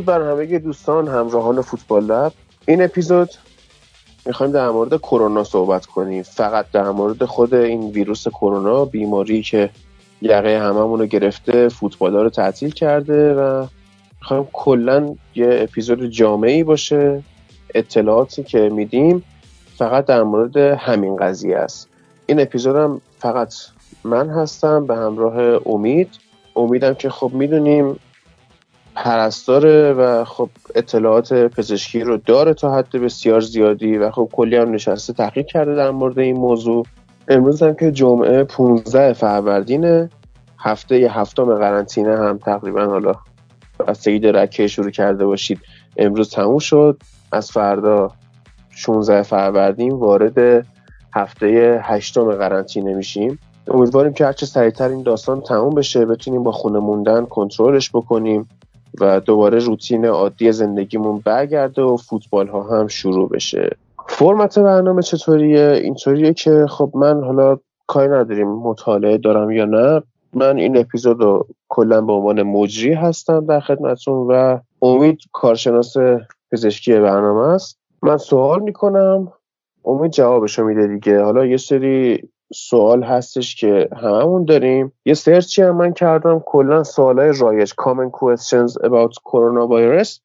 درود بر همه دوستان همراهان فوتبال لب. این اپیزود می‌خوایم در مورد کرونا صحبت کنیم. فقط در مورد خود این ویروس کرونا بیماری که یقه هممون رو گرفته فوتبال رو تعطیل کرده و می‌خوایم کلا یه اپیزود جامعی باشه. اطلاعاتی که میدیم فقط در مورد همین قضیه است. این اپیزودم فقط من هستم به همراه امید. امیدم که خب می‌دونیم پرستاره و خب اطلاعات پزشکی رو داره تا حد بسیار زیادی و خب کلی هم نشسته تحقیق کرده در مورد این موضوع. امروز هم که جمعه 15 فروردینه هفته هفتم قرنطینه هم تقریبا حالا بستگی داره که شروع کرده باشید امروز تموم شد. از فردا 16 فروردین وارد هفته هشتم قرنطینه میشیم. امیدواریم که هرچه سریعتر این داستان تموم بشه بتونیم با خونه موندن کنترلش بکنیم. و دوباره روتین عادی زندگیمون برگرده و فوتبال ها هم شروع بشه. فرمت برنامه چطوریه؟ اینطوریه که خب من حالا کاری نداریم مطالعه دارم یا نه. من این اپیزود رو کلا به عنوان مجری هستم در خدمتتون و امید کارشناس پزشکی برنامه است. من سوال می‌کنم امید جوابشو میده دیگه. حالا یه سری سوال هستش که هممون داریم. یه سرچی هم من کردم کلا سوالای رایج common questions about coronavirus.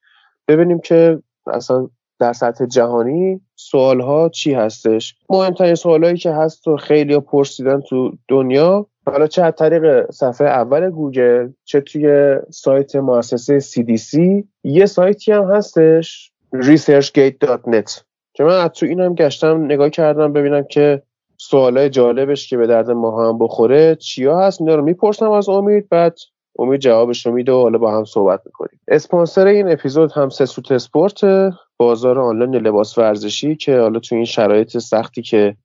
ببینیم که اصلا در سطح جهانی سوال ها چی هستش. مهمترین سوالایی که هست و خیلی پرسیدن تو دنیا. حالا چه از طریق صفحه اول گوگل چه توی سایت مؤسسه CDC یه سایتی هم هستش researchgate.net که من از تو اینم گشتم نگاه کردم ببینم که سوالای جالبش که به درد ما هم بخوره چیا هست؟ اینا رو می‌پرسم از امید بعد امید جوابش رو میده و حالا با هم صحبت می‌کنیم. اسپانسر این اپیزود هم سسوت اسپورت بازار آنلاین لباس ورزشی که حالا تو این شرایط سختی که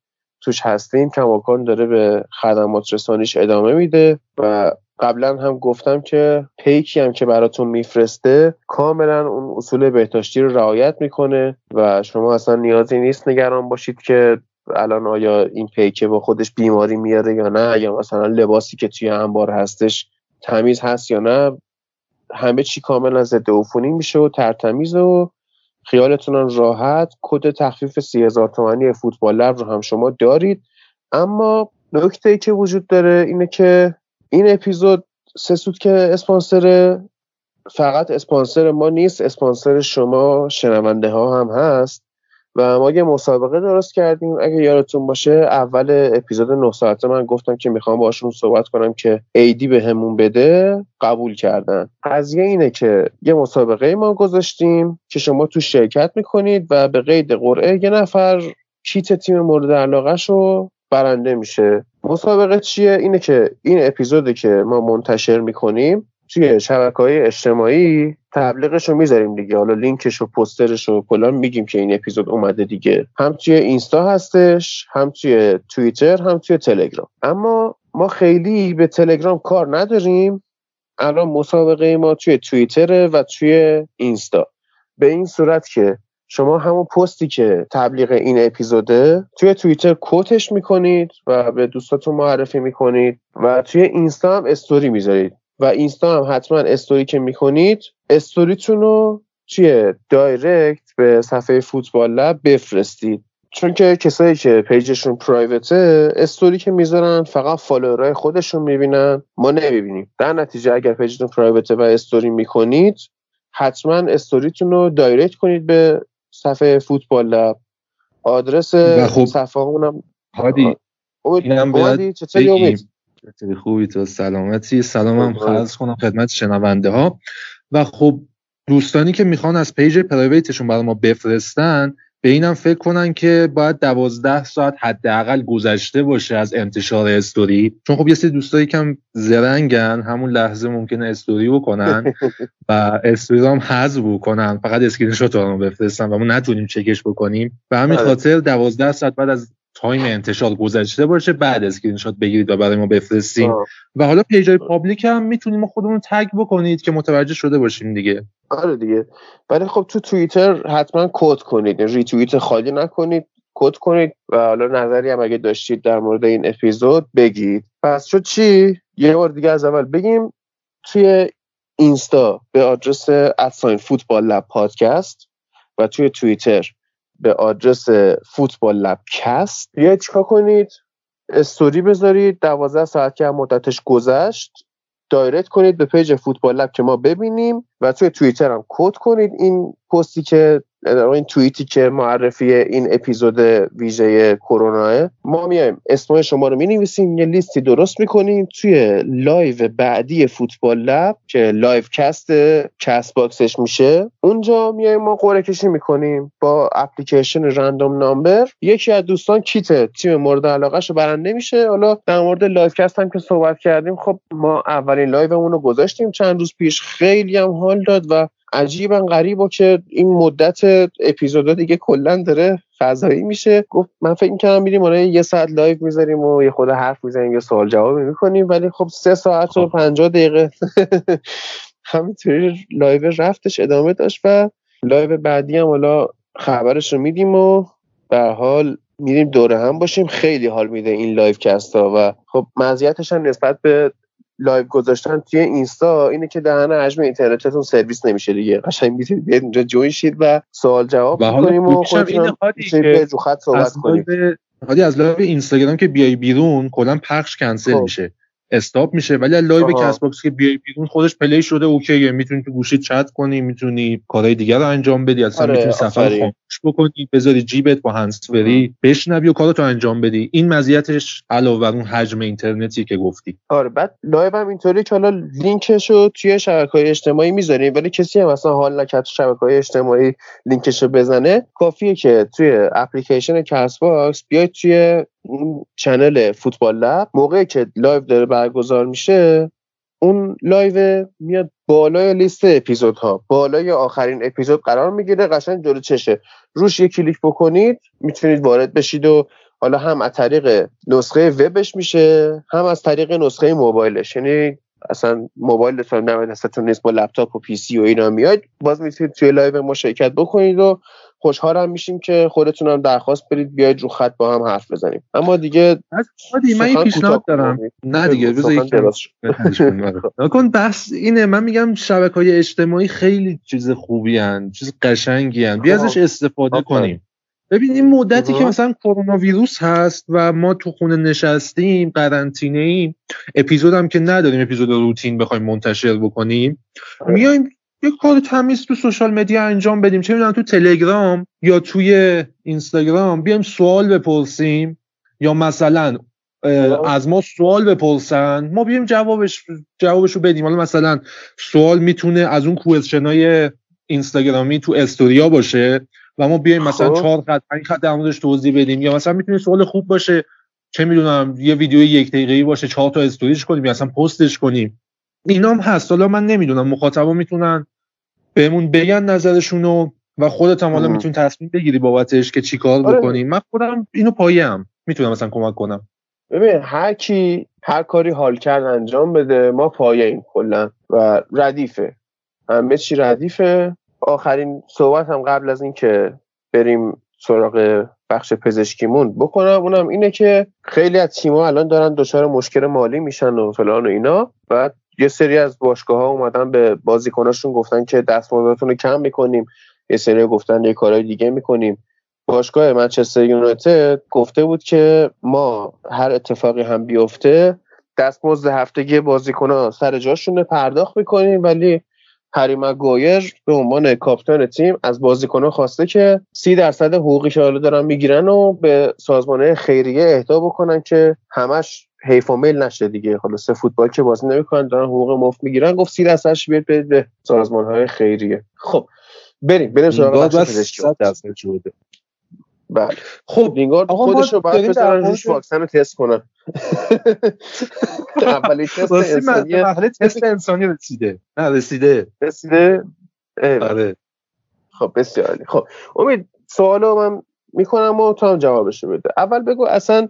توش هستیم کماکان داره به خدمات رسانیش ادامه میده و قبلا هم گفتم که پیکی هم که براتون میفرسته کاملا اون اصول بهداشتی رو رعایت می‌کنه و شما اصلا نیازی نیست نگران باشید که الان آیا این پیکه با خودش بیماری میاره یا نه؟ یا مثلا لباسی که توی انبار هستش تمیز هست یا نه؟ همه چی کاملا ضد عفونی میشه و ترتمیز و خیالتون راحت. کد تخفیف سی تومانی فوتبال لب رو هم شما دارید. اما نکته ای که وجود داره اینه که این اپیزود سه سود که اسپانسر فقط اسپانسر ما نیست اسپانسر شما شنونده ها هم هست. و ما یه مسابقه درست کردیم اگه یادتون باشه اول اپیزود 9 ساعته من گفتم که می‌خوام باشون صحبت کنم که ایدی به همون بده قبول کردن. قضیه اینه که یه مسابقه ما گذاشتیم که شما تو شرکت می‌کنید و به قید قرعه یه نفر کیت تیم مورد علاقه رو برنده میشه. مسابقه چیه؟ اینه که این اپیزودی که ما منتشر می‌کنیم توی شبکه های اجتماعی؟ تبلیغش رو می‌ذاریم دیگه. حالا لینکش و پسترش رو کلا میگیم که این اپیزود اومده دیگه. هم توی اینستا هستش هم توی توییتر هم توی تلگرام. اما ما خیلی به تلگرام کار نداریم. الان مسابقه ما توی توییتر و توی اینستا. به این صورت که شما همون پستی که تبلیغ این اپیزوده توی توییتر quote ش می‌کنید و به دوستاتون معرفی می‌کنید و توی اینستا هم استوری می‌ذارید. و اینستا هم حتما استوری که می‌کنید استوریتون رو توی direct به صفحه فوتبال لب بفرستید. چون که کسایی که page شون private ه استوری که می‌ذارن فقط follower ای خودشون می‌بینن ما نمی‌بینیم. در نتیجه اگر page تون private ه و استوری می‌کنید حتما استوریتون رو direct کنید به صفحه فوتبال لب. آدرس خب صفحه اونم هادی اینم چطوری امید خوبی تو سلامتی. سلام عرض کنم. خدمت شنونده ها و خب دوستانی که می‌خوان از page private شون برای ما بفرستن به اینم فکر کنن که باید دوازده ساعت حداقل گذشته باشه از انتشار استوری. چون خب یه سری دوستایی که زرنگن همون لحظه ممکنه استوری بکنن و استوری هم حذف بکنن. فقط اسکرین شات رو بفرستن و ما نتونیم چکش بکنیم. و همین بله. خاطر دوازده ساعت بعد از time انتشار گذشته باشه بعد اسکرین شات بگیرید و برای ما بفرستین. و حالا page ای public هم می‌تونیم خودمون tag بکنید که متوجه شده باشیم دیگه. آره دیگه. ولی خب تو توییتر حتما quote کنید. ری توییت خالی نکنید. quote کنید و حالا نظری هم اگه داشتید در مورد این اپیزود بگید. پس شد چی؟ یه بار دیگه از اول بگیم توی اینستا به آدرس at sign فوتبال لب پادکست و توی توییتر به آدرس فوتبال لب کست. بیاید چیکار کنید؟ استوری بذارید دوازده ساعت که مدتش گذشت direct کنید به page فوتبال لب که ما ببینیم و توی توییتر هم quote کنید این پستی که این توییتی که معرفی این اپیزود ویژه کرونا ما میایم. اسم شما رو می‌نویسیم. یه لیستی درست می‌کنیم توی live بعدی فوتبال لب که live cast کست باکسش میشه. اونجا میایم ما قرعه کشی می‌کنیم با اپلیکیشن random number. یکی از دوستان کیت تیم مورد علاقه رو برنده میشه حالا در مورد live cast هم که صحبت کردیم خب ما اولین live مون رو گذاشتیم. چند روز پیش خیلی هم حال داد و عجیبا غریبا که این مدت اپیزودا دیگه کلا داره فضایی میشه گفت من فکر می‌کنم میریم اون یه ساعت live می‌ذاریم و یه خورده حرف می‌زنیم یه سوال جواب می‌کنیم ولی خب سه ساعت و خب. پنجاه دقیقه همینطوری live رفتش ادامه داشت و live بعدی هم حالا خبرش رو میدیم و به حال میریم دور هم باشیم خیلی حال میده این live cast ا و خب مزیتش هم نسبت به live گذاشتن توی اینستا اینه که دهن حجم اینترنتتون سرویس نمیشه دیگه. قشنگ می‌تونید بیاید اونجا join شید و سوال جواب کنیم و خودتون خط صحبت کنیم از live اینستاگرام که بیای بیرون کلا پخش کنسل خب. میشه. stop میشه. ولی live کست باکس که بیای بیرون خودش play شده okay ه. می‌تونی تو گوشی چت کنی می‌تونی کارهای دیگر رو انجام بدی. اصلا آره، می‌تونی صفحه رو خاموش بکنی بذاری جیبت با هنسفری بشنوی و کارتو انجام بدی. این مزیتش علاوه بر اون حجم اینترنتی که گفتی. آره بعد live هم اینطوری که حالا لینکشو توی شبکه‌های اجتماعی می‌ذاریم ولی کسی هم اصلا حال نکرد شبکه‌های اجتماعی لینکشو بزنه. کافیه که توی اپلیکیشن کست باکس بیاید توی اون channel فوتبال لب موقعی که live داره برگزار میشه اون live میاد بالای لیست اپیزودها. بالای آخرین اپیزود قرار می‌گیره قشنگ جلو چشه. روش یه کلیک بکنید می‌تونید وارد بشید و حالا هم از طریق نسخه وبش میشه هم از طریق نسخه موبایلش. یعنی اصلا موبایل دستتون نیست با لپتاپ و PC و اینا میاد باز می‌تونید توی live ما شرکت بکنید و خوشحالم میشیم که خودتون درخواست بدید بیاید رو خط با هم حرف بزنیم. اما دیگه من یه پیشنهاد دارم. نه دیگه بذار کن بس اینه. من میگم شبکه های اجتماعی خیلی چیز خوبی هن. چیز قشنگی هن. بیا ازش استفاده کنیم. ببین این مدتی که مثلا کرونا ویروس هست و ما تو خونه نشستیم قرنطینه ایم اپیزود که نداریم اپیزود روتین بخوایم منتشر بکنیم آره. میایم یه کار تمیز تو سوشال مدیا انجام بدیم. چه می‌دونم تو تلگرام یا توی اینستاگرام بیایم سوال بپرسیم. یا مثلا از ما سوال بپرسن. ما بیایم جوابش جوابش رو بدیم. حالا مثلا سوال می‌تونه از اون کوئسشنای اینستاگرامی تو استوریا باشه و ما بیایم مثلا خب. چهار خط پنج خط در موردش توضیح بدیم. یا مثلا می‌تونه سوال خوب باشه. چه می‌دونم یه ویدیو یک دقیقه‌ای باشه چهار تا استوریش کنیم یا اصلا پستش کنیم. اینام هست. حالا من نمی‌دونم. مخاطبا می‌تونن بهمون بگن نظرشونو و خودت هم حالا می‌تونی تصمیم بگیری بابتش که چیکار آره. بکنی. من خودم اینو پایم می‌تونم مثلا کمک کنم. ببین هر کی هر کاری حال کرد انجام بده ما پایه کلا و ردیفه. همه چی ردیفه. آخرین صحبت هم قبل از اینکه بریم سراغ بخش پزشکیمون بکنم اونم اینه که خیلی از تیم‌ها الان دارن دچار مشکل مالی میشن و فلان و اینا. بعد یه سری از باشگاه ها اومدن به بازیکناشون گفتن که دستمزدتون رو کم می‌کنیم. یه سری گفتن یه کارهای دیگه می‌کنیم. باشگاه منچستر یونایتد گفته بود که ما هر اتفاقی هم بیفته دستمزد هفتگی بازیکنها سر جاشون پرداخت می‌کنیم ولی هری مگایر به عنوان کاپیتان تیم از بازیکنها خواسته که سی درصد حقوقی که حالا دارن می‌گیرن و به سازمانه خیریه اهدا بکنن که همش حیف و میل نشه دیگه. حالا سه فوتبال که بازی نمی‌کنن دارن حقوق مفت می‌گیرن. گفت سی درصدش بیاد به سازمان های خیریه. خب بریم بریم سراغ بله. خب لینگارد خودش رو باید بذارن روش واکسن رو تست کنن. اولی تست انسانی تست انسانی رسیده. نه رسیده. رسیده؟ آره. خب بسیار خب امید سوالو من می‌کنم و تو هم جوابشو بده. اول بگو اصلا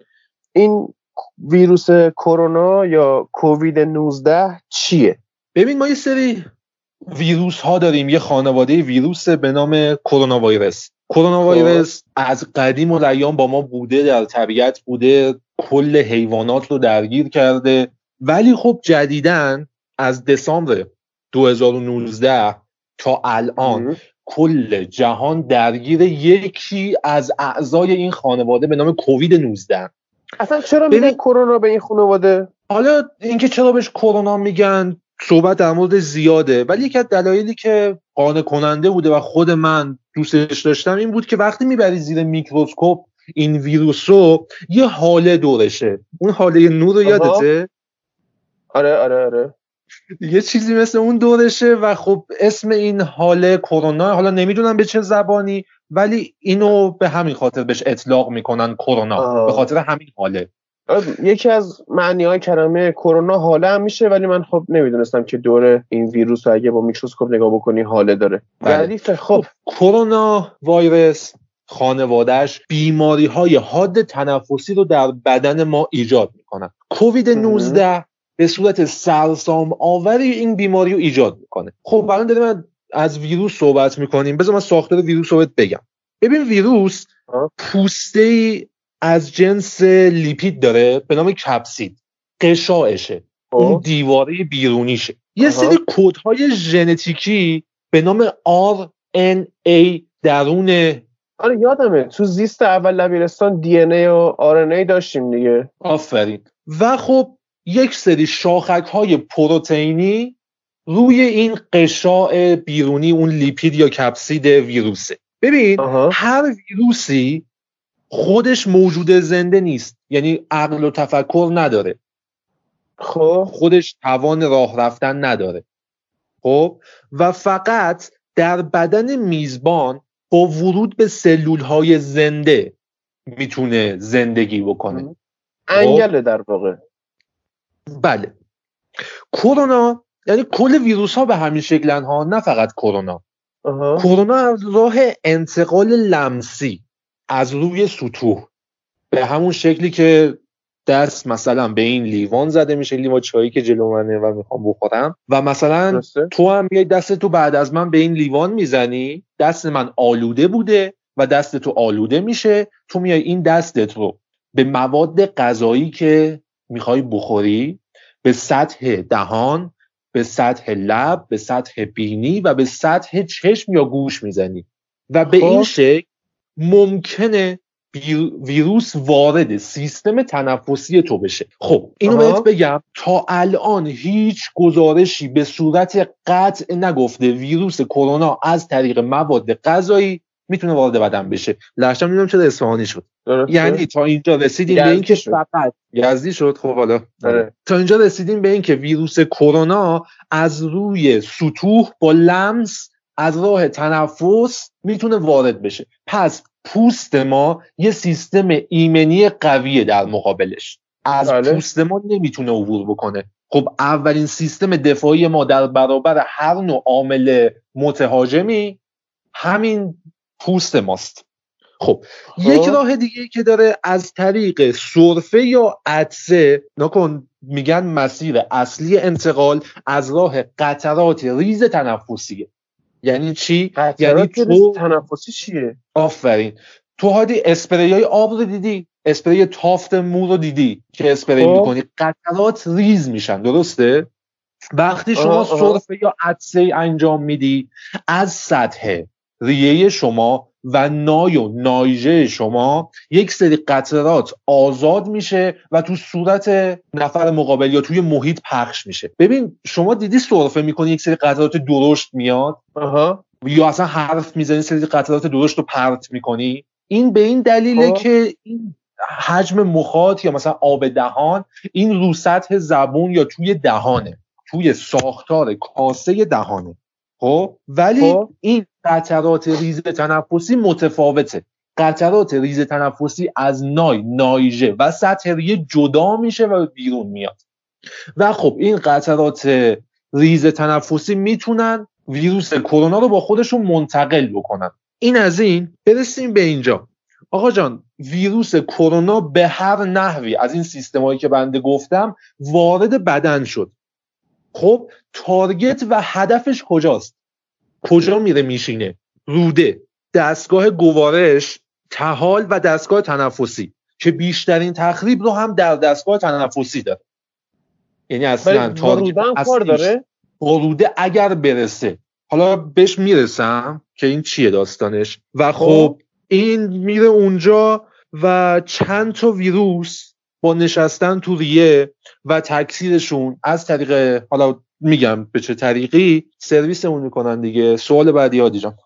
این ویروس کرونا یا کووید 19 چیه؟ ببین ما یه سری ویروس ها داریم. یه خانواده ویروس به نام کرونا ویروس کرونا ویروس از قدیم و ایام با ما بوده در طبیعت بوده کل حیوانات رو درگیر کرده. ولی خب جدیدن از دسامبر 2019 تا الان کل جهان درگیر یکی از اعضای این خانواده به نام کووید 19 اصلا چرا میگن کرونا به این خانواده؟ حالا اینکه چرا بهش کرونا میگن صحبت در مورد زیاده. ولی یکی از دلایلی که قانع کننده بوده و خود من دوستش داشتم این بود که وقتی می‌بری زیر میکروسکوپ این ویروسو یه حاله دورشه. اون حاله نور رو یادته؟ آره آره آره. یه چیزی مثل اون دورشه و خب اسم این حاله کرونا. حالا نمی‌دونم به چه زبانی. ولی اینو به همین خاطر بهش اطلاق می‌کنن کرونا به خاطر همین حاله. یکی از معنی های کلمه کرونا حاله هم میشه ولی من خب نمی‌دونستم که دور این ویروس اگه با میکروسکوپ نگاه بکنی حاله داره. بله. خب, کرونا ویروس خانوادهش بیماری های حاد تنفسی رو در بدن ما ایجاد می‌کنن کووید 19 به صورت سرسام آوری این بیماری رو ایجاد می‌کنه. خب الان داریم از ویروس صحبت می‌کنیم. بذار من ساختار ویروس رو بگم. ببین ویروس پوسته از جنس لیپید داره به نام کپسید. قشاعشه. اون خب. دیواره بیرونیشه. یه سری کودهای ژنتیکی به نام RNA درون آره یادمه. تو زیست اول لبیرستان دی ای و ای داشتیم دیگه. آفرین. و خب یک سری شاخک های پروتئینی روی این قشاع بیرونی اون لیپید یا کپسید ویروسه. ببین هر ویروسی خودش موجود زنده نیست یعنی عقل و تفکر نداره. خب. خودش توان راه رفتن نداره. خب؟ و فقط در بدن میزبان با ورود به سلول های زنده می‌تونه زندگی بکنه. انگله در واقع. بله. کرونا یعنی کل ویروس ها به همین شکلن ها نه فقط کرونا. کرونا از راه انتقال لمسی از روی سطوح. به همون شکلی که دست مثلا به این لیوان زده میشه لیوان چایی که جلو منه و می‌خوام بخورم. و مثلا تو هم میای دست تو بعد از من به این لیوان می‌زنی دست من آلوده بوده و دست تو آلوده میشه تو میای این دستت رو به مواد غذایی که می‌خوای بخوری به سطح دهان به سطح لب به سطح بینی و به سطح چشم یا گوش می‌زنی. و به این خب. شکل ممکنه ویروس وارد سیستم تنفسی تو بشه. خب اینو بهت بگم تا الان هیچ گزارشی به صورت قطع نگفته ویروس کرونا از طریق مواد غذایی می‌تونه وارد بدن بشه. لحشم می‌دونم چرا اصفهانی شد. یعنی تا اینجا رسیدیم به اینکه فقط. یزدی شد؟ خب حالا. آره. تا اینجا رسیدیم به اینکه ویروس کرونا از روی سطوح با لمس از راه تنفس می‌تونه وارد بشه. پس پوست ما یه سیستم ایمنی قویه در مقابلش. از بله. پوست ما نمی‌تونه عبور بکنه. خب اولین سیستم دفاعی ما در برابر هر نوع عامل متهاجمی همین پوست ماست. خب یک. راه دیگه که داره از طریق سرفه یا عدسه نکن میگن مسیر اصلی انتقال از راه قطرات ریز تنفسیه یعنی چی؟ یعنی تو تنفسی چیه؟ آفرین. تو هادی اسپری های آب رو دیدی؟ اسپری تافت مو رو دیدی که اسپری خب. می‌کنی؟ قطرات ریز میشن درسته؟ وقتی شما سرفه یا عدسه انجام میدی از سطح ریه شما و نای و نایژه شما یک سری قطرات آزاد میشه و تو صورت نفر مقابل یا توی محیط پخش میشه. ببین شما دیدی سرفه می‌کنی یک سری قطرات درشت میاد؟ یا اصلا حرف می‌زنی سری قطرات درشت رو پرت می‌کنی؟ این به این دلیله خب. که این حجم مخاط یا مثلا آب دهان این رو سطح زبون یا توی دهانه توی ساختار کاسه دهانه. خب؟ ولی خب. این قطرات ریز تنفسی متفاوته. قطرات ریز تنفسی از نای نایژه و سطح ریه جدا میشه و بیرون میاد. و خب این قطرات ریز تنفسی می‌تونن ویروس کرونا رو با خودشون منتقل بکنن. این از این. برسیم به اینجا. آقا جان ویروس کرونا به هر نحوی از این سیستمایی که بنده گفتم وارد بدن شد. خب تارگت و هدفش کجاست؟ کجا میره میشینه؟ روده. دستگاه گوارش تحال و دستگاه تنفسی. که بیشترین تخریب رو هم در دستگاه تنفسی داره. یعنی اصلا تارگت کار داره؟ روده اگر برسه. حالا بهش می‌رسم که این چیه داستانش؟ و خب, خب این میره اونجا و چند تا ویروس با نشستن تو ریه و تکثیرشون از طریق حالا میگم به چه طریقی سرویسمون می‌کنن دیگه. سوال بعدی یادی جان.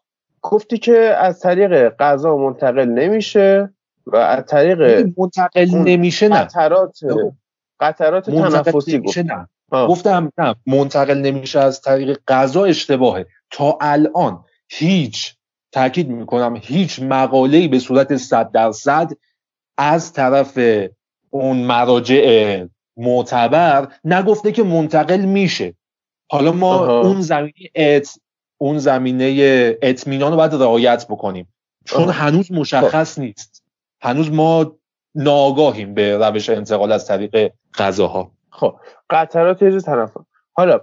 گفتی که از طریق غذا منتقل نمیشه و از طریق منتقل نمیشه نه. قطرات قطرات تنفسی نه. گفتم نه. منتقل نمیشه از طریق غذا اشتباهه. تا الان هیچ تاکید می‌کنم هیچ مقاله‌ای به صورت صد درصد از طرف اون مراجع معتبر نگفته که منتقل میشه. حالا ما اون زمینه ات اون زمینه اطمینان رو باید رعایت بکنیم. چون هنوز مشخص نیست. هنوز ما ناگاهیم به روش انتقال از طریق غذاها. خب. قطرات یه طرف. حالا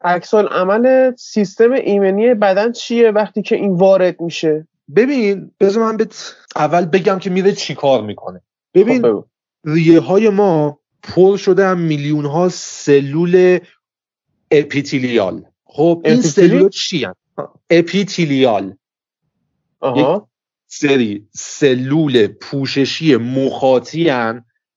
عکسال عمل سیستم ایمنی بدن چیه وقتی که این وارد میشه؟ ببین بذار من بهت اول بگم که میره چی کار می‌کنه. ببین خب ریه های ما پر شده از میلیون ها سلول epithelial. خب این سلول چی هم؟ epithelial. آها. سری سلول پوششی مخاطی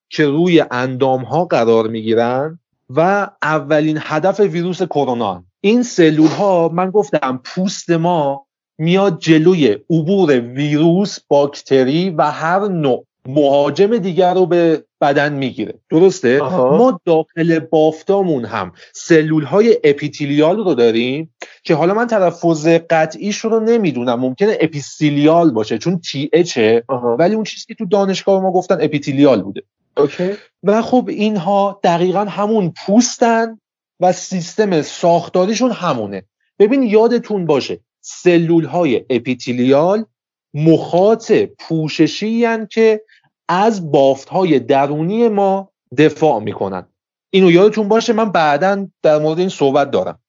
که روی اندام ها قرار می‌گیرن و اولین هدف ویروس کرونا این سلول ها من گفتم پوست ما میاد جلوی عبور ویروس باکتری و هر نوع. مهاجم دیگر رو به بدن می‌گیره. درسته؟ ما داخل بافتامون هم سلول های epithelial رو داریم که حالا من تلفظ قطعیش رو نمی‌دونم. ممکنه epithelial باشه چون TH ه ولی اون چیزی که تو دانشگاه ما گفتن epithelial بوده. okay. و خب اینها دقیقا همون پوستن و سیستم ساختاریشون همونه. ببین یادتون باشه سلول های epithelial مخاط پوششی که از بافت های درونی ما دفاع می‌کنن اینو یادتون باشه من بعدا در مورد این صحبت دارم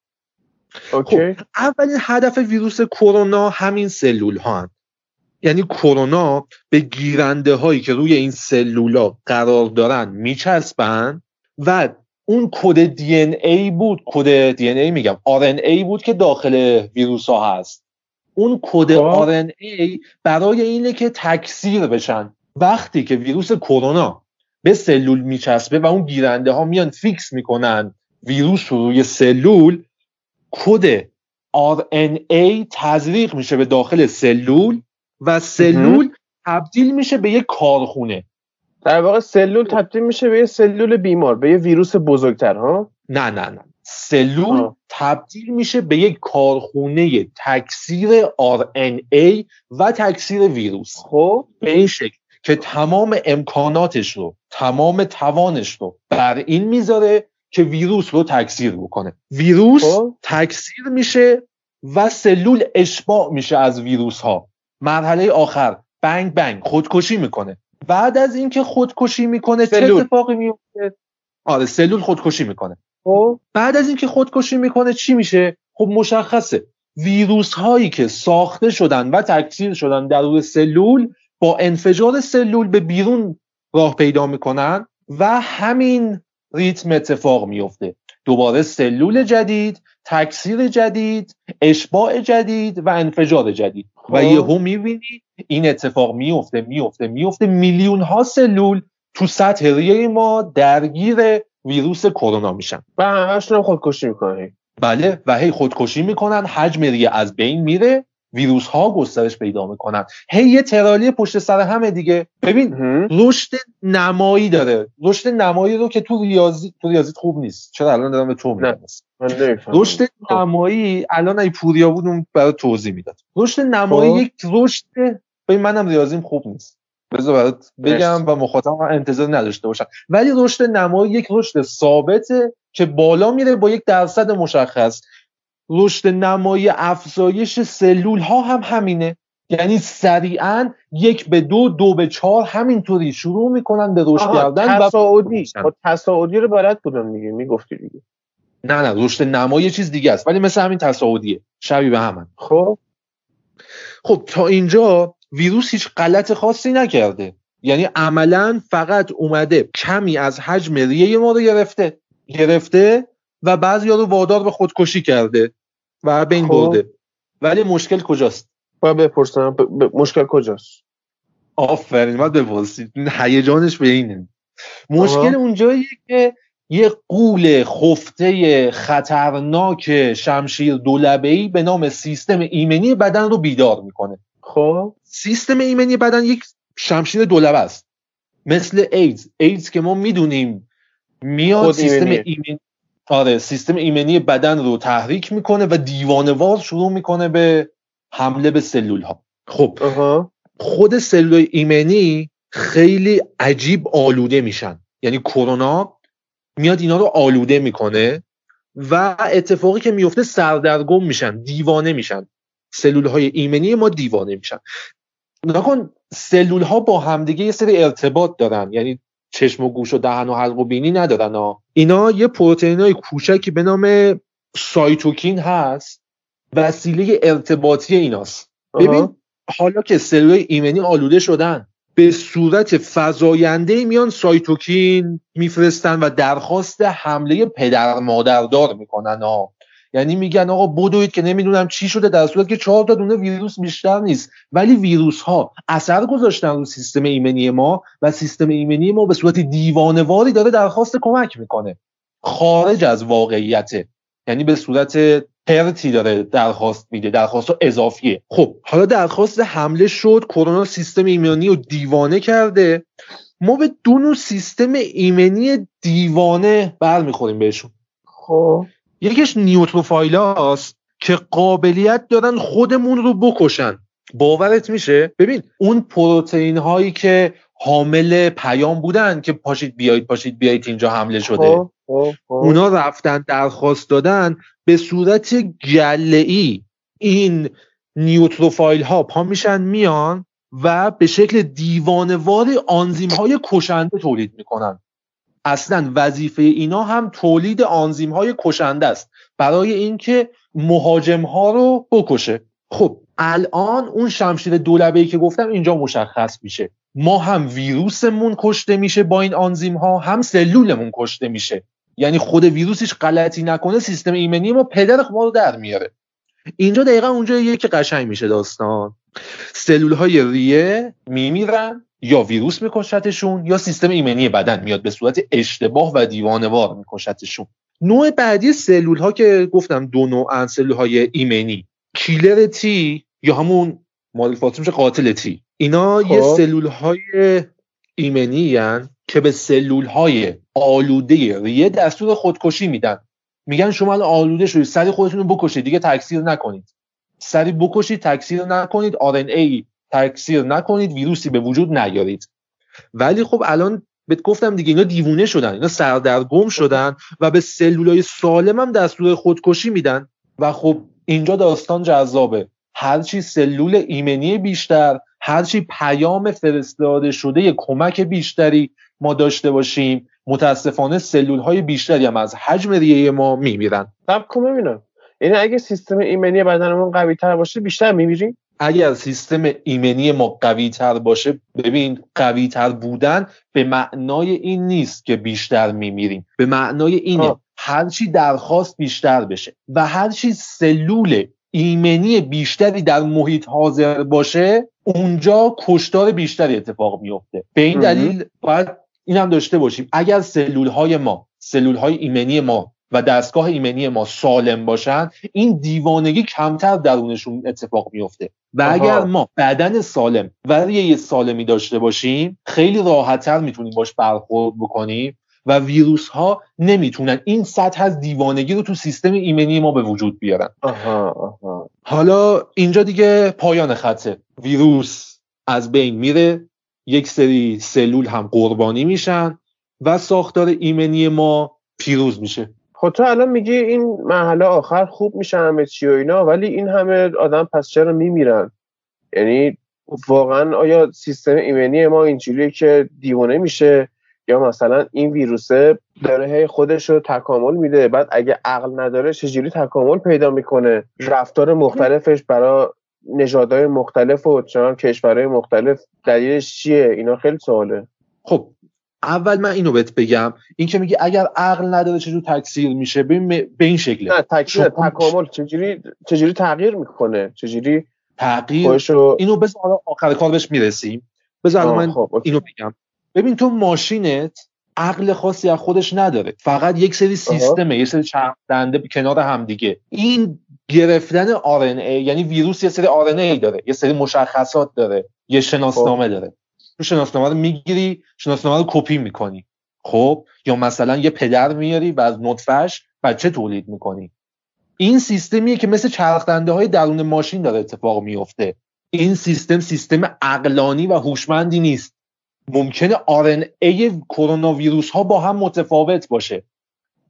okay. خب اولین هدف ویروس کرونا همین سلول ها هم. یعنی کرونا به گیرنده هایی که روی این سلولا قرار دارن میچسبن و اون کد DNA بود کد DNA میگم RNA بود که داخل ویروس ها هست اون کد RNA خب. برای اینه که تکثیر بشن وقتی که ویروس کرونا به سلول میچسبه و اون گیرنده ها میان فیکس می‌کنن ویروس رو روی سلول کد RNA تزریق میشه به داخل سلول و سلول تبدیل میشه به یک کارخونه. در واقع سلول تبدیل میشه به یه سلول بیمار به یه ویروس بزرگتر ها؟ نه نه نه. سلول آه. تبدیل میشه به یک کارخونه تکثیر RNA و تکثیر ویروس. خب. به این شکل. که تمام امکاناتش رو تمام توانش رو بر این می‌ذاره که ویروس رو تکثیر بکنه. ویروس خب. تکثیر میشه و سلول اشباع میشه از ویروس ها مرحله آخر بنگ بنگ خودکشی می‌کنه. بعد از اینکه خودکشی می‌کنه چه اتفاقی میفته آره سلول خودکشی می‌کنه. خب؟ بعد از اینکه خودکشی می‌کنه چی میشه؟ خب مشخصه. ویروس هایی که ساخته شدن و تکثیر شدن در سلول با انفجار سلول به بیرون راه پیدا می‌کنن و همین ریتم اتفاق میفته دوباره سلول جدید تکثیر جدید اشباع جدید و انفجار جدید. و خب. یهو می‌بینی این اتفاق میفته میفته میفته میلیون ها سلول تو سطح ریه ما درگیر ویروس کرونا میشن. و همشون خودکشی می‌کنن. بله و هی خودکشی می‌کنن حجم ریه از بین میره. ویروس ها گسترش پیدا می‌کنن. هی یه ترالی پشت سر همه دیگه. ببین رشد نمایی داره. رشد نمایی رو که تو ریاضی تو ریاضی خوب نیست. چرا الان دارم به تو میگم؟ رشد خب. نمایی الان ای پوریا بود اون برای توضیح می‌داد. رشد نمایی خب. یک رشد ببین منم ریاضیم خوب نیست. بذار برات بگم و مخاطب انتظار نداشته باشم ولی رشد نمایی یک رشد ثابته که بالا میره با یک درصد مشخص. رشد نمایی افزایش سلول ها هم همینه. یعنی سریعا یک به دو دو به چهار همینطوری شروع می‌کنن به رشد کردن تصاعدی. تصاعدی رو بلد بودم میگه می‌گفتی دیگه. نه نه رشد نمایی چیز دیگه است. ولی مثل همین تصاعدیه. شبیه به همن خب. خب تا اینجا ویروس هیچ غلط خاصی نکرده. یعنی عملا فقط اومده کمی از حجم ریه ما رو گرفته. گرفته و بعضی رو وادار به خودکشی کرده و به این خب. برده. ولی مشکل کجاست؟ باید بپرسم ب... مشکل کجاست؟ آفرین باید بپرسید. هیجانش به اینه. مشکل اونجاییه که یه قول خفته خطرناک شمشیر دولبه‌ای به نام سیستم ایمنی بدن رو بیدار می‌کنه. خب. سیستم ایمنی بدن یک شمشیر دولبه است. مثل ایدز. ایدز که ما می‌دونیم میاد سیستم ایمنی آره سیستم ایمنی بدن رو تحریک می‌کنه و دیوانوار شروع می‌کنه به حمله به سلول ها خب خود سلول ایمنی خیلی عجیب آلوده میشن. یعنی کرونا میاد اینا رو آلوده می‌کنه و اتفاقی که میفته سردرگم میشن دیوانه میشن. سلول های ایمنی ما دیوانه میشن. نکن سلول ها با همدیگه یه سری ارتباط دارن. یعنی چشم و گوش و دهن و حلق و بینی ندارن ها. اینا یه پروتئین های کوچکی به نام سایتوکین هست. وسیله ارتباطی ایناست. ببین حالا که سلول ایمنی آلوده شدن به صورت فضاینده میان سایتوکین میفرستن و درخواست حمله پدر مادردار می‌کنن ها یعنی میگن آقا بدوید که نمی‌دونم چی شده در صورت که چهار تا دونه ویروس بیشتر نیست. ولی ویروس ها اثر گذاشتن رو سیستم ایمنی ما و سیستم ایمنی ما به صورت دیوانواری داره درخواست کمک می‌کنه. خارج از واقعیته یعنی به صورت پرتی داره درخواست میده درخواست اضافیه. خب حالا درخواست حمله شد کرونا سیستم ایمنی رو دیوانه کرده. ما به دو نوع سیستم ایمنی دیوانه برمیخوریم بهشون. خب. یکیش نیوتروفایلاست که قابلیت دارن خودمون رو بکشن. باورت میشه؟ ببین اون پروتئین هایی که حامل پیام بودن که پاشید بیایید پاشید بیایید اینجا حمله شده. خب، خب، خب. اونا رفتن درخواست دادن به صورت گله ای این نیوتروفایل ها پا میشن میان و به شکل دیوانوار آنزیم های کشنده تولید می‌کنن. اصلا وظیفه اینا هم تولید آنزیم های کشنده است برای اینکه مهاجم ها رو بکشه. خب الان اون شمشیر دولبه که گفتم اینجا مشخص میشه. ما هم ویروسمون کشته میشه با این آنزیم ها هم سلولمون کشته میشه. یعنی خود ویروسش غلطی نکنه سیستم ایمنی ما پدر ما رو در میاره. اینجا دقیقا اونجا یکی قشنگ میشه داستان. سلول های ریه میمیرن یا ویروس میکشتشون یا سیستم ایمنی بدن میاد به صورت اشتباه و دیوانوار میکشتشون. نوع بعدی سلول ها که گفتم دو نوع سلول های ایمنی. کیلر تی یا همون مالیفات میشه قاتل تی اینا یه خب. سلول های ایمنی هن که به سلول های آلوده ریه دستور خودکشی میدن. میگن شما الان آلوده شدید سری خودتون رو بکشید دیگه تکثیر نکنید. سری بکشید تکثیر نکنید ای تکثیر نکنید ویروسی به وجود نیارید. ولی خب الان بهت گفتم دیگه اینا دیوونه شدن اینا سردرگم شدن و به سلولای سالم هم دستور خودکشی میدن. و خب اینجا داستان جذابه. هرچی سلول ایمنی بیشتر هرچی پیام فرستاده شده کمک بیشتری ما داشته باشیم متاسفانه سلول های بیشتری هم از حجم ریه ما میمیرن. سب کن ببینم یعنی اگه سیستم ایمنی بدنمون قوی تر باشه بیشتر میمیریم؟ اگر سیستم ایمنی ما قوی تر باشه ببین قوی تر بودن به معنای این نیست که بیشتر میمیریم. به معنای اینه هرچی درخواست بیشتر بشه و هرچی سلول ایمنی بیشتری در محیط حاضر باشه اونجا کشتار بیشتری اتفاق میفته به این دلیل باید این هم داشته باشیم. اگر سلول های ما سلول های ایمنی ما و دستگاه ایمنی ما سالم باشن این دیوانگی کمتر درونشون اتفاق میفته و اگر ما بدن سالم و یه سالمی داشته باشیم خیلی راحتتر می‌تونیم باش برخورد بکنیم و ویروس ها نمی‌تونن. این سطح از دیوانگی رو تو سیستم ایمنی ما به وجود بیارن. حالا اینجا دیگه پایان خطه. ویروس از بین میره یک سری سلول هم قربانی میشن و ساختار ایمنی ما پیروز میشه. خب تو الان میگی این محله آخر خوب میشه همه چی و اینا ولی این همه آدم پس چرا میمیرن؟ یعنی واقعا آیا سیستم ایمنی ما اینجوریه که دیوانه میشه؟ یا مثلا این ویروسه داره هی خودش رو تکامل میده بعد اگه عقل نداره چجوری تکامل پیدا می‌کنه؟ رفتار مختلفش برای نژادهای مختلف و چنان کشورهای مختلف دلیلش چیه؟ اینا خیلی سواله. خب اول من اینو بهت بگم این که میگه اگر عقل نداره چجور تکثیر میشه به این شکله. نه تکثیر تکامل چجوری چجوری تغییر می‌کنه؟ چجوری تغییر خوشو... اینو بذار آخر کار بهش می‌رسیم. بذار من خب. اینو بگم. ببین تو ماشینت عقل خاصی از خودش نداره. فقط یک سری سیستمه یه سری چرخ دنده کنار هم دیگه. این گرفتن RNA یعنی ویروس یه سری RNA داره یه سری مشخصات داره یه شناسنامه خب. داره. تو شناسنامه رو می‌گیری شناسنامه رو کپی می‌کنی. خب؟ یا مثلا یه پدر میاری و از نطفهش بچه تولید می‌کنی. این سیستمیه که مثل چرخدنده های درون ماشین داره اتفاق میفته این سیستم سیستم اقلانی و هوشمندی نیست. ممکنه ای کرونا ویروس ها با هم متفاوت باشه.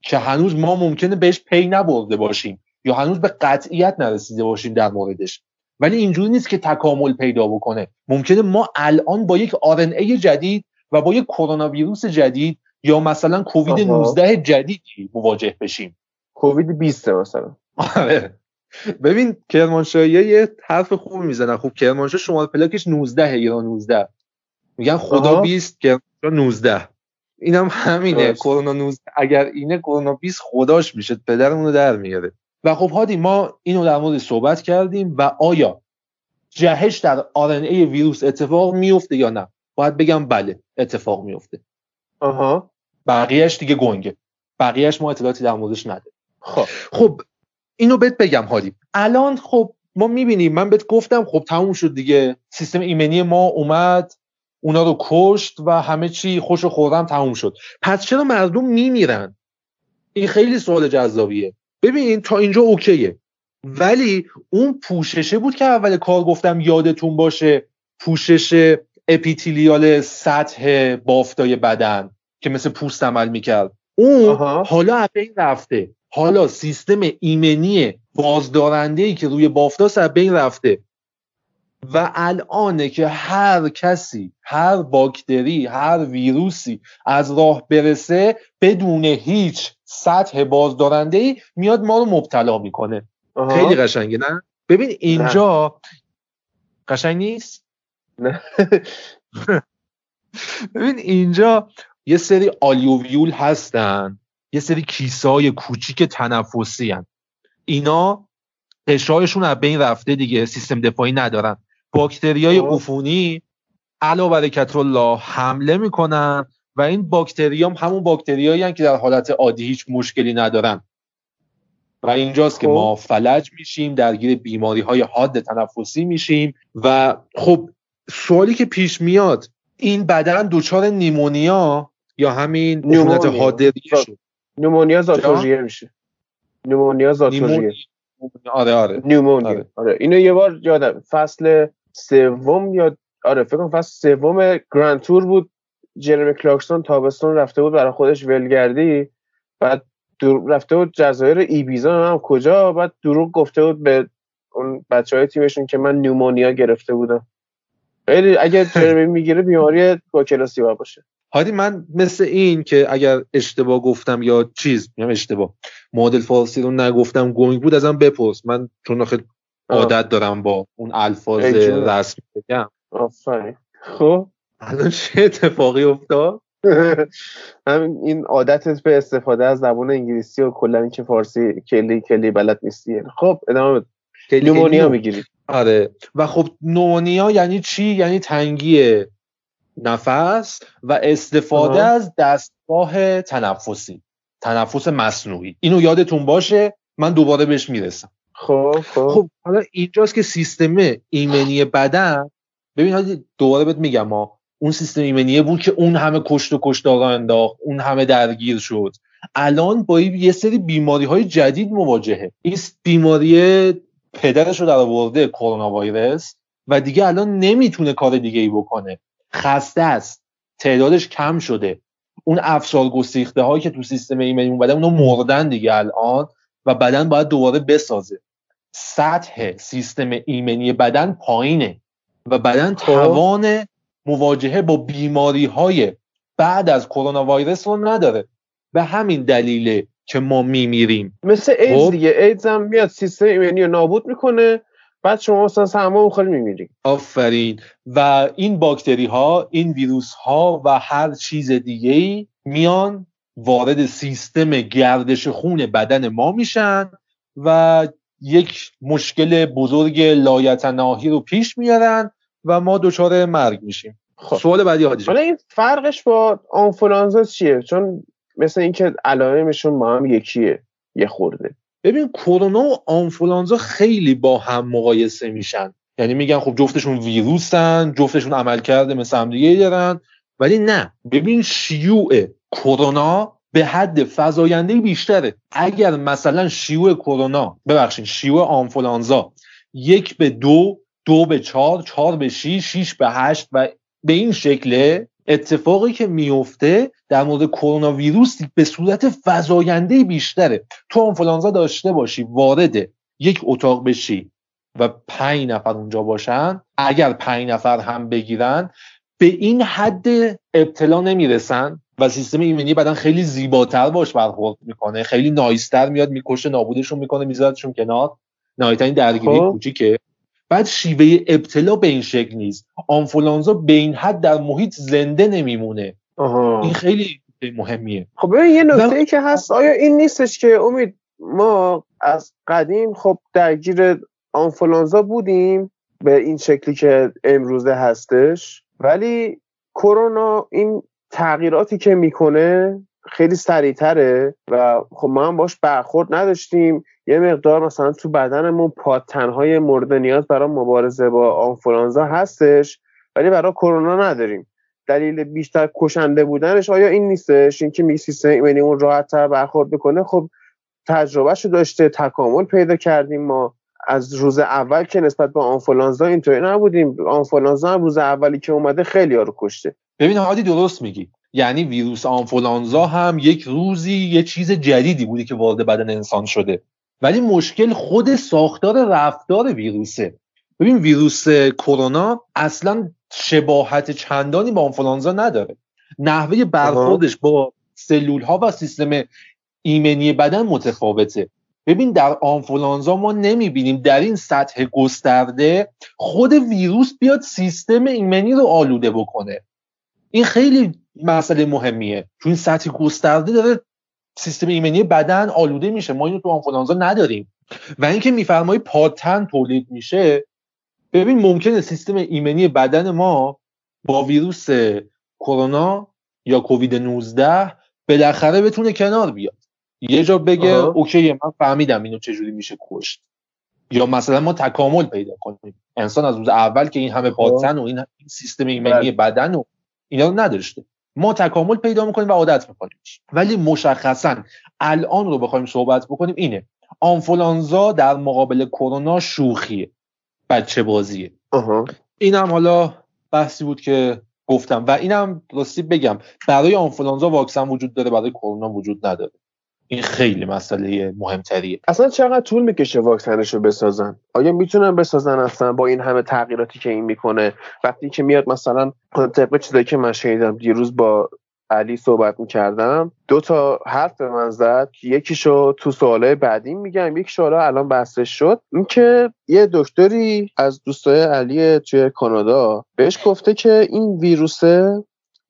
که هنوز ما ممکنه بهش پی نبرده باشیم یا هنوز به قطعیت نرسیده باشیم در موردش. ولی اینجوری نیست که تکامل پیدا بکنه. ممکنه ما الان با یک ای جدید و با یک کرونا ویروس جدید یا مثلا کووید 19 جدیدی مواجه بشیم. کووید 20 مثلا. آره. ببین کرمانشاهی یه حرف خوب می‌زنن خوب کرمانشاه شمال پلاکش 19 ایران 19 میگن خدا 20 که 19 اینم همینه. کرونا 19 اگر اینه کرونا 20 خداش میشه. پدرمون رو در میاره. و خب هادی ما اینو در مورد صحبت کردیم و آیا جهش در ای ویروس اتفاق میفته یا نه؟ باید بگم بله اتفاق میفته آها. بقیهش دیگه گنگه. بقیهش ما اطلاعاتی در موردش نداریم. خب. خب اینو بهت بگم هادی. الان خب ما می‌بینیم من بهت گفتم خب تموم شد دیگه. سیستم ایمنی ما اومد اونا رو کشت و همه چی خوش و خورم تموم شد. پس چرا مردم میمیرن؟ این خیلی سوال جذابیه. ببین تا اینجا اوکیه. ولی اون پوششه بود که اول کار گفتم یادتون باشه پوشش اپیتیلیال سطح بافتای بدن که مثل پوست عمل می‌کرد. اون حالا از بین رفته. حالا سیستم ایمنی بازدارنده ای که روی بافتا از بین رفته. و الانه که هر کسی هر باکتری هر ویروسی از راه برسه بدون هیچ سطح بازدارنده ای میاد ما رو مبتلا می‌کنه. خیلی قشنگه نه؟ ببین اینجا قشنگ نیست؟ نه. ببین اینجا یه سری آلیوویول هستن یه سری کیسای کوچیک تنفسی هن. اینا قشایشون از بین رفته دیگه سیستم دفاعی ندارن. باکتریای خب. عفونی علا برکت الله حمله می‌کنن و این باکتریام همون باکتریایی که در حالت عادی هیچ مشکلی ندارن. و اینجاست که ما خب. فلج میشیم درگیر بیماری های حاد تنفسی میشیم و خب سوالی که پیش میاد این بدن دچار نیمونیا یا همین عفونت حاده شد نیمونیا زاتوریه میشه. نیمونیا زاتوریه آره آره. نیمونیا. آره. آره. اینو یه بار یادم. فصل سوم یا آره فکر کنم فصل سوم گرند تور بود. جرمی کلاکسون تابستون رفته بود برای خودش ولگردی. بعد رفته بود جزایر ایبیزا هم کجا. بعد دروغ گفته بود به اون بچه های تیمشون که من نیومونیا گرفته بودم. خیلی اگه جرمی می‌گیره بیماری با کلاسی باشه. هادی من مثل این که اگر اشتباه گفتم یا چیز میگم اشتباه. مدل فارسی رو نگفتم گنگ بود ازم بپرس. من چون خیلی عادت دارم با اون الفاظ رسمی بگم. آفرین. خب؟ الان چه اتفاقی افتاد؟ همین این عادتت به استفاده از زبان انگلیسی و کلا اینکه فارسی کلی کلی بلد نیستی. خب ادامه بده. نومونیا می‌گیری. آره. و خب نومونیا یعنی چی؟ یعنی تنگی نفس و استفاده از دستگاه تنفسی. تنفس مصنوعی. اینو یادتون باشه من دوباره بهش می‌رسم. خب خب, خب حالا اینجاست که سیستم ایمنی بدن ببین دوباره بهت میگم ما اون سیستم ایمنیه بود که اون همه کشت و کشتارا انداخت اون همه درگیر شد. الان با یه سری بیماری های جدید مواجهه. این بیماری پدرش رو در آورده کرونا ویروس و دیگه الان نمی‌تونه کار دیگه ای بکنه. خسته است. تعدادش کم شده. اون افسار گسیخته هایی که تو سیستم ایمنی اومده اونو مردن دیگه الان. و بدن باید دوباره بسازه. سطح سیستم ایمنی بدن پایینه و بدن خب. توان مواجهه با بیماری های بعد از کرونا ویروس رو نداره. به همین دلیله که ما میمیریم. مثل ایدز خب؟ دیگه. ایدز هم میاد سیستم ایمنی رو نابود می‌کنه. بعد شما مثلا سرما بخوری میمیری. آفرین. و این باکتری ها این ویروس ها و هر چیز دیگه ای میان وارد سیستم گردش خون بدن ما میشن و یک مشکل بزرگ لایتناهی رو پیش میارن و ما دچار مرگ میشیم. خب. سوال بعدی حاجی حالا این فرقش با آنفولانزا چیه؟ چون مثل اینکه علائمشون با هم یکیه یه خورده. ببین کرونا و آنفولانزا خیلی با هم مقایسه میشن. یعنی میگن خب جفتشون ویروسن جفتشون عمل کرده مثل هم دیگه دارن ولی نه. ببین شیوع کرونا به حد فزاینده بیشتره. اگر مثلا شیوع کرونا ببخشید شیوع آنفولانزا یک به دو دو به چهار چهار به شیش شیش به هشت و به این شکله اتفاقی که میفته در مورد کرونا ویروس به صورت فزاینده بیشتره. تو آنفولانزا داشته باشی وارد یک اتاق بشی و پنج نفر اونجا باشن. اگر پنج نفر هم بگیرن به این حد ابتلا نمی‌رسن. و سیستم ایمنی بدن خیلی زیباتر باش برخورد می‌کنه. خیلی نایستر میاد می‌کشه نابودشون می‌کنه میذارتشون کنار. نهایتا درگیری خب. کوچیکه. بعد شیوه ابتلا به این شکل نیست. آنفولانزا به این حد در محیط زنده نمیمونه. این خیلی مهمیه. خب ببین یه نکته ای که هست آیا این نیستش که امید ما از قدیم خب درگیر آنفولانزا بودیم به این شکلی که امروزه هستش ولی کرونا این تغییراتی که می‌کنه خیلی سریعتره و خب ما هم باش برخورد نداشتیم. یه مقدار مثلا تو بدنمون پادتنهای مورد نیاز برای مبارزه با آنفولانزا هستش ولی برای کرونا نداریم. دلیل بیشتر کشنده بودنش آیا این نیستش؟ اینکه می سیستم یعنی اون راحت تر برخورد بکنه خب تجربهشو داشته تکامل پیدا کردیم. ما از روز اول که نسبت به آنفولانزا اینطوری نبودیم. آنفولانزا هم روز اولی که اومده خیلی رو کشته. ببین هادی درست میگی. یعنی ویروس آنفولانزا هم یک روزی یه چیز جدیدی بوده که وارد بدن انسان شده. ولی مشکل خود ساختار رفتار ویروسه. ببین ویروس کرونا اصلا شباهت چندانی با آنفولانزا نداره. نحوه برخوردش با سلول ها و سیستم ایمنی بدن متفاوته. ببین در آنفولانزا ما نمی‌بینیم در این سطح گسترده خود ویروس بیاد سیستم ایمنی رو آلوده بکنه. این خیلی مسئله مهمیه. چون این سطح گسترده داره سیستم ایمنی بدن آلوده میشه. ما اینو تو آنفولانزا نداریم. و اینکه میفرمایی پاتن تولید میشه ببین ممکنه سیستم ایمنی بدن ما با ویروس کرونا یا کووید 19 بالاخره بتونه کنار بیاد. یه جا بگه اوکی من فهمیدم اینو چجوری میشه کشت. یا مثلا ما تکامل پیدا کنیم. انسان از روز اول که این همه پاتن و این سیستم ایمنی بله. بدن و اینا رو نداشته ما تکامل پیدا می‌کنیم و عادت می‌کنیم ولی مشخصا الان رو بخوایم صحبت بکنیم اینه. آنفولانزا در مقابل کرونا شوخیه. بچه بازیه. اینم حالا بحثی بود که گفتم. و اینم راستی بگم. برای آنفولانزا واکسن وجود داره برای کرونا وجود نداره. این خیلی مسئله مهمتریه. اصلا چقدر طول می‌کشه واکسنش رو بسازن؟ آیا می‌تونن بسازن اصلا با این همه تغییراتی که این می‌کنه؟ وقتی که میاد مثلا طبق چیزایی که من شنیدم دیروز با علی صحبت می‌کردم دو تا حرف به من زد. که یکیشو تو سوالای بعدی میگم یک حالا الان بحثش شد. اینکه یه دکتری از دوستای علی توی کانادا بهش گفته که این ویروسه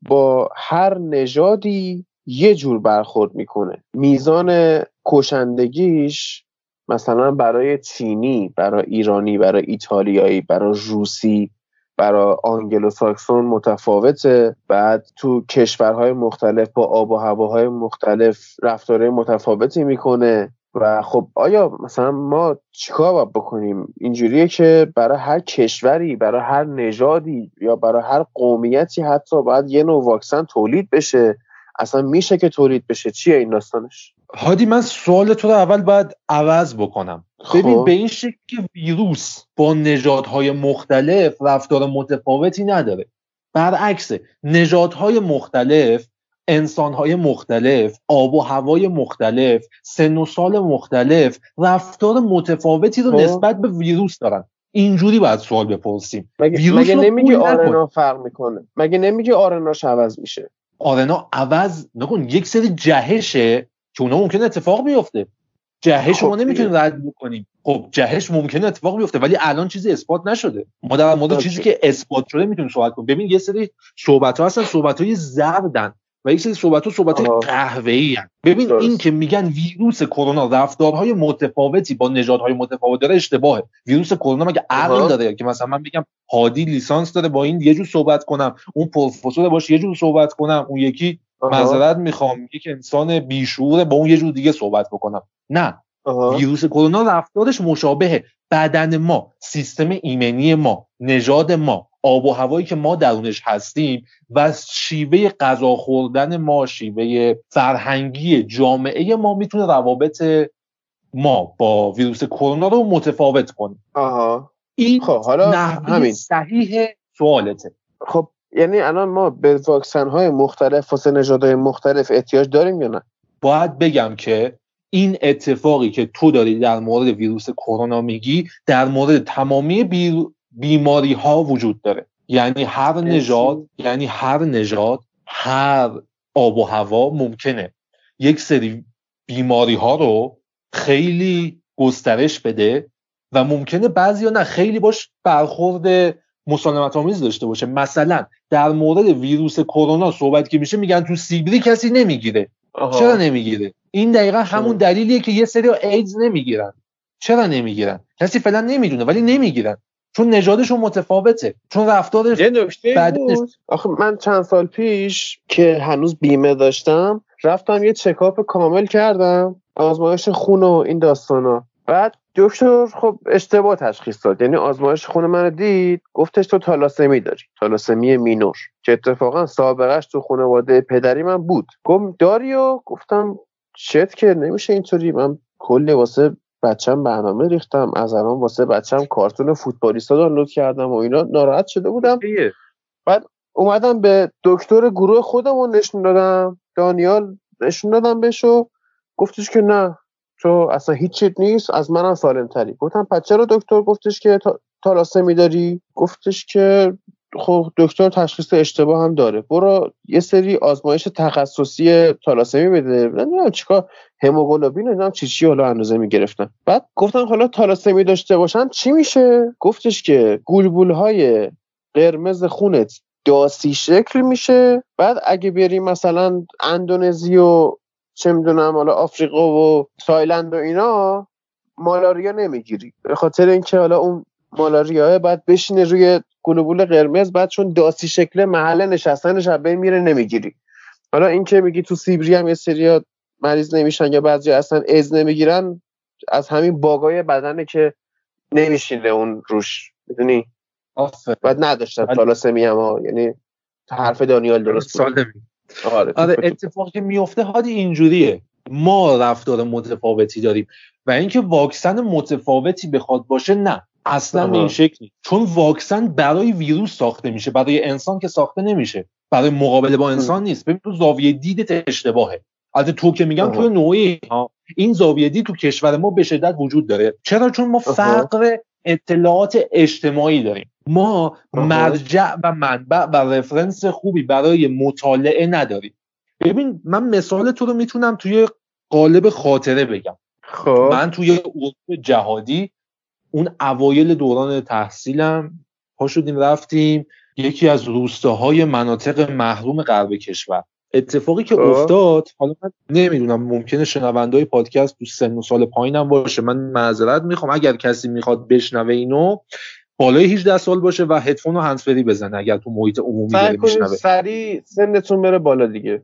با هر نژادی یه جور برخورد می‌کنه. میزان کشندگیش مثلا برای چینی برای ایرانی برای ایتالیایی برای روسی برای آنگلو ساکسون متفاوته. بعد تو کشورهای مختلف با آب و هواهای مختلف رفتارهای متفاوتی می‌کنه. و خب آیا مثلا ما چیکار باید بکنیم؟ اینجوریه که برای هر کشوری برای هر نژادی یا برای هر قومیتی حتی باید یه نوع واکسن تولید بشه. اصلا میشه که تولید بشه؟ چیه این داستانش؟ هادی من سوال تو رو اول باید عوض بکنم. خب. ببین به این شکل که ویروس با نژادهای مختلف رفتار متفاوتی نداره. برعکس نژادهای مختلف انسانهای مختلف آب و هوای مختلف سن و سال مختلف رفتار متفاوتی رو خب. نسبت به ویروس دارن. اینجوری باید سوال بپرسیم. مگه, مگه نمیگی آرنا فرق می‌کنه؟ مگه نمیگی آرناش عوض میشه؟ آرنا عوض نکن یک سری جهشه که اونا ممکن اتفاق بیفته. جهش خب ما نمی‌تونیم رد بکنیم. خب جهش ممکنه اتفاق بیفته ولی الان چیزی اثبات نشده. ما در مورد چیزی که اثبات شده می‌تونیم صحبت کنیم. ببین یه سری صحبت ها هستن صحبت های زردن. و یک سری صحبت ها صحبت قهوه‌ای ببین این که میگن ویروس کرونا رفتارهای متفاوتی با نژادهای متفاوت داره اشتباهه. ویروس کرونا مگه عقل داره؟ که مثلا من بگم هادی لیسانس داره با این یه جور صحبت کنم اون پروفسور باشه یه جور صحبت کنم اون یکی معذرت می‌خوام یک انسان بیشعور با اون یه جور دیگه صحبت بکنم. نه. ویروس کرونا رفتارش مشابهه. بدن ما سیستم ایمنی ما نژاد ما آب و هوایی که ما درونش هستیم و شیوه غذا خوردن ما شیوه فرهنگی جامعه ما می‌تونه روابط ما با ویروس کرونا رو متفاوت کنه. آها. این خب حالا همین. صحیح سوالته. خب یعنی الان ما به واکسن های مختلف واسه نژادهای مختلف احتیاج داریم یا نه؟ باید بگم که این اتفاقی که تو داری در مورد ویروس کرونا میگی در مورد تمامی بیماری ها وجود داره. یعنی هر نژاد یعنی هر نژاد هر آب و هوا ممکنه یک سری بیماری ها رو خیلی گسترش بده و ممکنه بعضی نه خیلی باش برخورد مسالمت آمیز داشته باشه. مثلا در مورد ویروس کرونا صحبت که میشه میگن تو سیبری کسی نمی‌گیره. چرا نمی‌گیره؟ این دقیقا همون دلیلیه که یه سری ایدز نمی‌گیرن. چرا نمی‌گیرن؟ کسی فعلا نمی‌دونه ولی نمی‌گیرن. چون نژادشون متفاوته چون رفتار یه نکته آخه من چند سال پیش که هنوز بیمه داشتم رفتم یه چکاپ کامل کردم آزمایش خون و این داستانا. بعد دکتر خب اشتباه تشخیص داد. یعنی آزمایش خون من دید گفتش تو تالاسمی داری. تالاسمی مینور. که اتفاقا سابقش تو خانواده پدری من بود. گفت داری و؟ گفتم شت که نمیشه اینطوری. من کلی واسه بچم برنامه ریختم. از الان واسه بچم کارتون فوتبالیستا دانلود کردم و اینا. ناراحت شده بودم. بعد اومدم به دکتر گروه خودمون نشون دادم. دانیال نشون دادم بهشو گفتش که نه تو اصلا هیچ چیت نیست. از منم سالم تری گفتم پس چرا دکتر گفتش که تالاسمی داری گفتش که خب دکتر تشخیص اشتباه هم داره. برو یه سری آزمایش تخصصی تالاسمی بده. نمی‌دونم چیکار. هموگلوبین نمی‌دونم چی چی حالا اندازه می‌گرفتن. بعد گفتن حالا تالاسمی داشته باشن. چی میشه؟ گفتش که گولبول های قرمز خونت داسی شکل میشه. بعد اگه بریم مثلا اندونزی و چه می‌دونم حالا آفریقا و تایلند و اینا مالاریا نمی‌گیری. به خاطر اینکه حالا اون مالاریا باید بشینه روی گلوبول قرمز بعد چون داسی شکل محل نشستنش بین میره نمی‌گیری. حالا اینکه میگی تو سیبری هم یه سری مریض نمیشن یا بعضی اصلا از نمی‌گیرن از همین باگای بدنه که نمیشینه اون روش. می‌دونی؟ بعد نداشتن تالاسمی هم یعنی حرف دانیال درست سالمی. آره, آره اتفاقی که میفته هادی اینجوریه. ما رفتار متفاوتی داریم. و اینکه واکسن متفاوتی بخواد باشه نه. اصلا به این شکلی. چون واکسن برای ویروس ساخته میشه برای انسان که ساخته نمیشه. برای مقابله با انسان نیست. ببین تو زاویه دیدت اشتباهه. البته تو که میگم تو نوعی ها این زاویه دید تو کشور ما به شدت وجود داره. چرا؟ چون ما فقر اطلاعات اجتماعی داریم. ما مرجع و منبع و رفرنس خوبی برای مطالعه نداریم. ببین من مثال تو رو می‌تونم توی قالب خاطره بگم. خب. من توی اروپا جهادی اون اوایل دوران تحصیلم پا شدیم رفتیم یکی از روستاهای مناطق محروم غرب کشور. اتفاقی که خب. افتاد حالا من نمی‌دونم ممکنه شنوندهای پادکست تو سن و سال پایینم باشه. من معذرت می‌خوام اگر کسی می‌خواد بشنوه اینو بالای 18 سال باشه و هدفون و هنسفری بزنه اگر تو محیط عمومی داره میشنوه. سری سنتون بره بالا دیگه.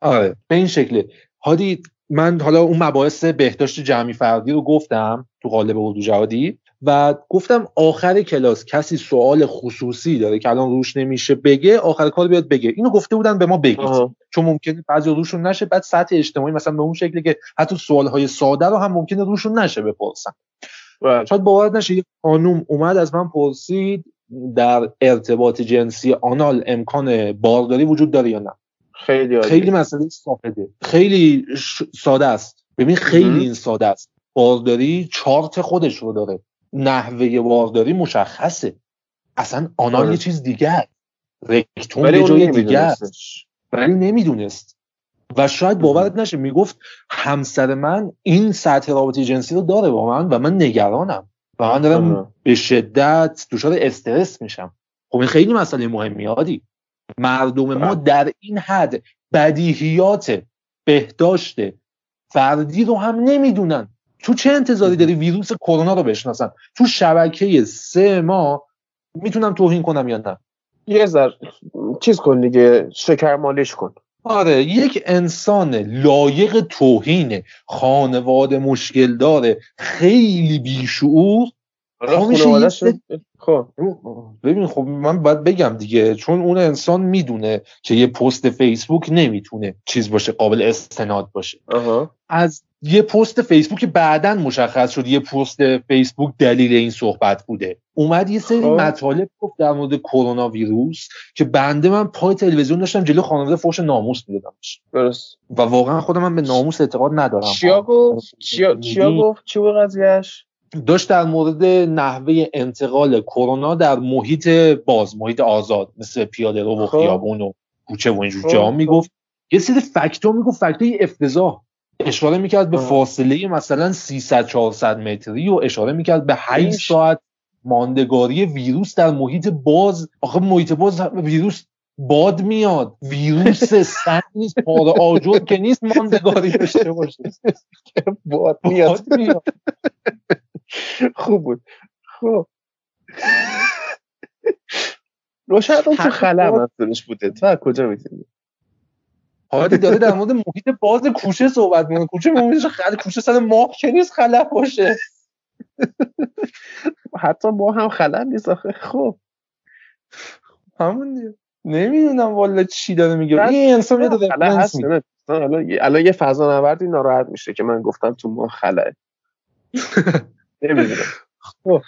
آره. به این شکله. هادی من حالا اون مباحث بهداشت جمعی فردی رو گفتم تو قالب اردو جهادی و گفتم آخر کلاس کسی سوال خصوصی داره که الان روش نمیشه بگه آخر کار بیاد بگه. اینو گفته بودن به ما بگید. چون ممکنه بعضی روشون نشه بعد سطح اجتماعی مثلا به اون شکلی که حتی سوالهای ساده رو هم ممکنه روشون نشه بپرسن. شاید باور نشه یه خانوم اومد از من پرسید در ارتباط جنسی آنال امکان بارداری وجود داره یا نه. خیلی خیلی مسئله ساده خیلی ساده است. ببین خیلی این ساده است. بارداری چارت خودش رو داره. نحوه بارداری مشخصه. اصلا آنال آره. یه چیز دیگه رکتون یه جای دیگه ولی نمی‌دونست. و شاید باورت نشه می‌گفت همسر من این سطح رابطه جنسی رو داره با من و من نگرانم. و من دارم به شدت دچار استرس میشم. خب این خیلی مسئله مهمی هادی مردم ما بله. در این حد بدیهیات بهداشت فردی رو هم نمی‌دونن. تو چه انتظاری داری ویروس کرونا رو بشناسن؟ تو شبکه سه ما می‌تونم توهین کنم یا نه؟ یه ذر چیز کن دیگه شکر مالش کن. آره یک انسان لایق توهین خانواده مشکل داره خیلی بیشعور. آره خب ببین خب من باید بگم دیگه چون اون انسان می‌دونه که یه پست فیسبوک نمی‌تونه چیز باشه قابل استناد باشه. از یه پست فیسبوک بعدا مشخص شد یه پست فیسبوک دلیل این صحبت بوده. اومد یه سری خب. مطالب گفت در مورد کرونا ویروس که بنده من پای تلویزیون داشتم جلو خانواده فوش ناموس میدادمش. درست. و واقعا خودم من به ناموس اعتقاد ندارم. چیا گفت؟ چیا گفت؟ چی بود قضیهش داشت در مورد نحوه انتقال کرونا در محیط باز محیط آزاد مثل پیاده رو و خب. خیابون و کوچه و اینجور خب. جا می‌گفت یه سری فکتور می‌گفت فکتور افتضاح. اشاره می‌کرد به فاصله مثلا 300 400 متری و اشاره می‌کرد به 8 ساعت ماندگاری ویروس در محیط باز. آخه محیط باز ویروس باد میاد. ویروس سنگ نیست. پار آجر که نیست ماندگاری داشته باشه. باد میاد. خوب بود. خب. روشن اون تو خلم هستنش بوده. تو کجا می‌تونی حالا داره در مورد محیط باز کوچه صحبت می‌کنه. کوچه محیط خیلی کوچه سر ماه که نیست باشه. حتی ما هم خلق نیست آخه. خب. همون دیگه. نمی‌دونم والا چی داره میگه. این انسان یه داره الان یه فضا نوردی ناراحت میشه که من گفتم تو ما خلقه نمی‌دونم. خب.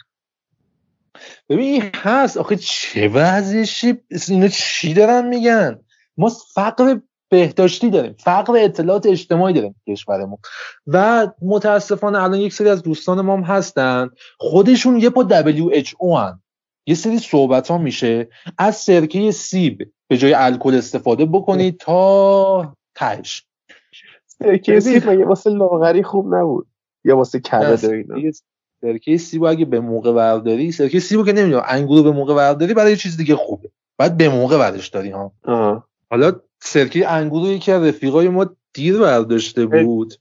ببین هست. آخه چه وضعشی اینا چی دارن میگن؟ ما فقر بهداشتی داریم فقر اطلاعات اجتماعی داریم کشورمون. و متاسفانه الان یک سری از دوستان ما هم هستن خودشون یه پا WHO هن. یه سری صحبت ها میشه. از سرکه سیب به جای الکل استفاده بکنید تا تش سرکه سیب یه واسه لاغری خوب نبود؟ یا واسه اینا؟ سرکه سیبو اگه به موقع برداری سرکه سیبو که نمی‌دونم انگور به موقع برداری برای چیز دیگه خوبه. بعد به موقع برداشت داری ها. حالا سرکه انگور یکی از رفیقای ما دیر برداشته بود.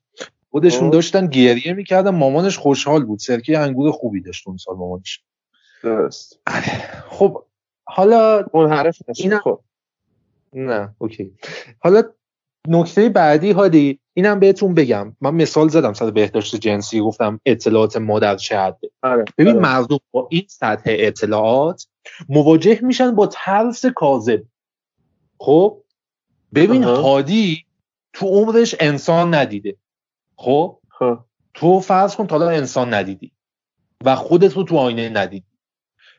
خودشون داشتن گریه می‌کردن. مامانش خوشحال بود. سرکه انگور خوبی داشت اون سال مامانش. درست. خب حالا منحرف اینا... خب. نه. اوکی. حالا نکته بعدی هادی اینم بهتون بگم. من مثال زدم سر بهداشت جنسی. گفتم اطلاعات مادر چه حده. آره. ببین آره. مردم با این سطح اطلاعات مواجه میشن با ترس کاذب. خب؟ ببین هادی تو عمرش انسان ندیده خب, خب. تو فرض کن تا انسان ندیدی و خودت رو تو آینه ندیدی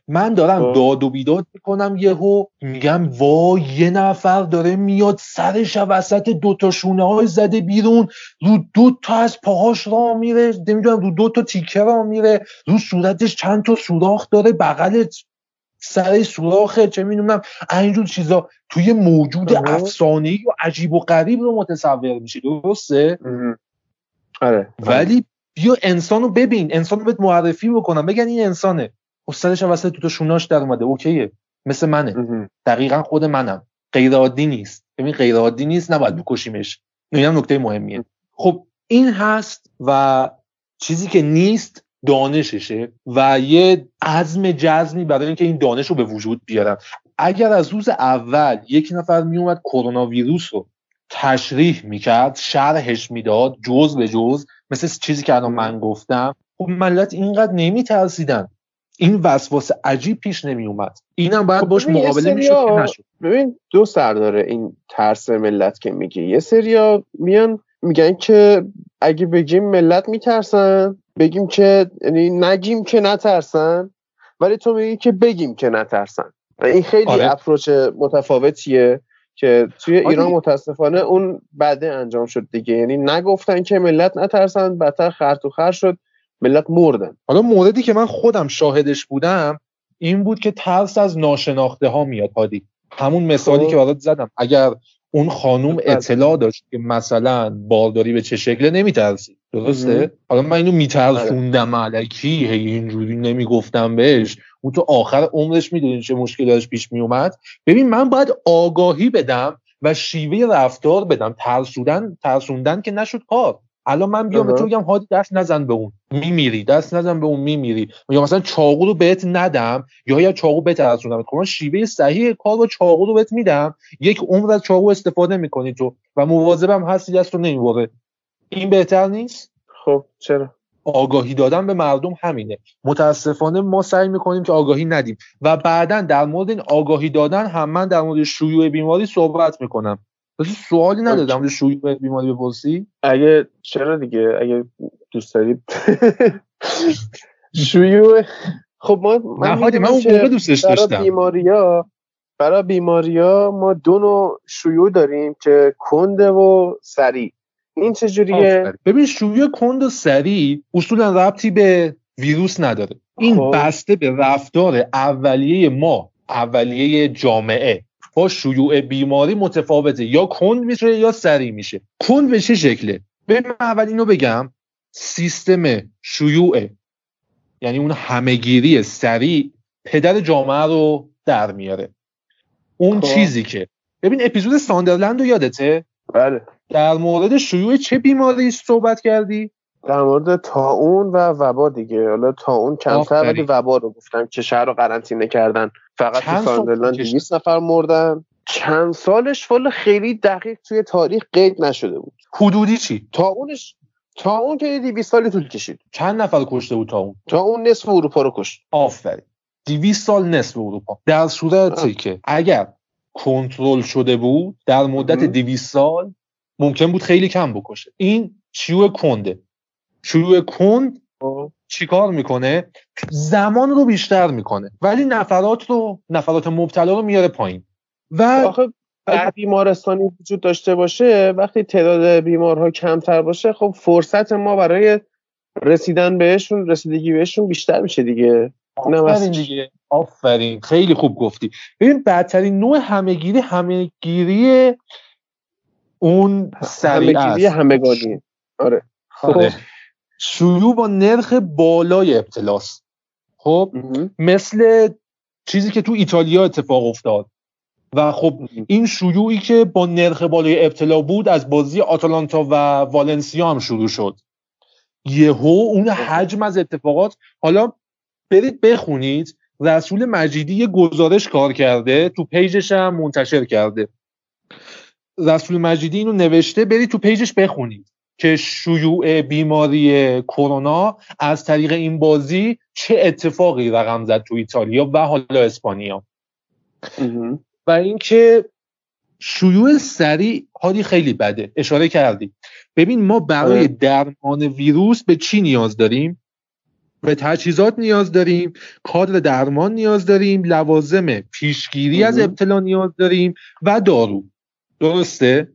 من دارم خب. داد و بیداد می‌کنم یهو میگم وای یه نفر داره میاد سرش وسط دو تا شونه های زده بیرون رو دو تا از پاهاش را میره نمی‌دونم رو دو تا تیکه را میره رو صورتش چند تا سوراخ داره بغلت سر سوراخه چه می‌دونم اینجور چیزا. توی موجود افسانه‌ای و عجیب و غریب رو متصور میشه درسته؟ آره ولی بیا انسانو ببین انسانو بهت معرفی بکنم. بگن این انسانه. استادش واسه تو شوناش در اومده. اوکیه. مثل منه. دقیقا خود منم. غیر عادی نیست. ببین غیر عادی نیست نباید بکشیمش. این هم نکته مهمیه. خب این هست و چیزی که نیست دانششه و یه عزم جزمی برای اینکه این دانش رو به وجود بیارن. اگر از روز اول یک نفر میومد کرونا ویروس رو تشریح می‌کرد شرحش می‌داد جز به جز مثل چیزی که الان من گفتم خب ملت اینقدر نمیترسیدن. این وسواس عجیب پیش نمی اومد اینم باید باش مقابله می‌شد که نشد. ببین دو سر داره این ترس ملت که میگه. یه سریا میان میگن که اگه بگیم ملت میترسن بگیم که یعنی نگیم که نترسن ولی تو میگی که بگیم که نترسن. این خیلی آره. اپروچ متفاوتیه که توی ایران متاسفانه اون بعده انجام شد دیگه. یعنی نگفتن که ملت نترسن بدتر خر تو خر شد ملت مردن. حالا موردی که من خودم شاهدش بودم این بود که ترس از ناشناخته ها میاد هادی. همون مثالی خب. که برات زدم. اگر اون خانوم بله. اطلاع داشت که مثلا بارداری به چه شکله نمیترسید. درسته؟ حالا من اینو میترسوندم علکی هی اینجوری نمی‌گفتم بهش. اون تو آخر عمرش می‌دونین چه مشکلاتش پیش میومد ببین من باید آگاهی بدم و شیوه رفتار بدم. ترسودن ترسوندن که نشد کار. الان من بیام به تو بگم هادی دست نزن به اون. میمیری. دست نزن به اون میمیری. یا مثلا چاقو رو بهت ندم یا یا چاقو بترسونم خب من شیوه صحیح کار با چاقو رو بهت میدم. یک عمر از چاقو استفاده می‌کنی تو. و مواظبم هستی دست رو نمی‌بره. این بهتر نیست؟ خب چرا؟ آگاهی دادن به مردم همینه. متاسفانه ما سعی می‌کنیم که آگاهی ندیم. و بعدا در مورد این آگاهی دادن هم من در مورد شیوع بیماری صحبت می‌کنم. سوالی ندادم شیوع بیماری بپرسی؟ اگه چرا دیگه؟ اگه دوست دارید. شیوع خب ما من, من اون موقع دوستش داشتم. بیماریا برای بیماریا ما دو نوع شیوع داریم که کنده و سریع این چجوریه ببین شیوع کند و سریع اصولا ربطی به ویروس نداره. این خب. بسته به رفتار اولیه ما اولیه جامعه. با شیوع بیماری متفاوته. یا کند میشه یا سریع میشه. کند به چه شکله؟ ببین من اول اینو بگم. سیستم شیوع. یعنی اون همهگیری سریع پدر جامعه رو در میاره. اون خب. چیزی که ببین اپیزود ساندرلند رو یادته؟ بله. در مورد شیوع چه بیماری صحبت کردی؟ در مورد تاون و وبا دیگه. حالا تاون کمتر ولی وبا رو گفتم که شهر رو قرنطینه کردن. فقط تو ساندرلند 200 نفر مردن. چند سالش والا خیلی دقیق توی تاریخ قید نشده بود. حدودی چی؟ تاونش تا اون که 200 سال طول کشید. چند نفر کشته بود تا اون؟ تا اون نصف اروپا رو کشت. آفرین. 200 سال نصف اروپا. در صورتی که اگر کنترل شده بود در مدت 200 سال ممکن بود خیلی کم بکشه. این شیوع کنده. شیوع کند خب. چیکار می‌کنه؟ زمان رو بیشتر می‌کنه. ولی نفرات رو نفرات مبتلا رو میاره پایین. و آخه بیمارستانی وجود داشته باشه وقتی تعداد بیمارها کمتر باشه خب فرصت ما برای رسیدن بهشون رسیدگی بهشون بیشتر میشه دیگه. آفرین دیگه. آفرین. خیلی خوب گفتی. ببین بدترین نوع همهگیری همهگیری اون سریع همهگیری همگانی. آره. خب شیوع با نرخ بالای ابتلاس. خب مثل چیزی که تو ایتالیا اتفاق افتاد. و خب این شیوعی که با نرخ بالای ابتلا بود از بازی آتالانتا و والنسیا هم شروع شد. یهو اون حجم از اتفاقات. حالا برید بخونید. رسول مجیدی یه گزارش کار کرده تو پیجش هم منتشر کرده. رسول مجیدی اینو نوشته برید تو پیجش بخونید. که شیوع بیماری کرونا از طریق این بازی چه اتفاقی رقم زد تو ایتالیا و حالا اسپانیا. و اینکه شیوع سریع حالی خیلی بده. اشاره کردی. ببین ما برای آره. درمان ویروس به چی نیاز داریم؟ به تجهیزات نیاز داریم کادر درمان نیاز داریم لوازم پیشگیری از ابتلا نیاز داریم و دارو. درسته؟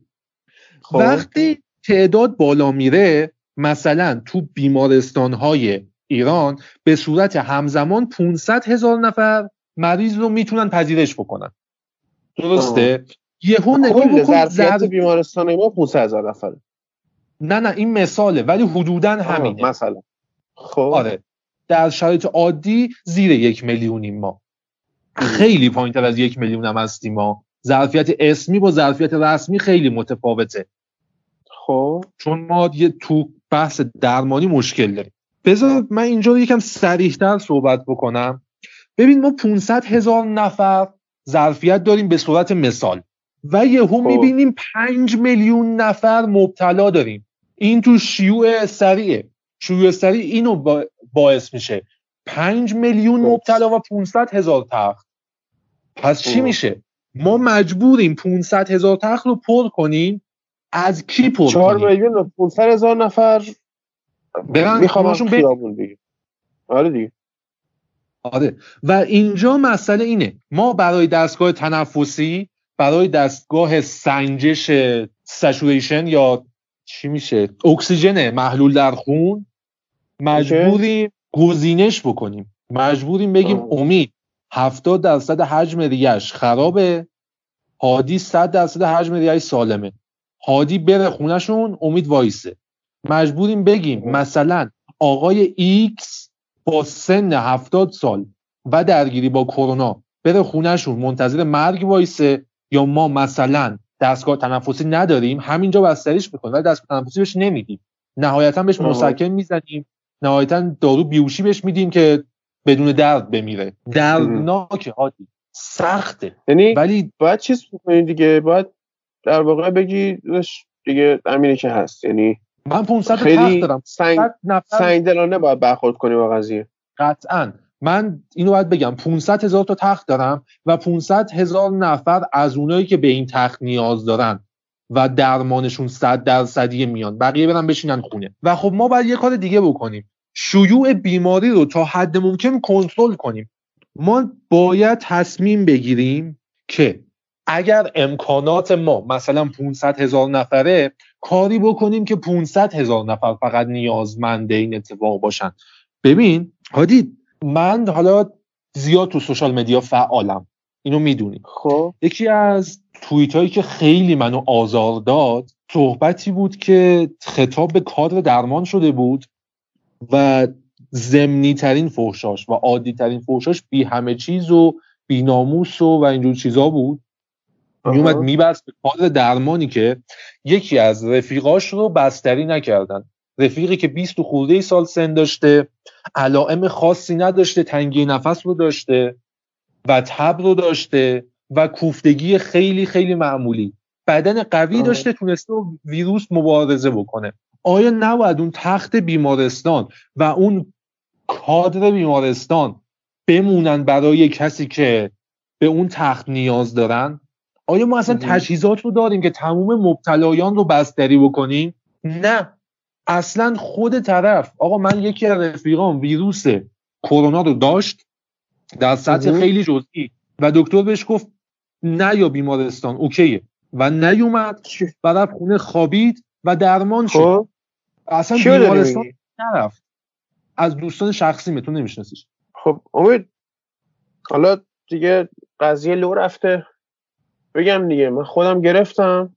خب. وقتی تعداد بالا میره مثلا تو بیمارستان های ایران به صورت همزمان 500 هزار نفر مریض رو می‌تونن پذیرش بکنن. درسته؟ یهو نگاه بکن بیمارستان ما 500 هزار نفره. نه نه این مثاله ولی حدودا همینه. مثلا. خب. آره. در شرایط عادی زیر یک میلیونیم ما. خیلی پایین تر از یک میلیون هم هستیم ما. ظرفیت اسمی با ظرفیت رسمی خیلی متفاوته. خب. چون ما یه تو بحث درمانی مشکل داریم. بذار من اینجا یکم سریحتر صحبت بکنم. ببین ما 500 هزار نفر ظرفیت داریم به صورت مثال و یهو خب. می‌بینیم 5 میلیون نفر مبتلا داریم. این تو شیوع سریعه. شیوع سریع اینو باعث میشه. 5 میلیون خب. مبتلا و 500 هزار تخت. پس چی میشه؟ ما مجبوریم 500 هزار تخت رو پر کنیم. از کی پر 4 میلیون و 500 هزار نفر. برن میخوامشون دیگه. آره دیگه. آره. و اینجا مسئله اینه. ما برای دستگاه تنفسی برای دستگاه سنجش سچوریشن یا چی میشه؟ اکسیژن محلول در خون مجبوریم گزینش بکنیم. مجبوریم بگیم امید هفتاد درصد حجم ریش خرابه. هادی 100 درصد حجم ریهش سالمه. هادی بره خونهشون امید وایسه. مجبوریم بگیم مثلا آقای ایکس با سن هفتاد سال و درگیری با کرونا بره خونهشون منتظر مرگ وایسه یا ما مثلا دستگاه تنفسی نداریم؟ همینجا بستریش می‌کنیم ولی دستگاه تنفسی بهش نمیدیم. نهایتا بهش مسکن می‌زنیم. نهایتا داروی بیهوشی بهش میدیم که بدون درد بمیره. دردناکه هادی سخته. یعنی ولی باید چیز بکنی دیگه باید در واقع بگی دیگه امینه که هست. یعنی من 500 خیلی دارم. سنگ سنگ دلانه باید برخورد کنی با قضیه. قطعا. من اینو باید بگم. 500 هزار تا تخت دارم و 500 هزار نفر از اونایی که به این تخت نیاز دارن و درمانشون صد درصدی میان. بقیه برن بشینن خونه. و خب ما باید یه کار دیگه بکنیم. شیوع بیماری رو تا حد ممکن کنترل کنیم. ما باید تصمیم بگیریم که اگر امکانات ما مثلا 500 هزار نفره کاری بکنیم که 500 هزار نفر فقط نیازمند این اتفاق باشن. ببین هادی من حالا زیاد تو سوشال مدیا فعالم. اینو می‌دونی. خب. یکی از توییت هایی که خیلی منو آزار داد صحبتی بود که خطاب به کادر درمان شده بود و زمینی ترین فوشاش و عادی ترین فوشاش بی همه چیز و بی ناموس و, و اینجور چیزا بود. میومد میبست به کادر درمانی که یکی از رفیقاش رو بستری نکردن. رفیقی که 20 خورده سال سن داشته علائم خاصی نداشته تنگی نفس رو داشته و تب رو داشته و کوفتگی خیلی خیلی معمولی. بدن قوی داشته تونسته ویروس مبارزه بکنه. آیا نباید اون تخت بیمارستان و اون کادر بیمارستان بمونن برای کسی که به اون تخت نیاز دارن؟ آیا ما اصلا تجهیزات رو داریم که تموم مبتلایان رو بستری بکنیم؟ نه. اصلا خود طرف آقا من یکی از رفیقام ویروس کرونا رو داشت در سطح خیلی جزئی. و دکتر بهش گفت نه یا بیمارستان اوکیه. و نیومد و خونه خوابید و درمان شد. خب. اصلا بیمارستان نرفت. از دوستان شخصی میتون نمیشناسیش خب امید حالا دیگه قضیه لو رفته. بگم دیگه من خودم گرفتم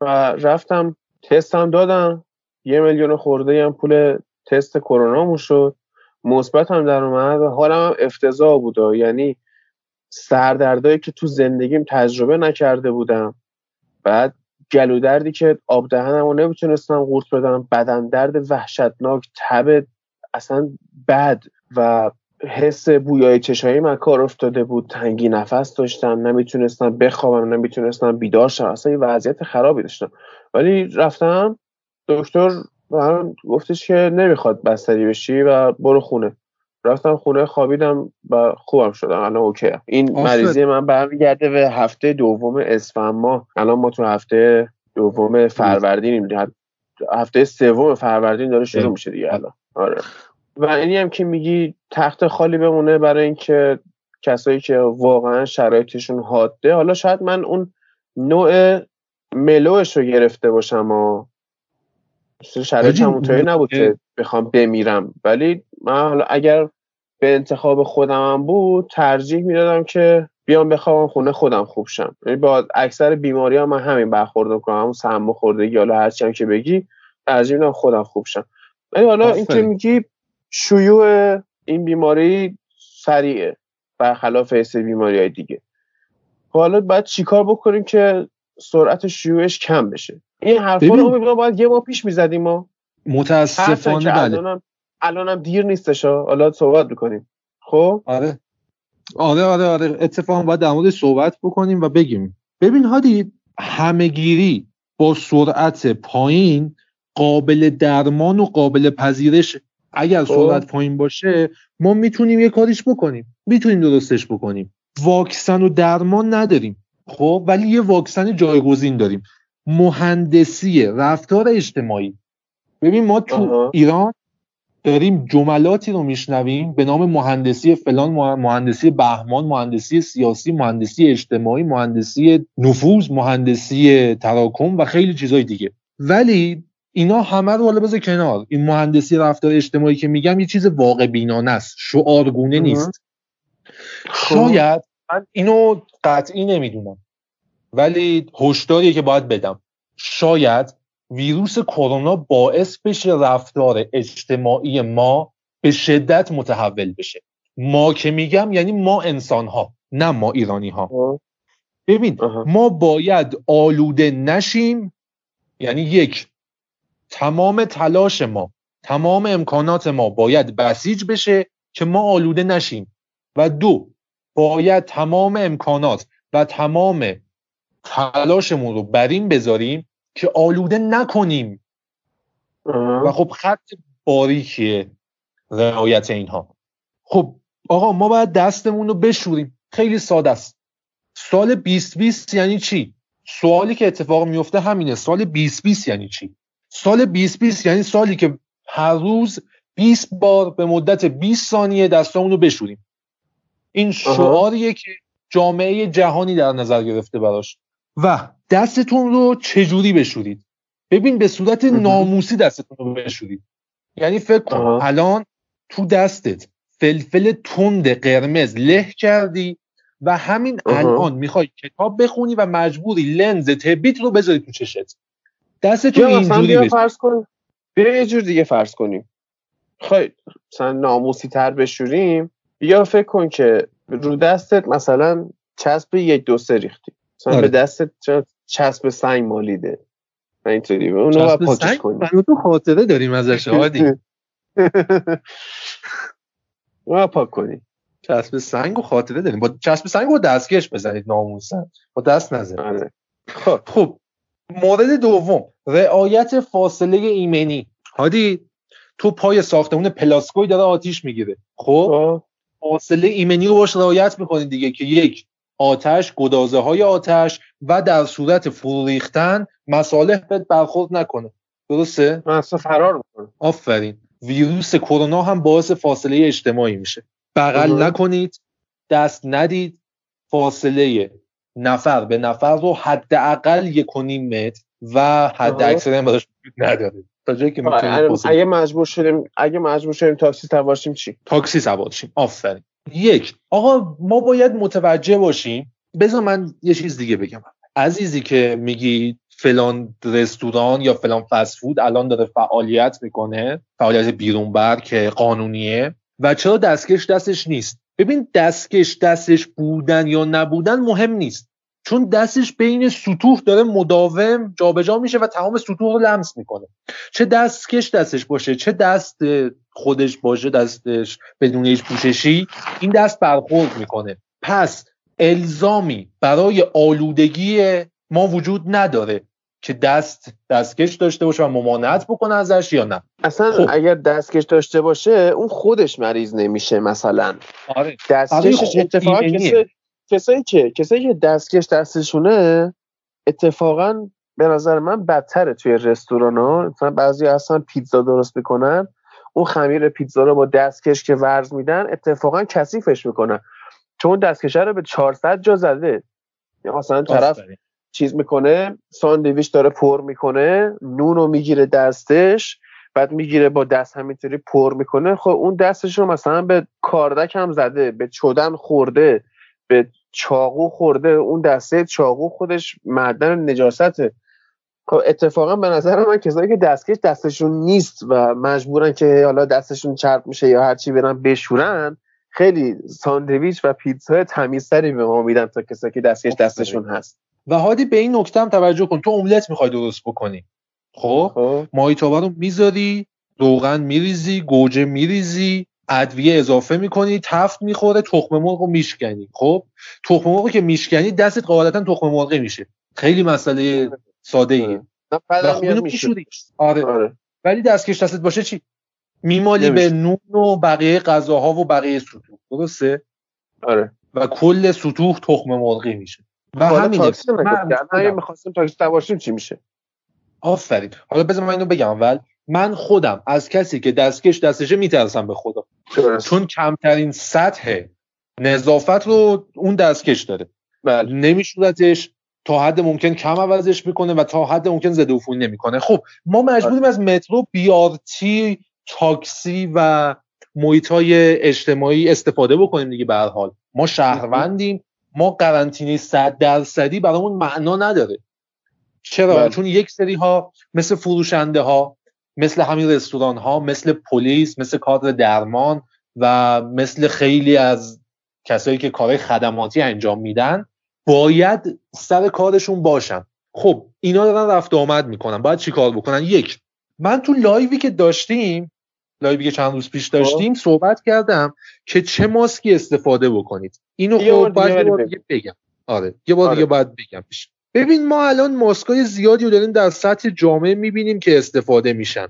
و رفتم تستم دادم. یه میلیون خورده هم پول تست کرونا شد. مثبت هم در اومد و حالم هم افتضاح بود. یعنی سردردایی که تو زندگیم تجربه نکرده بودم. بعد گلو دردی که آب دهنم رو نمی‌تونستم قورت بدم. بدن درد وحشتناک تب اصلا بد و حس بویای چشایی من کار افتاده بود. تنگی نفس داشتم. نمی‌تونستم بخوابم نمی‌تونستم بیدار شم. اصلا یه وضعیت خرابی داشتم. ولی رفتم دکتر من گفتش که نمی‌خواد بستری بشی و برو خونه. رفتم خونه خوابیدم و خوبم شدم. الان اوکی این مریضی من برمیگرده به هفته دوم اسفند ماه الان ما تو هفته دوم فروردین هفته سوم فروردین داره شروع میشه دیگه الان. آره. و اینی هم که میگی تخت خالی بمونه برای اینکه کسایی که واقعا شرایطشون حاده حالا شاید من اون نوع ملوش رو گرفته باشم و شرایط همونطوری نبود که بخوام بمیرم. ولی من حالا اگر به انتخاب خودم بود ترجیح می‌دادم که بیام بخوابم خونه خودم خوب شم. یعنی با اکثر بیماری ها من همین برخورد کنم همون سم خوردگی حالا هرچی هم که بگی ترجیح میدم خودم خوب شم. ولی حالا اینکه میگی شیوع این بیماری سریعه. برخلاف ایسه بیماری های دیگه. خب حالا باید چیکار بکنیم که سرعت شیوعش کم بشه؟ این حرفا رو باید یه ما پیش می‌زدیم ما. متاسفانه بله. الانم دیر نیستش حالا صحبت می‌کنیم. خب؟ آره. آره آره آره. اتفاقا باید در مورد صحبت بکنیم و بگیم. ببین هادی همهگیری با سرعت پایین قابل درمان و قابل پذیرش اگر خب. سرعت پایین باشه ما می‌تونیم یه کاریش بکنیم. می‌تونیم درستش بکنیم. واکسن و درمان نداریم. خب ولی یه واکسن جایگزین داریم. مهندسی رفتار اجتماعی. ببین ما تو ایران داریم جملاتی رو میشنویم به نام مهندسی فلان مهندسی بهمان مهندسی سیاسی مهندسی اجتماعی مهندسی نفوذ مهندسی تراکم و خیلی چیزهای دیگه. ولی اینا همه رو حالا بذار کنار. این مهندسی رفتار اجتماعی که میگم یه چیز واقع بینانه است. شعارگونه نیست. خب. شاید من اینو قطعی نمی‌دونم. ولی هشداریه که باید بدم. شاید ویروس کرونا باعث بشه رفتار اجتماعی ما به شدت متحول بشه. ما که میگم یعنی ما انسان ها نه ما ایرانی ها ببین ما باید آلوده نشیم. یعنی یک تمام تلاش ما تمام امکانات ما باید بسیج بشه که ما آلوده نشیم. و دو باید تمام امکانات و تمام تلاشمون رو بر این بذاریم که آلوده نکنیم. و خب خط باریکیه رعایت اینها. خب آقا ما باید دستمون رو بشوریم. خیلی ساده است. سال 2020 یعنی چی؟ سوالی که اتفاق میفته همینه. سال 2020 یعنی چی؟ سال 2020 یعنی سالی که هر روز 20 بار به مدت 20 ثانیه دستامون رو بشوریم. این شعاریه که جامعه جهانی در نظر گرفته براش. و دستتون رو چجوری بشورید؟ ببین به صورت ناموسی دستتون رو بشورید. یعنی فکر کن الان تو دستت فلفل تند قرمز له کردی و همین الان می‌خوای کتاب بخونی و مجبوری لنز تبیت رو بذاری تو چشت. دستتون اینجوری فرض کن بیا یه جور دیگه فرض کنیم. خواهی مثلا ناموسی تر بشوریم. یا فکر کن که رو دستت مثلا چسب یک دو سه ریختی. مثلا آره. به دستت چسب سنگ مالیده. اینطوری. اونو باید پاکش کنیم. تو خاطره داریم ازش عادی. اونو پاک کنیم. چسب سنگ و خاطره داریم. با چسب سنگ با دستکش بزنید ناموسن با دست نزنید. آره. خب خب. مورد دوم رعایت فاصله ایمنی. هادی تو پای ساختمون پلاسکوی داره آتیش می‌گیره. خب؟ فاصله ایمنی رو باش رعایت می‌کنید دیگه که یک آتش گدازه های آتش و در صورت فرو ریختن مصالح بهت برخورد نکنه. درسته؟ اصلا فرار می‌کنه. آفرین. ویروس کرونا هم باعث فاصله اجتماعی میشه. بغل نکنید دست ندید فاصله نفر به نفر رو حداقل یک و نیم متر و حد اکثر هم براش ندارید تا جایی که اگه مجبور شدیم اگه مجبور شدیم تاکسی سوار چی؟ تاکسی سوار شیم. آفرین. یک آقا ما باید متوجه باشیم. بذار من یه چیز دیگه بگم. عزیزی که میگی فلان رستوران یا فلان فود الان داره فعالیت می‌کنه فعالیت بیرون بر که قانونیه و چرا دستکش دستش نیست؟ ببین دستکش دستش بودن یا نبودن مهم نیست. چون دستش بین سطوح داره مداوم جابجا میشه و تمام سطوح رو لمس می‌کنه. چه دستکش دستش باشه چه دست خودش باشه دستش بدون هیچ پوششی این دست برخورد می‌کنه. پس الزامی برای آلودگی ما وجود نداره. که دست دستکش داشته باشه و ممانعت بکنه ازش یا نه؟ اصلا خب. اگر دستکش داشته باشه اون خودش مریض نمیشه مثلا. آره. دستکشش آره اتفاقا کسایی که کسایی که دستکش دستشونه اتفاقا به نظر من بدتره توی رستوران ها. مثلا بعضی اصلا پیتزا درست می‌کنن اون خمیر پیتزا رو با دستکش که ورز میدن اتفاقا کثیفش می‌کنن. چون دستکشه رو به 400 جا زده. مثلا طرف چیز می‌کنه ساندویچ داره پر می‌کنه نون رو می‌گیره دستش بعد می‌گیره با دست همینطوری پر می‌کنه. خب اون دستش رو مثلا به کاردک هم زده به چودن خورده به چاقو خورده. اون دسته چاقو خودش معدن نجاسته خب اتفاقا به نظر من کسایی که دستکش دستشون نیست و مجبورن که حالا دستشون چرب میشه یا هرچی برن بشورن خیلی ساندویچ و پیتزا تمیزتری به ما میدن تا کسایی که دستکش دستشون هست. و هادی به این نکته هم توجه کن. تو املت می‌خوای درست بکنی. خب, خب. ماهیتابه رو می‌ذاری روغن میریزی گوجه میریزی ادویه اضافه می‌کنی تفت می‌خوره تخم مرغ رو میشکنی. خب؟ تخم مرغ که میشکنی دستت قاعدتا تخم مرغی میشه. خیلی مسئله ساده ایه آره. آره. ولی دستکش دستت باشه چی؟ میمالی به نون و بقیه غذاها و بقیه سطوح درسته؟ آره. و کل سطوح تخم مرغی میشه. و همینه. من می‌خواستیم تاکسی چی میشه؟ آفرین. حالا بذار من اینو بگم اول. من خودم از کسی که دستکش دستشه میترسم به خدا. چون کمترین سطح نظافت رو اون دستکش داره. بله. نمیشورتش تا حد ممکن کم عوضش می‌کنه و تا حد ممکن زده و نمی‌کنه. خب ما مجبوریم بله. از مترو بیارتی تاکسی و محیط های اجتماعی استفاده بکنیم دیگه به حال. ما شهروندیم ما قرنطینه 100 درصدی برامون معنا نداره. چرا؟ بله. چون یک سری ها مثل فروشنده ها مثل همین رستوران ها مثل پلیس مثل کادر درمان و مثل خیلی از کسایی که کارهای خدماتی انجام میدن باید سر کارشون باشن. خب اینا دارن رفت آمد می‌کنن. باید چی کار بکنن؟ یک من تو live ی که داشتیم live ی که چند روز پیش داشتیم خب. صحبت کردم که چه ماسکی استفاده بکنید. اینو خب باید یه بار دیگه بگم. آره یه بار آره. دیگه باید بگم. پیش ببین ما الان ماسکای زیادی رو داریم در سطح جامعه می‌بینیم که استفاده میشن.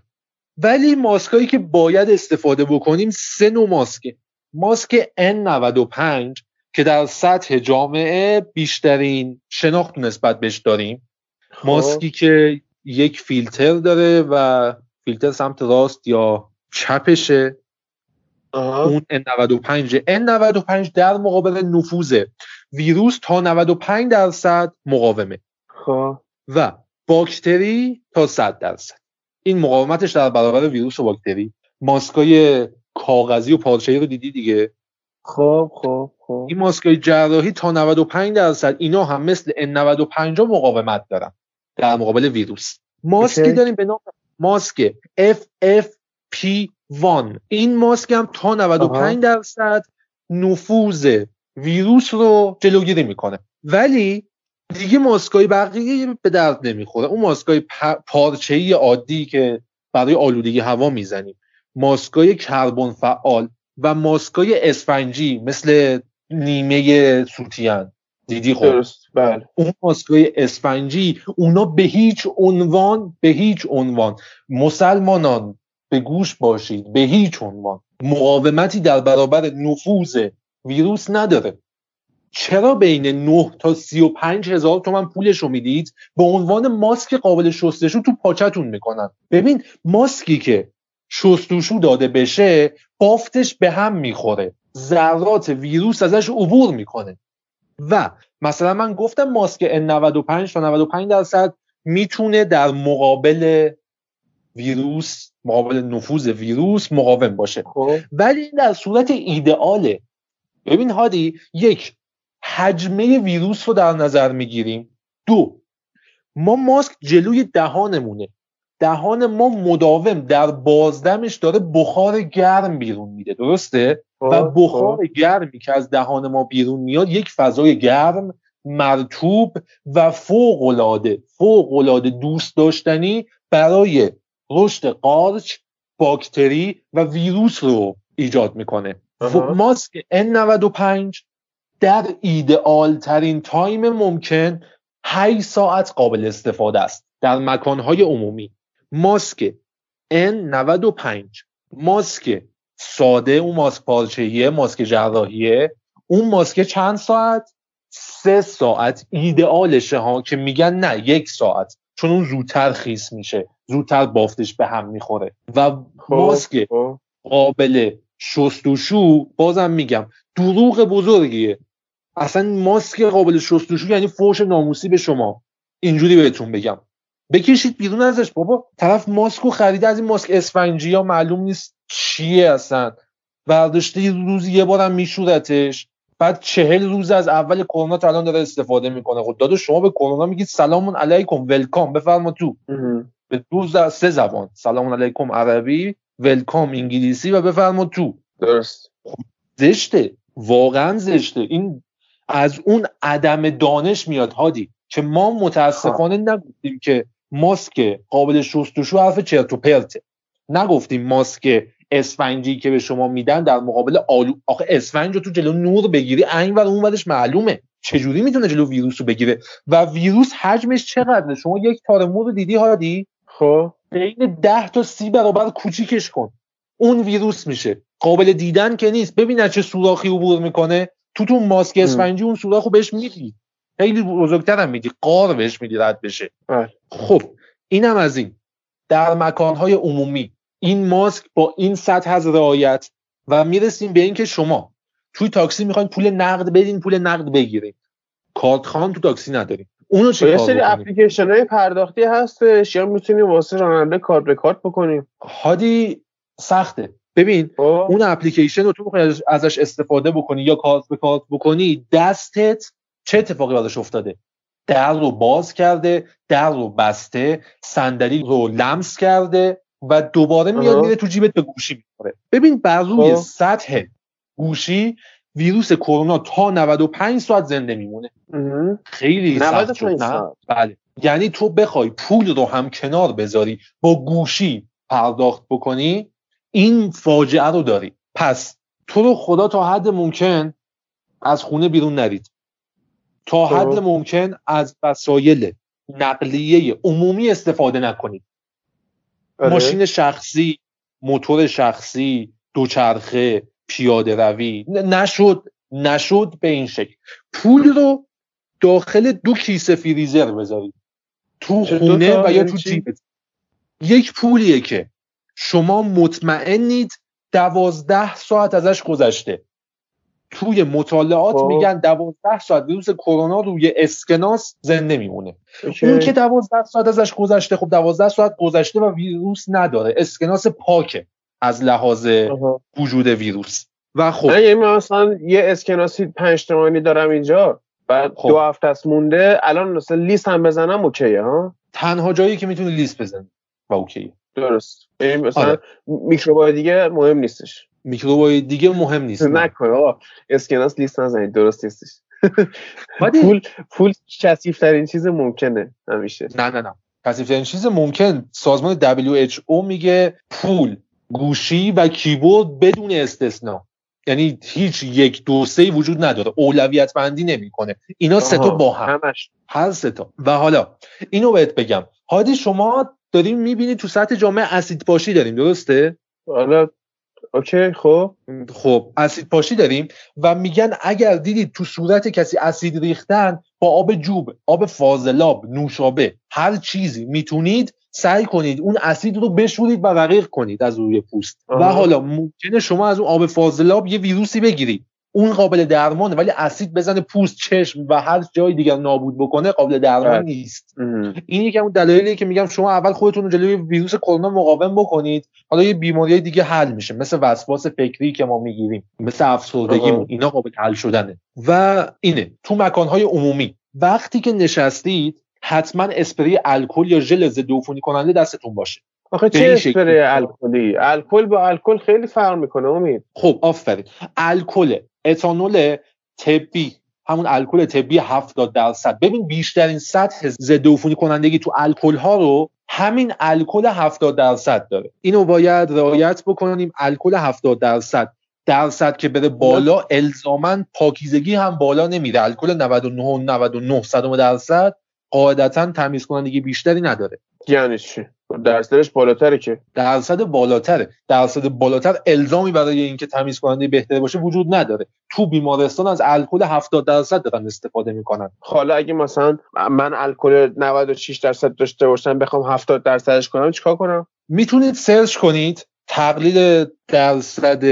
ولی ماسکایی که باید استفاده بکنیم سه نوع ماسکه. ماسک N95 که در سطح جامعه بیشترین شناخت نسبت بهش داریم. خب. ماسکی که یک فیلتر داره و فیلتر سمت راست یا چپشه. اون N95 N95 در مقابل نفوذ ویروس تا 95 درصد مقاومه. خب. و باکتری تا 100 درصد. این مقاومتش در برابر ویروس و باکتری. ماسکای کاغذی و پارچه‌ای رو دیدی دیگه؟ خب خب خب. این ماسکای جراحی تا 95 درصد. اینا هم مثل N95 مقاومت دارن. در مقابل ویروس. ماسکی داریم به نام ماسک FFP1 این ماسک هم تا 95 درصد نفوذ ویروس رو جلوگیری می‌کنه. ولی دیگه ماسکای بقیه به درد نمی‌خوره. اون ماسکای پارچه‌ای عادی که برای آلودگی هوا می‌زنیم. ماسکای کربن فعال و ماسکای اسفنجی مثل نیمه سوتیان. دیدی خب؟ درست. بله. اون ماسکای اسفنجی اونا به هیچ عنوان به هیچ عنوان مسلمانان به گوش باشید به هیچ عنوان. مقاومتی در برابر نفوذ ویروس نداره. چرا بین 9 تا 35 هزار تومن پولش رو می‌دید؟ به عنوان ماسک قابل شستشو تو پاچتون می‌کنن. ببین ماسکی که شستشو داده بشه بافتش به هم می‌خوره. ذرات ویروس ازش عبور می‌کنه. و مثلا من گفتم ماسک N95 تا 95 درصد می‌تونه در مقابل ویروس مقابل نفوذ ویروس مقاوم باشه. خب. ولی در صورت ایدئاله. ببین هادی یک حجمه ویروس رو در نظر می‌گیریم. دو ما ماسک جلوی دهانمونه. دهان ما مداوم در بازدمش داره بخار گرم بیرون میده. درسته؟ و خب، بخار خب. گرمی که از دهان ما بیرون میاد یک فضای گرم مرتوب و فوق العاده فوق العاده دوست داشتنی برای رشد قارچ باکتری و ویروس رو ایجاد می‌کنه. ماسک N95 در ایدئال ترین تایم ممکن 8 ساعت قابل استفاده است در مکانهای عمومی. ماسک N95 ماسک ساده اون ماسک پارچه‌ایه ماسک جراحیه اون ماسک چند ساعت؟ سه ساعت. ایدئالشه ها که میگن نه یک ساعت. چون اون زودتر خیس میشه. زودتر بافتش به هم می‌خوره. و خب، ماسک خب. قابل شستوشو بازم میگم دروغ بزرگیه. اصلا ماسک قابل شستشو یعنی فوش ناموسی به شما. اینجوری بهتون بگم. بکشید بیرون ازش بابا. طرف ماسکو خریده از این ماسک اسفنجی ها معلوم نیست چیه اصلا. برداشته یه روزی یه بارم میشورتش. بعد چهل روز از اول کرونا تا الان داره استفاده می‌کنه. خود خب دادو شما به کرونا میگید سلام علیکم ولکام. بفرما تو. به دو سه زبان. سلام علیکم عربی ولکام انگلیسی و بفرما تو. درست. زشته. واقعا زشته. این از اون عدم دانش میاد هادی. که ما متاسفانه خب. نگفتیم که ماسک قابل شستشو حرف چرت و پرته نگفتیم ماسک اسفنجی که به شما میدن در مقابل آلو. آخه اسفنج رو تو جلو نور بگیری این ور اون ورش معلومه. چجوری می‌تونه جلو ویروس رو بگیره؟ و ویروس حجمش چقدره؟ شما یک تار مو رو دیدی هادی؟ خب؟ بین ده تا سی برابر کوچیکش کن. اون ویروس میشه. قابل دیدن که نیست. ببین چه سوراخی عبور می‌کنه. تو تو ماسک اسفنجی اون سوراخو بهش میدی. خیلی بزرگتر هم میدی. قار بهش میدی رد بشه. بله. خب اینم از این. در مکانهای عمومی. این ماسک با این سطح از رعایت و می‌رسیم به اینکه شما توی تاکسی می‌خواین پول نقد بدین پول نقد بگیرید کارت خان تو تاکسی نداریم. اونو چه خب، سری اپلیکیشن های پرداختی هستش یا می‌تونیم واسه راننده کارت به کارت بکنیم؟ هادی سخته. ببین خب. اون اپلیکیشن رو تو می‌خوای ازش استفاده بکنی یا کارت به کارت بکنی دستت چه اتفاقی براش افتاده؟ در رو باز کرده در رو بسته صندلی رو لمس کرده و دوباره میاد میره تو جیبت به گوشی می‌خوره. ببین بر روی خب. سطح گوشی ویروس کرونا تا 95 ساعت زنده میمونه. خیلی سخت شد بله. یعنی تو بخوای پول رو هم کنار بذاری با گوشی پرداخت بکنی این فاجعه رو داری. پس تو رو خدا تا حد ممکن از خونه بیرون نرید. تا خب. حد ممکن از وسایل نقلیه عمومی استفاده نکنید آره. ماشین شخصی موتور شخصی دوچرخه پیاده روی. نشد نشد به این شکل. پول رو داخل دو کیسه فریزر بذارید. تو خونه و یا تو جیبت یک پولیه که شما مطمئنید دوازده ساعت ازش گذشته. توی مطالعات خب. میگن دوازده ساعت ویروس کرونا روی اسکناس زنده میمونه. اون که دوازده ساعت ازش گذشته خب دوازده ساعت گذشته و ویروس نداره. اسکناس پاکه. از لحاظ وجود ویروس. و خب. یعنی مثلا یه اسکناسی پنج تومانی دارم اینجا بعد خب. دو هفته است مونده الان مثلا لیست هم بزنم اوکیه ها؟ تنها جایی که می‌تونی لیست بزنی. و اوکیه. درست. یعنی مثلا آره. میکروبای دیگه مهم نیستش. میکروبای دیگه مهم نیست. نکن آقا. اسکناس لیست نزنید. درست نیستش. پول پول کثیف ترین چیز ممکنه همیشه. نه نه نه. کثیف ترین چیز ممکن. سازمان WHO میگه پول. گوشی و کیبورد بدون استثنا. یعنی هیچ یک دو سه وجود نداره. اولویت بندی نمی‌کنه. اینا سه تا با هم. همش. هر سه تا. و حالا اینو بهت بگم. هادی شما داریم می‌بینی تو سطح جامعه اسید پاشی داریم درسته؟ حالا اوکی خب. خب اسید پاشی داریم و میگن اگر دیدید تو صورت کسی اسید ریختن با آب جوب آب فاضلاب نوشابه هر چیزی می‌تونید سعی کنید اون اسید رو بشورید و رقیق کنید از روی پوست. و حالا ممکنه شما از اون آب فاضلاب یه ویروسی بگیرید. اون قابل درمانه ولی اسید بزنه پوست چشم و هر جای دیگر نابود بکنه قابل درمان بله. نیست. این یکی اون دلایلیه که میگم شما اول خودتون رو جلوی ویروس کرونا مقاوم بکنید. حالا یه بیماری دیگه حل میشه مثل وسواس فکری که ما می‌گیریم مثل افسردگی اینا قابل حل شدنه. و اینه تو مکانهای عمومی. وقتی که نشستید حتما اسپری الکل یا ژل ضد عفونی کننده دستتون باشه. آخه چه اسپری الکلی؟ الکل با الکل خیلی فرق می‌کنه امید. خب آفرین. الکل اتانول طبی همون الکل طبی 70 درصد. ببین بیشترین سطح ضد عفونی کنندگی تو الکل ها رو همین الکل 70 درصد داره. اینو باید رعایت بکنیم الکل 70 درصد. درصد که بره بالا الزاما پاکیزگی هم بالا نمیره. الکل 99 99 صدم درصد. قاعدتا تمیز کنندگی بیشتری نداره. یعنی چی؟ درصدش بالاتره که. درصد بالاتره. درصد بالاتر الزامی برای اینکه تمیز کننده بهتری باشه وجود نداره. تو بیمارستان از الکل 70 درصد دارن استفاده می‌کنن. حالا اگه مثلا من الکل 96 درصد داشته باشم بخوام 70 درصدش کنم چیکار کنم؟ می‌تونید سرچ کنید. تقلیل درصد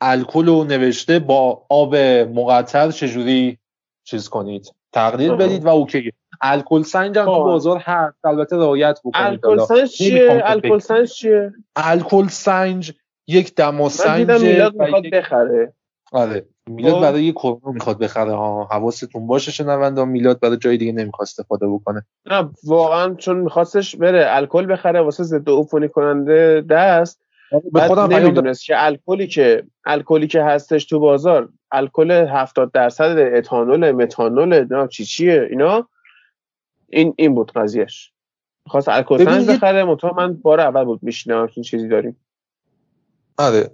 الکل رو نوشته با آب مقطر چجوری چیز کنید. تقلیل بدید و اوکی. الکل سنج هم تو خب. بازار هست. البته رعایت بکنید الکل سنج چیه؟ الکل سنج چیه؟ الکل سنج یک دما سنج میلاد می‌خواد بخره. آره. میلاد خب. برای کرونا می‌خواد بخره ها. حواستون باشه شنونده میلاد برای جای دیگه نمی‌خواد استفاده بکنه. نه واقعا چون میخواستش بره الکل بخره واسه ضد عفونی کننده دست. به خودم نمی‌دونست که الکلی که الکلی که هستش تو بازار الکل 70 درصد اتانول متانول چی چیه اینا؟ این این بود قضیهش. خواست الکل سنج بخره مطمئن من بار اول بود میشینم این چیزی داریم. آره.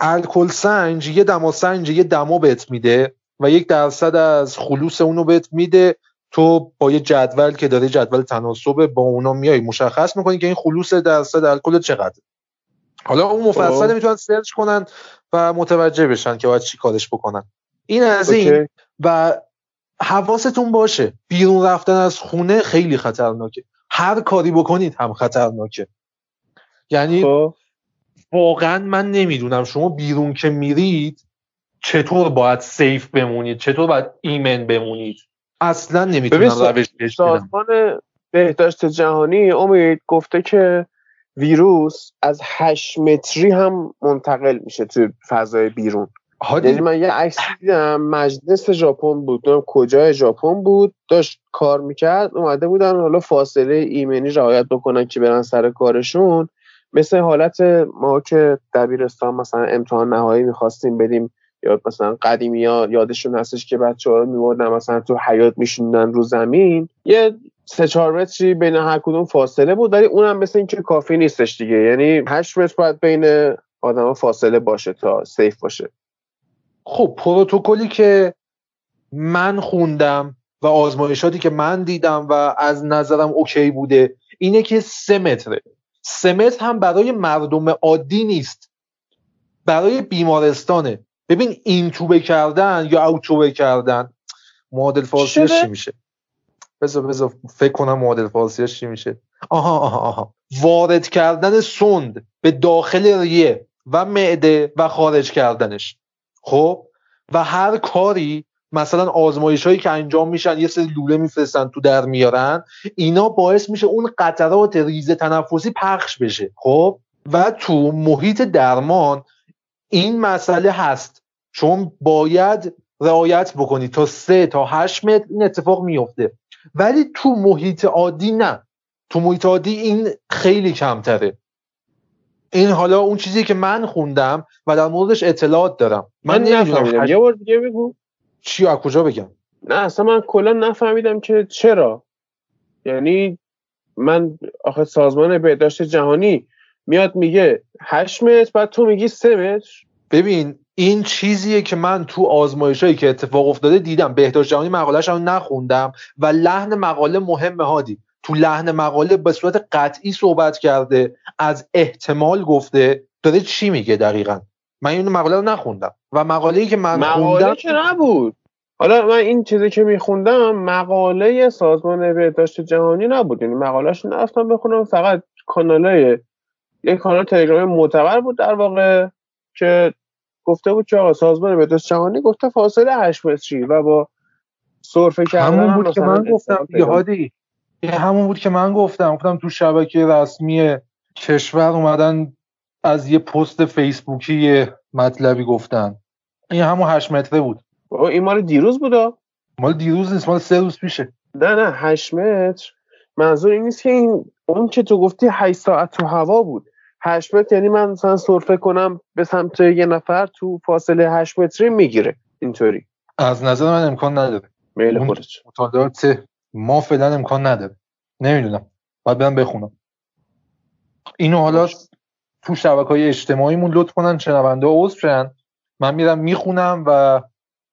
الکل سنج یه دما سنج یه دما بهت میده و یک درصد از خلوص اونو بهت میده. تو با یه جدول که داره جدول تناسب با اونا میای مشخص می‌کنی که این خلوص درصد الکل چقدر. حالا اون مفصل خب. می‌تونن سرچ کنن و متوجه بشن که باید چی کارش بکنن. این از این. و حواستون باشه. بیرون رفتن از خونه خیلی خطرناکه. هر کاری بکنید هم خطرناکه. یعنی خب. واقعا من نمی‌دونم شما بیرون که میرید چطور باید سیف بمونید چطور باید ایمن بمونید. اصلا نمی‌تونم روش سازمان بهداشت جهانی امید گفته که ویروس از 8 متری هم منتقل میشه تو فضای بیرون. یعنی من یه عکس دیدم مجلس ژاپن بود نمی‌دونم کجای ژاپن بود داشت کار می‌کرد اومده بودن حالا فاصله ایمنی رعایت بکنن که برن سر کارشون. مثل حالت ما که دبیرستان مثلا امتحان نهایی می‌خواستیم بدیم یا مثلا قدیمی ها یادشون هستش که بچه ها میوردن مثلا تو حیات میشوندن رو زمین. یه سه چهار متری بین هر کدوم فاصله بود ولی اونم مثل اینکه کافی نیستش دیگه. یعنی هشت متر باید بین آدم فاصله باشه تا safe باشه. خب پروتکلی که من خوندم و آزمایشاتی که من دیدم و از نظرم اوکی بوده اینه که سه متره. سه متر هم برای مردم عادی نیست. برای بیمارستانه. ببین این توبه کردن یا اوتوبه کردن. معادل فارسیش چی میشه؟ بذار بذار فکر کنم معادل فارسیش چی میشه. آها آها آها. وارد کردن سند به داخل ریه و معده و خارج کردنش. خب؟ و هر کاری مثلا آزمایش هایی که انجام میشن یه سری لوله میفرستن تو در میارن اینا باعث میشه اون قطرات ریز تنفسی پخش بشه. خب؟ و تو محیط درمان این مسئله هست. چون باید رعایت بکنی. تا سه تا هشت متر این اتفاق میفته. ولی تو محیط عادی نه. تو محیط عادی این خیلی کمتره. این حالا اون چیزی که من خوندم و در موردش اطلاعات دارم. من, نفهمیدم. یه بار دیگه بگو. چی از کجا بگم؟ نه اصلا من کلا نفهمیدم که چرا. یعنی من آخه سازمان بهداشت جهانی میاد میگه 8 متر بعد تو میگی 3 متر. ببین این چیزیه که من تو آزمایشایی که اتفاق افتاده دیدم. بهداشت جهانی مقالهش رو نخوندم و لحن مقاله مهم هادی. تو لحن مقاله به صورت قطعی صحبت کرده از احتمال گفته. داره چی میگه دقیقا؟ من این مقاله رو نخوندم. و مقاله ای که من مقاله خوندم که نبود. حالا من این چیزی که میخوندم مقاله سازمان بهداشت جهانی نبود. یعنی مقالهش نرفتم بخونم. فقط کانالای یک کانال تلگرامی معتبر بود در واقع که گفته بود که آقا سازمان بهداشت جهانی گفته فاصله 8 متری و با سرفه کردن همون بود که من گفتم یهادی همون بود که من گفتم گفتم تو شبکه رسمی کشور اومدن از یه پست فیسبوکی مطلبی گفتن. این همون 8 متره بود. این مال دیروز بودا مال دیروز نیست مال سه روز پیشه. نه نه 8 متر. منظور این نیست که این اون که تو گفتی 8 ساعت تو هوا بود. 8 متر یعنی من مثلا سرفه کنم به سمت یه نفر تو فاصله 8 متری می‌گیره. اینطوری. از نظر من امکان نداره. میل خودت. مطالعات ما فعلا امکان نداره نمی‌دونم. باید برم بخونم. اینو حالا تو شبکه های اجتماعیمون لطف کنن شنونده عضو شن. من میرم می‌خونم و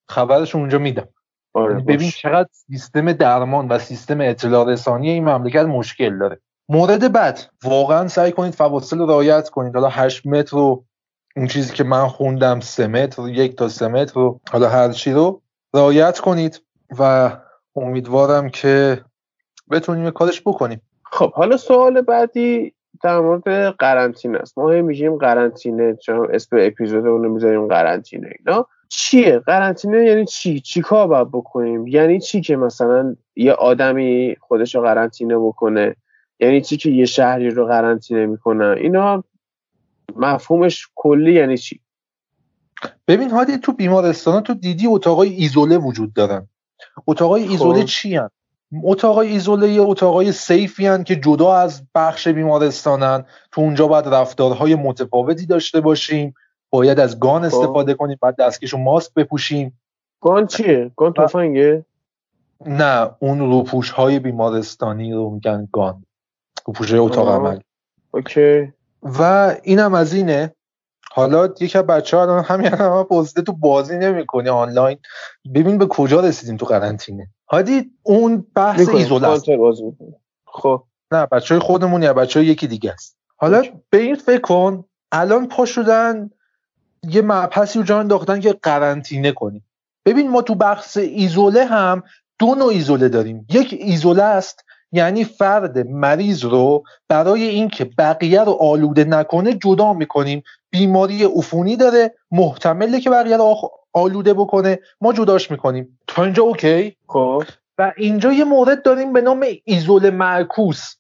خبرشون اونجا میدم. آره یعنی ببین چقدر سیستم درمان و سیستم اطلاع رسانی این مملکت مشکل داره. مورد بعد واقعا سعی کنید فواصل رو رعایت کنید. حالا 8 متر رو اون چیزی که من خوندم 3 متر یک تا 3 متر رو حالا هر چی رو رعایت کنید و امیدوارم که بتونیم کارش بکنیم. خب حالا سوال بعدی در مورد قرنطینه است. ما هی میگیم قرنطینه چون اسم اپیزودمون رو می‌ذاریم قرنطینه اینا؟ چیه؟ قرنطینه یعنی چی؟ چی کار باید بکنیم؟ یعنی چی که مثلا یه آدمی خودش رو قرنطینه بکنه؟ یعنی چی که یه شهری رو قرنطینه می‌کنه؟ اینا مفهومش کلی یعنی چی؟ ببین هادی تو بیمارستان تو دیدی اتاقای ایزوله وجود دارن؟ اتاقای ایزوله چی هن؟ اتاقای ایزوله یه اتاقای سیفی هن که جدا از بخش بیمارستانن. تو اونجا باید رفتارهای متفاوتی داشته باشیم. باید از گان استفاده کنیم بعد دستکش و ماسک بپوشیم. گان چیه؟ گان تفنگه؟ نه اون روپوش های بیمارستانی رو میگن گان. روپوش های اتاق عمل. اوکی. و اینم از اینه حالا یکی از بچه ها همین هم پرسیده تو بازی نمی‌کنی آنلاین؟ ببین به کجا رسیدیم تو قرنطینه. هادی اون بحث ایزوله خب. نه بچه های خودمون یا بچه های یکی دیگه است. حالا به این فکر کن الان پا شدن یه مبحثی رو جان انداختن که قرنطینه کنیم. ببین ما تو بحث ایزوله هم دو نوع ایزوله داریم. یک ایزوله است یعنی فرد مریض رو برای اینکه بقیه رو آلوده نکنه جدا می‌کنیم. بیماری عفونی داره محتمله که بقیه رو آلوده بکنه. ما جداش می‌کنیم. تا اینجا اوکی؟ خب. و اینجا یه مورد داریم به نام ایزول معکوس.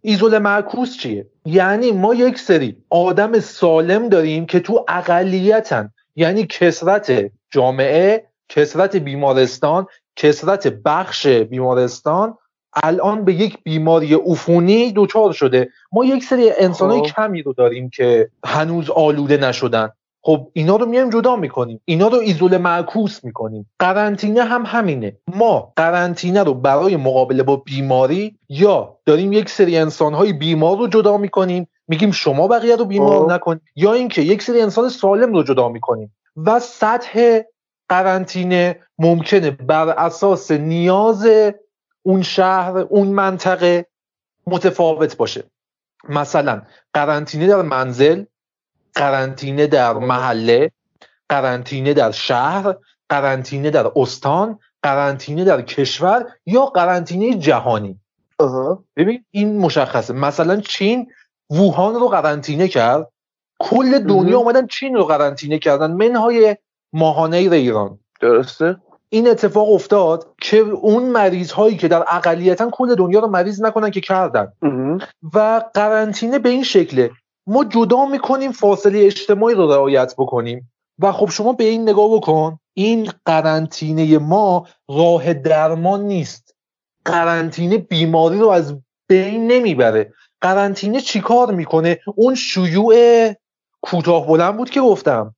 ایزول معکوس چیه؟ یعنی ما یک سری آدم سالم داریم که تو اقلیتن. یعنی کسرت جامعه کسرت بیمارستان کسرت بخش بیمارستان الان به یک بیماری عفونی دچار شده. ما یک سری انسانای خب. کمی رو داریم که هنوز آلوده نشدن. خب اینا رو میایم جدا می‌کنیم. اینا رو ایزوله معکوس می‌کنیم. قرنطینه هم همینه. ما قرنطینه رو برای مقابله با بیماری یا داریم یک سری انسانهای بیمار رو جدا می‌کنیم. میگیم شما بقیه رو بیمار خب. نکن. یا اینکه یک سری انسان سالم رو جدا می‌کنیم. و سطح قرنطینه ممکنه بر اساس نیاز اون شهر اون منطقه متفاوت باشه. مثلا قرنطینه در منزل قرنطینه در محله قرنطینه در شهر قرنطینه در استان قرنطینه در کشور یا قرنطینه جهانی. ببین این مشخصه. مثلا چین ووهان رو قرنطینه کرد. کل دنیا اومدن چین رو قرنطینه کردن. منهای ماهانه ایران. درسته. این اتفاق افتاد که اون مریض هایی که در اقلیتا کل دنیا رو مریض نکنن که کردن. و قرنطینه به این شکله. ما جدا می‌کنیم فاصله اجتماعی رو رعایت بکنیم. و خب شما به این نگاه بکن. این قرنطینه ما راه درمان نیست. قرنطینه بیماری رو از بین نمی‌بره. قرنطینه چیکار می‌کنه؟ اون شیوع کوتاه بلند بود که گفتم.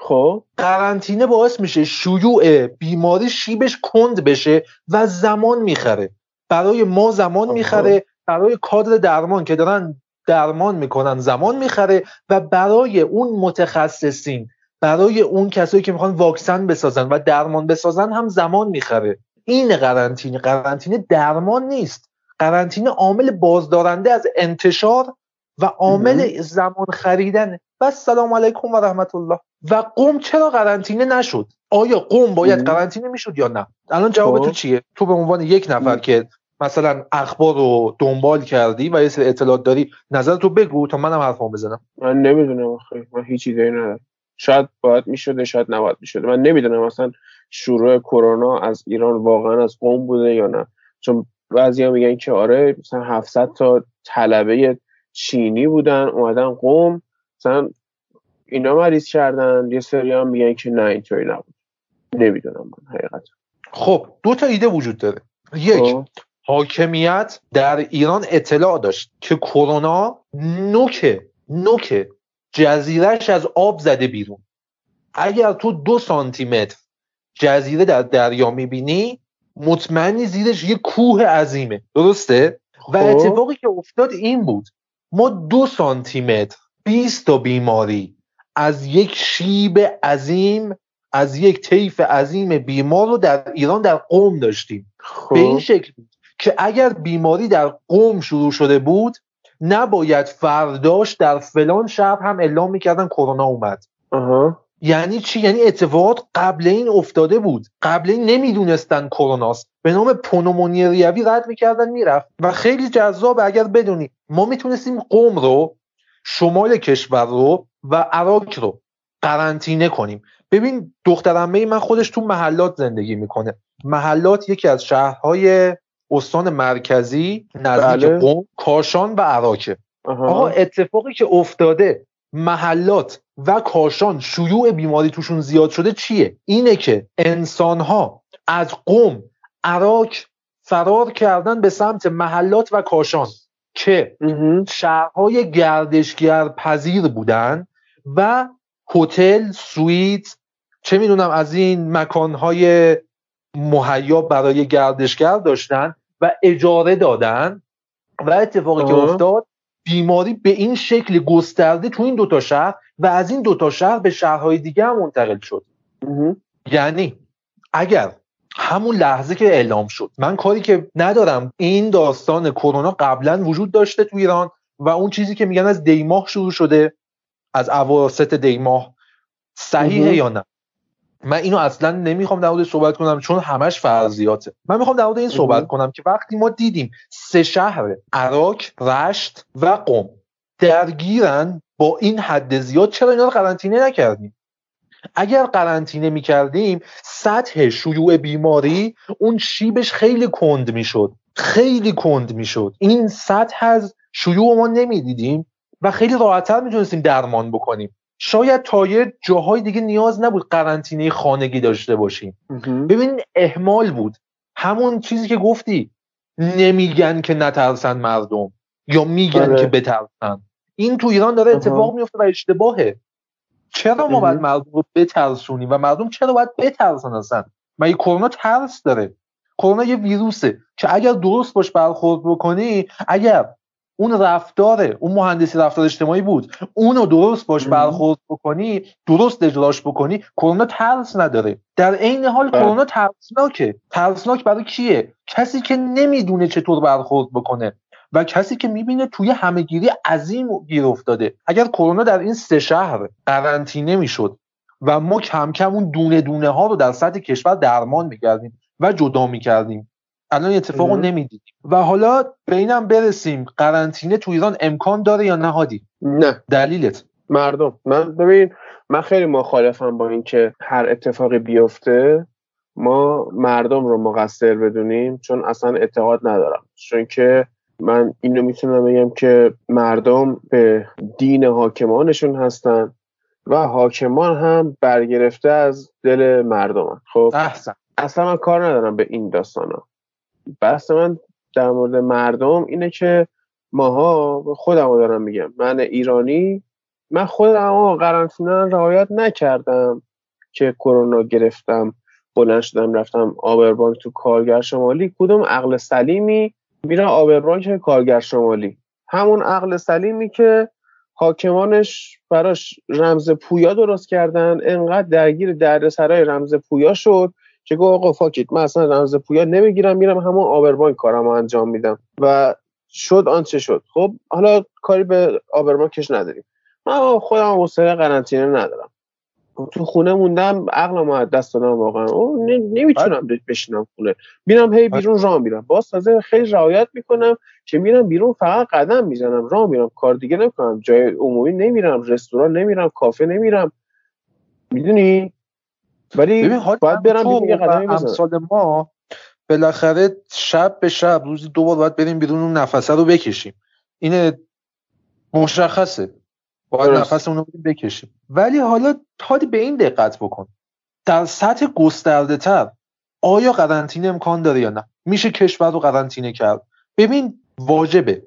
خب؟ قرنطینه باعث میشه شیوع بیماری شیبش کند بشه و زمان می‌خره. برای ما زمان می‌خره برای کادر درمان که دارن درمان می‌کنن زمان می‌خره و برای اون متخصصین برای اون کسایی که می‌خوان واکسن بسازن و درمان بسازن هم زمان می‌خره. این قرنطینه قرنطینه درمان نیست. قرنطینه عامل بازدارنده از انتشار و عامل زمان خریدن و سلام علیکم و رحمت الله و قوم چرا قرنطینه نشد؟ آیا قوم باید قرنطینه می‌شد یا نه؟ الان جواب تو خب. چیه؟ تو به عنوان یک نفر که مثلا اخبار رو دنبال کردی و یه سری اطلاعات داری نظر تو بگو تا منم حرفمو بزنم. من نمی‌دونم آخه. من هیچ ایده ندارم. شاید باید می‌شده شاید نباید می‌شده. من نمی‌دونم مثلا شروع کرونا از ایران واقعا از قوم بوده یا نه. چون بعضیا میگن که آره مثلا 700 تا طلبه چینی بودن اومدن قوم مثلا اینا مریض کردن یه سری هم میگن که نه اینطوری نبود. نمی‌دونم من حقیقت خب دو تا ایده وجود داره. یک خب. حاکمیت در ایران اطلاع داشت که کرونا نوک نوک جزیرش از آب زده بیرون. اگر تو دو سانتی متر جزیره در دریا می‌بینی مطمئنی زیرش یه کوه عظیمه. درسته؟ و خب. اتفاقی که افتاد این بود. ما دو سانتی متر 20 تا بیماری. از یک شیب عظیم از یک طیف عظیم بیمار رو در ایران در قوم داشتیم. خب. به این شکل بود که اگر بیماری در قوم شروع شده بود نباید فرداش در فلان شهر هم اعلام می‌کردن کرونا اومد. یعنی چی؟ یعنی اتفاقات قبل این افتاده بود. قبل این نمی‌دونستن کروناست به نام پنومونی ریوی رد می‌کردن می‌رفت. و خیلی جذاب اگر بدونی. ما می‌تونستیم قوم رو شمال کشور رو و عراق رو قرنطینه کنیم. ببین دخترمه من خودش تو محلات زندگی می‌کنه. محلات یکی از شهرهای استان مرکزی نزدیک بله. قوم کاشان و عراکه آقا اتفاقی که افتاده محلات و کاشان شیوع بیماری توشون زیاد شده چیه؟ اینه که انسانها از قوم عراق فرار کردن به سمت محلات و کاشان. که شهرهای گردشگر پذیر بودن و هتل سویت چه می‌دونم از این مکانهای مهیا برای گردشگر داشتن و اجاره دادن و اتفاقی که افتاد بیماری به این شکل گسترده تو این دوتا شهر و از این دوتا شهر به شهرهای دیگه هم منتقل شد. یعنی اگر همون لحظه که اعلام شد. من کاری که ندارم این داستان کرونا قبلا وجود داشته تو ایران و اون چیزی که میگن از دیماه شروع شده از اواسط دیماه صحیحه یا نه؟ من اینو اصلا نمی‌خوام در مورد صحبت کنم چون همش فرضیاته من می‌خوام در مورد این صحبت کنم که وقتی ما دیدیم سه شهر عراق رشت و قم درگیرن با این حد زیاد چرا اینا رو قرنطینه نکردیم؟ اگر قرنطینه می‌کردیم سطح شیوع بیماری اون شیبش خیلی کند می‌شد خیلی کند می‌شد. این سطح از شیوع ما نمی‌دیدیم و خیلی راحتتر می‌تونستیم درمان بکنیم. شاید تا یه جاهای دیگه نیاز نبود قرنطینه خانگی داشته باشیم. ببین احمال بود. همون چیزی که گفتی نمیگن که نترسن مردم یا میگن آره. که بترسن. این تو ایران داره اتفاق میفته و اشتباهه. چرا ما باید مردم رو بترسونیم و مردم چرا باید بترسن اصلا؟ مگه کرونا ترس داره؟ کرونا یه ویروسه که اگر درست باش برخورد بکنی اگر اون رفتاره اون مهندسی رفتار اجتماعی بود اونو درست باش برخورد بکنی درست اجراش بکنی کرونا ترس نداره. در عین حال. کرونا ترسناکه. ترسناک برای کیه؟ کسی که نمی‌دونه چطور برخورد بکنه. و کسی که می‌بینه توی همهگیری عظیم گیر افتاده. اگر کرونا در این سه شهر قرنطینه می‌شد و ما کم کم اون دونه دونه ها رو در سطح کشور درمان می‌کردیم و جدا می‌کردیم الان اتفاقو نمی‌دید و حالا به اینم برسیم. قرنطینه تو ایران امکان داره یا نهادی نه. دلیلت. مردم. من ببین من خیلی مخالفم با اینکه هر اتفاقی بیفته. ما مردم رو مقصر بدونیم چون اصلا اعتقاد ندارم. چون که من اینو می‌تونم بگم که مردم به دین حاکمانشون هستن و حاکمان هم برگرفته از دل مردم خب احسن. اصلا من کار ندارم به این داستان ها بحث من در مورد مردم اینه که ماها خودم دارم میگم. من ایرانی من خودم قرنطینه رعایت نکردم که کرونا گرفتم بلند شدم رفتم آبربانک تو کارگر شمالی. کدوم عقل سلیمی میره آبربانک کارگر شمالی. همون عقل سلیمی که حاکمانش براش رمز پویا درست کردن انقدر درگیر دردسرای رمز پویا شد که گفت آقا فاکیت من اصلا رمز پویا نمی‌گیرم میرم همون آبربانک کارم انجام میدم. و شد آنچه شد. خب حالا کاری به آبربانکش نداریم. من خودم حوصله قرنطینه ندارم. تو خونه موندم عقلم ما دست دادم واقعا. او نمی‌تونم بشینم خونه. میرم هی بیرون راه میرم. باز تازه خیلی رعایت می‌کنم که میرم بیرون فقط قدم می‌زنم راه میرم. کار دیگه نمی‌کنم. جای عمومی نمیرم رستوران نمیرم کافه نمیرم. می‌دونی؟ ولی باید برم بیرون قدمی ما بالاخره شب به شب روزی دو بار باید بریم بیرون اون نفسه رو بکشیم. این مشخصه. باید نفس اونو بکشیم. ولی حالا تادی به این دقت بکن. در سطح گسترده تر آیا قرنطینه امکان داره یا نه؟ میشه کشور رو قرنطینه کرد. ببین واجبه.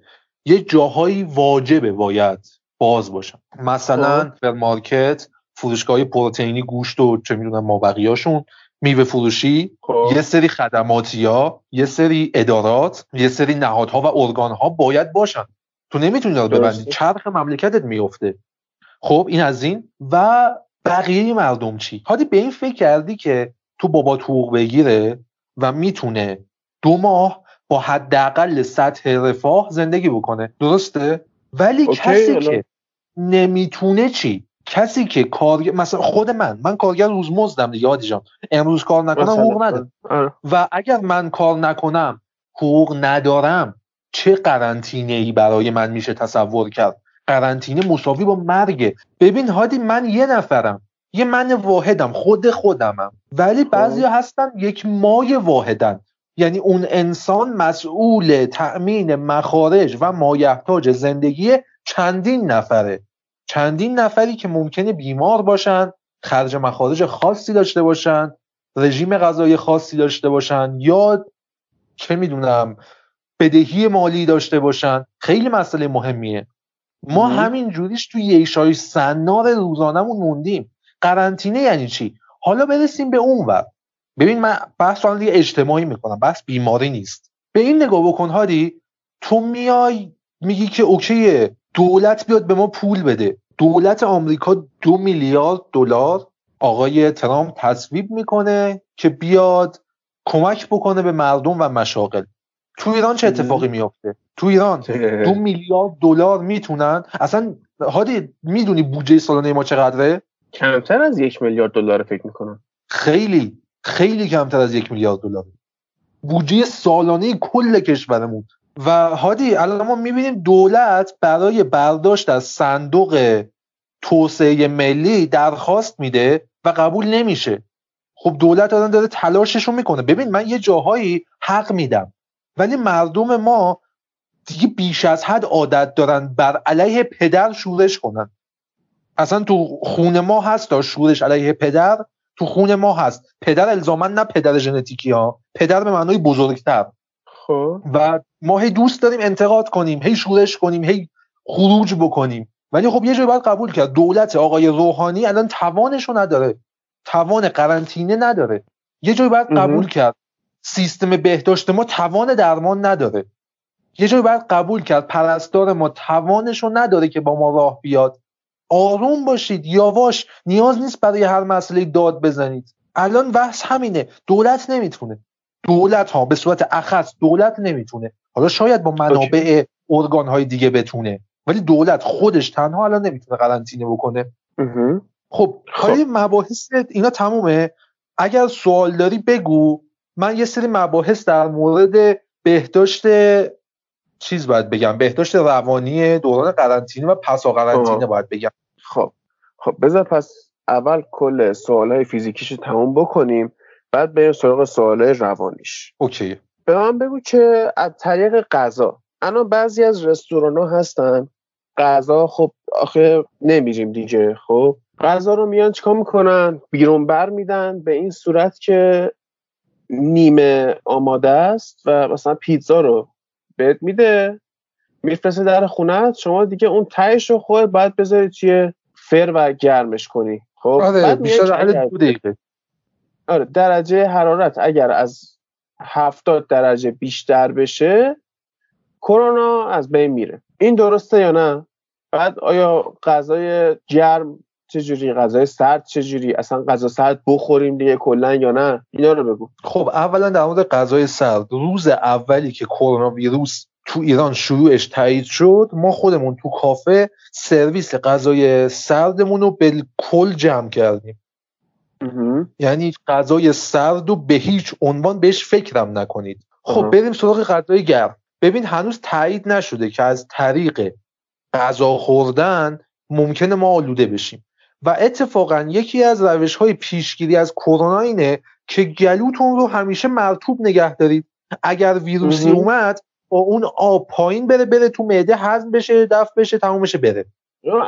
یه جاهایی واجبه باید باز باشن مثلا خب. مارکت فروشگاه پروتئینی گوشت و چه می‌دونم مابقیاشون میوه فروشی خب. یه سری خدماتی ها یه سری ادارات یه سری نهادها و ارگان ها باید باشن. تو نمی‌تونی رو ببندی. چرخ مملکتت میفته خب این از این. و بقیه مردم چی؟ حالی به این فکر کردی که تو بابا حقوق بگیره و می‌تونه دو ماه با حداقل سطح رفاه زندگی بکنه. درسته؟ ولی کسی که نمی‌تونه چی؟ کسی که کار مثلا خود من من کارگر روزمزدم دیگه یادی جان. امروز کار نکنم حقوق ندارم. و اگر من کار نکنم حقوق ندارم چه قرنطینه ای برای من میشه تصور کرد؟ قرنطینه مساوی با مرگه. ببین هادی من یه نفرم. یه من واحدم. خود خودمم. ولی خب. بعضی هستن یک مای واحدن. یعنی اون انسان مسئول تأمین مخارج و مایحتاج زندگی چندین نفره. چندین نفری که ممکنه بیمار باشن خرج مخارج خاصی داشته باشن رژیم غذایی خاصی داشته باشن یا چه می‌دونم بدهی مالی داشته باشن. خیلی مسئله مهمیه. ما همین جوریش توی یه سنار روزانهمون موندیم. قرنطینه یعنی چی؟ حالا برسیم به اون وقت ببین من بحث دیگه اجتماعی می‌کنم. بحث بیماری نیست. به این نگاه بکن هادی. تو میای میگی که اوکیه دولت بیاد به ما پول بده. دولت آمریکا دو میلیارد دلار آقای ترامپ تصویب می‌کنه که بیاد کمک بکنه به مردم و مشاغل. تو ایران چه اتفاقی میافته؟ تو ایران دو میلیارد دلار می‌تونن. اصلا هادی می‌دونی بودجه سالانه ما چقدره؟ کمتر از یک میلیارد دلار فکر می‌کنم. خیلی خیلی کمتر از یک میلیارد دلار. بودجه سالانه کل کشورمون. و هادی الان ما می‌بینیم دولت برای برداشت از صندوق توسعه ملی درخواست میده و قبول نمیشه. خب دولت الان داره تلاشش رو می‌کنه. ببین من یه جاهایی حق میدم. ولی مردم ما دیگه بیش از حد عادت دارن بر علیه پدر شورش کنن. اصلا تو خون ما هست تا شورش علیه پدر تو خون ما هست. پدر الزاما نه پدر ژنتیکی ها. پدر به معنای بزرگتر. خب. و ما هی دوست داریم انتقاد کنیم هی شورش کنیم هی خروج بکنیم. ولی خب یه جایی باید قبول کرد. دولت آقای روحانی الان توانش رو نداره. توان قرنطینه نداره. یه جایی باید قبول کرد. سیستم بهداشت ما توان درمان نداره. یه جایی باید قبول کرد پرستار ما توانش رو نداره که با ما راه بیاد. آروم باشید یاواش. نیاز نیست برای هر مسئله داد بزنید. الان بحث همینه. دولت نمی‌تونه. دولت ها به صورت اخص دولت نمی‌تونه. حالا شاید با منابع ارگان های دیگه بتونه. ولی دولت خودش تنها الان نمی‌تونه قرنطینه بکنه. خب حالا مباحث اینا تمومه. اگر سوال داری بگو. من یه سری مباحث در مورد بهداشت چیز باید بگم بهداشت روانی دوران قرنطینه و پسا قرنطینه باید بگم. خب. خب بذار پس اول کل سوالای فیزیکیش رو تموم بکنیم بعد بریم سراغ سوالای روانیش. اوکی. به من بگو که از طریق غذا الان بعضی از رستوران ها هستن غذا خب آخه نمیریم دیگه خب؟ غذا رو میان چیکار می‌کنن؟ بیرون بر میدن به این صورت که نیمه آماده است و مثلا پیتزا رو بهت میده میفرسته در خونت شما دیگه اون تهش رو خود باید بذاری توی فر و گرمش کنی. خب؟ آره بیشتر دو دقیقه. آره درجه حرارت اگر از هفتاد درجه بیشتر بشه کرونا از بین میره. این درسته یا نه؟ بعد آیا غذای گرم چجوری غذای سرد چجوری؟ اصلا غذا سرد بخوریم دیگه کلا یا نه؟ اینا رو بگو. خب اولا در مورد غذای سرد روز اولی که کرونا ویروس تو ایران شروعش تایید شد ما خودمون تو کافه سرویس غذای سردمون رو بالکل جمع کردیم. یعنی غذای سرد و به هیچ عنوان بهش فکرم نکنید. خب بریم سراغ غذای گرم. ببین هنوز تایید نشده که از طریق غذا خوردن ممکنه ما آلوده بشیم. و اتفاقا یکی از روش های پیشگیری از کرونا اینه که گلوتون رو همیشه مرتوب نگه دارید. اگر ویروسی اومد با اون آب پایین بره بره تو معده هضم بشه دفع بشه تموم بشه بره.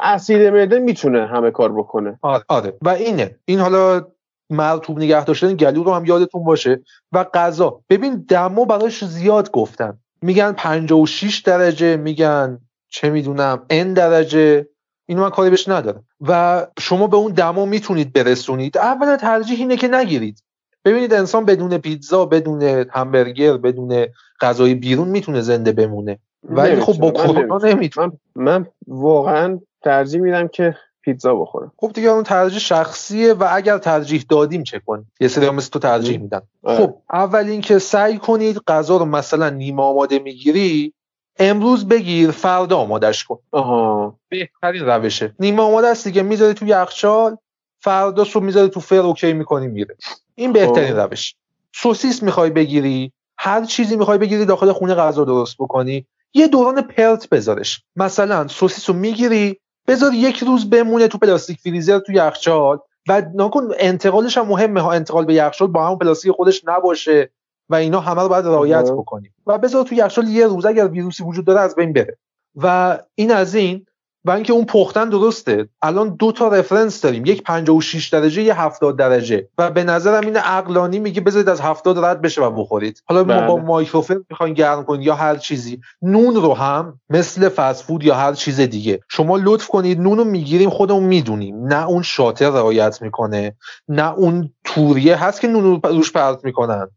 اسید معده می‌تونه همه کار بکنه. آره, آره. و اینه. این حالا مرتوب نگه داشتن گلو رو هم یادتون باشه. و غذا. ببین دمو براش زیاد گفتن. میگن 56 درجه میگن چه می‌دونم n درجه. اینو من کاری بهش ندارم. و شما به اون دما می‌تونید برسونید. اول ترجیح اینه که نگیرید. ببینید انسان بدون پیتزا بدون همبرگر بدون غذای بیرون می‌تونه زنده بمونه. ولی خب با کرونا نمی‌تونه. من, من واقعا ترجیح میدم که پیتزا بخورم. خب دیگه اون ترجیح شخصیه و اگر ترجیح دادیم چه کنیم؟ یه سری مثل تو ترجیح میدن. آره. خب اول اینکه سعی کنید غذا رو مثلا نیمه آماده می‌گیری امروز بگیر فردا آمادش کن. آها. بهترین روشه. نیمه آماده است دیگه می‌ذاری تو یخچال فردا صبح می‌ذاری تو فر okay می‌کنی میره. این بهترین خب. روش. سوسیس می‌خوای بگیری هر چیزی می‌خوای بگیری داخل خونه غذا درست بکنی. یه دوران پرت بذارش. مثلا سوسیس رو می‌گیری بذار یک روز بمونه تو پلاستیک فریزر تو یخچال. و نکن انتقالش هم مهمه ها انتقال به یخچال با همون پلاستیک خودش نباشه. و اینا همه رو باید رعایت بکنیم. و بذار تو یخچال یه روز اگر ویروسی وجود داره از بین بره. و این از این و اینکه اون پختن درسته. الان دو تا رفرنس داریم. یک 56 درجه یه 70 درجه. و به نظرم این عقلانی میگه بذارید از 70 رد بشه و بخورید. حالا ما با بله. مایکروفون می‌خواین گرم کنید یا هر چیزی. نون رو هم مثل فست یا هر چیز دیگه. شما لطف کنید نون رو می‌گیریم خودمون می‌دونیم. نه اون شاطر رعایت می‌کنه نه اون توریه هست که نون رو روش پرت می‌کنن.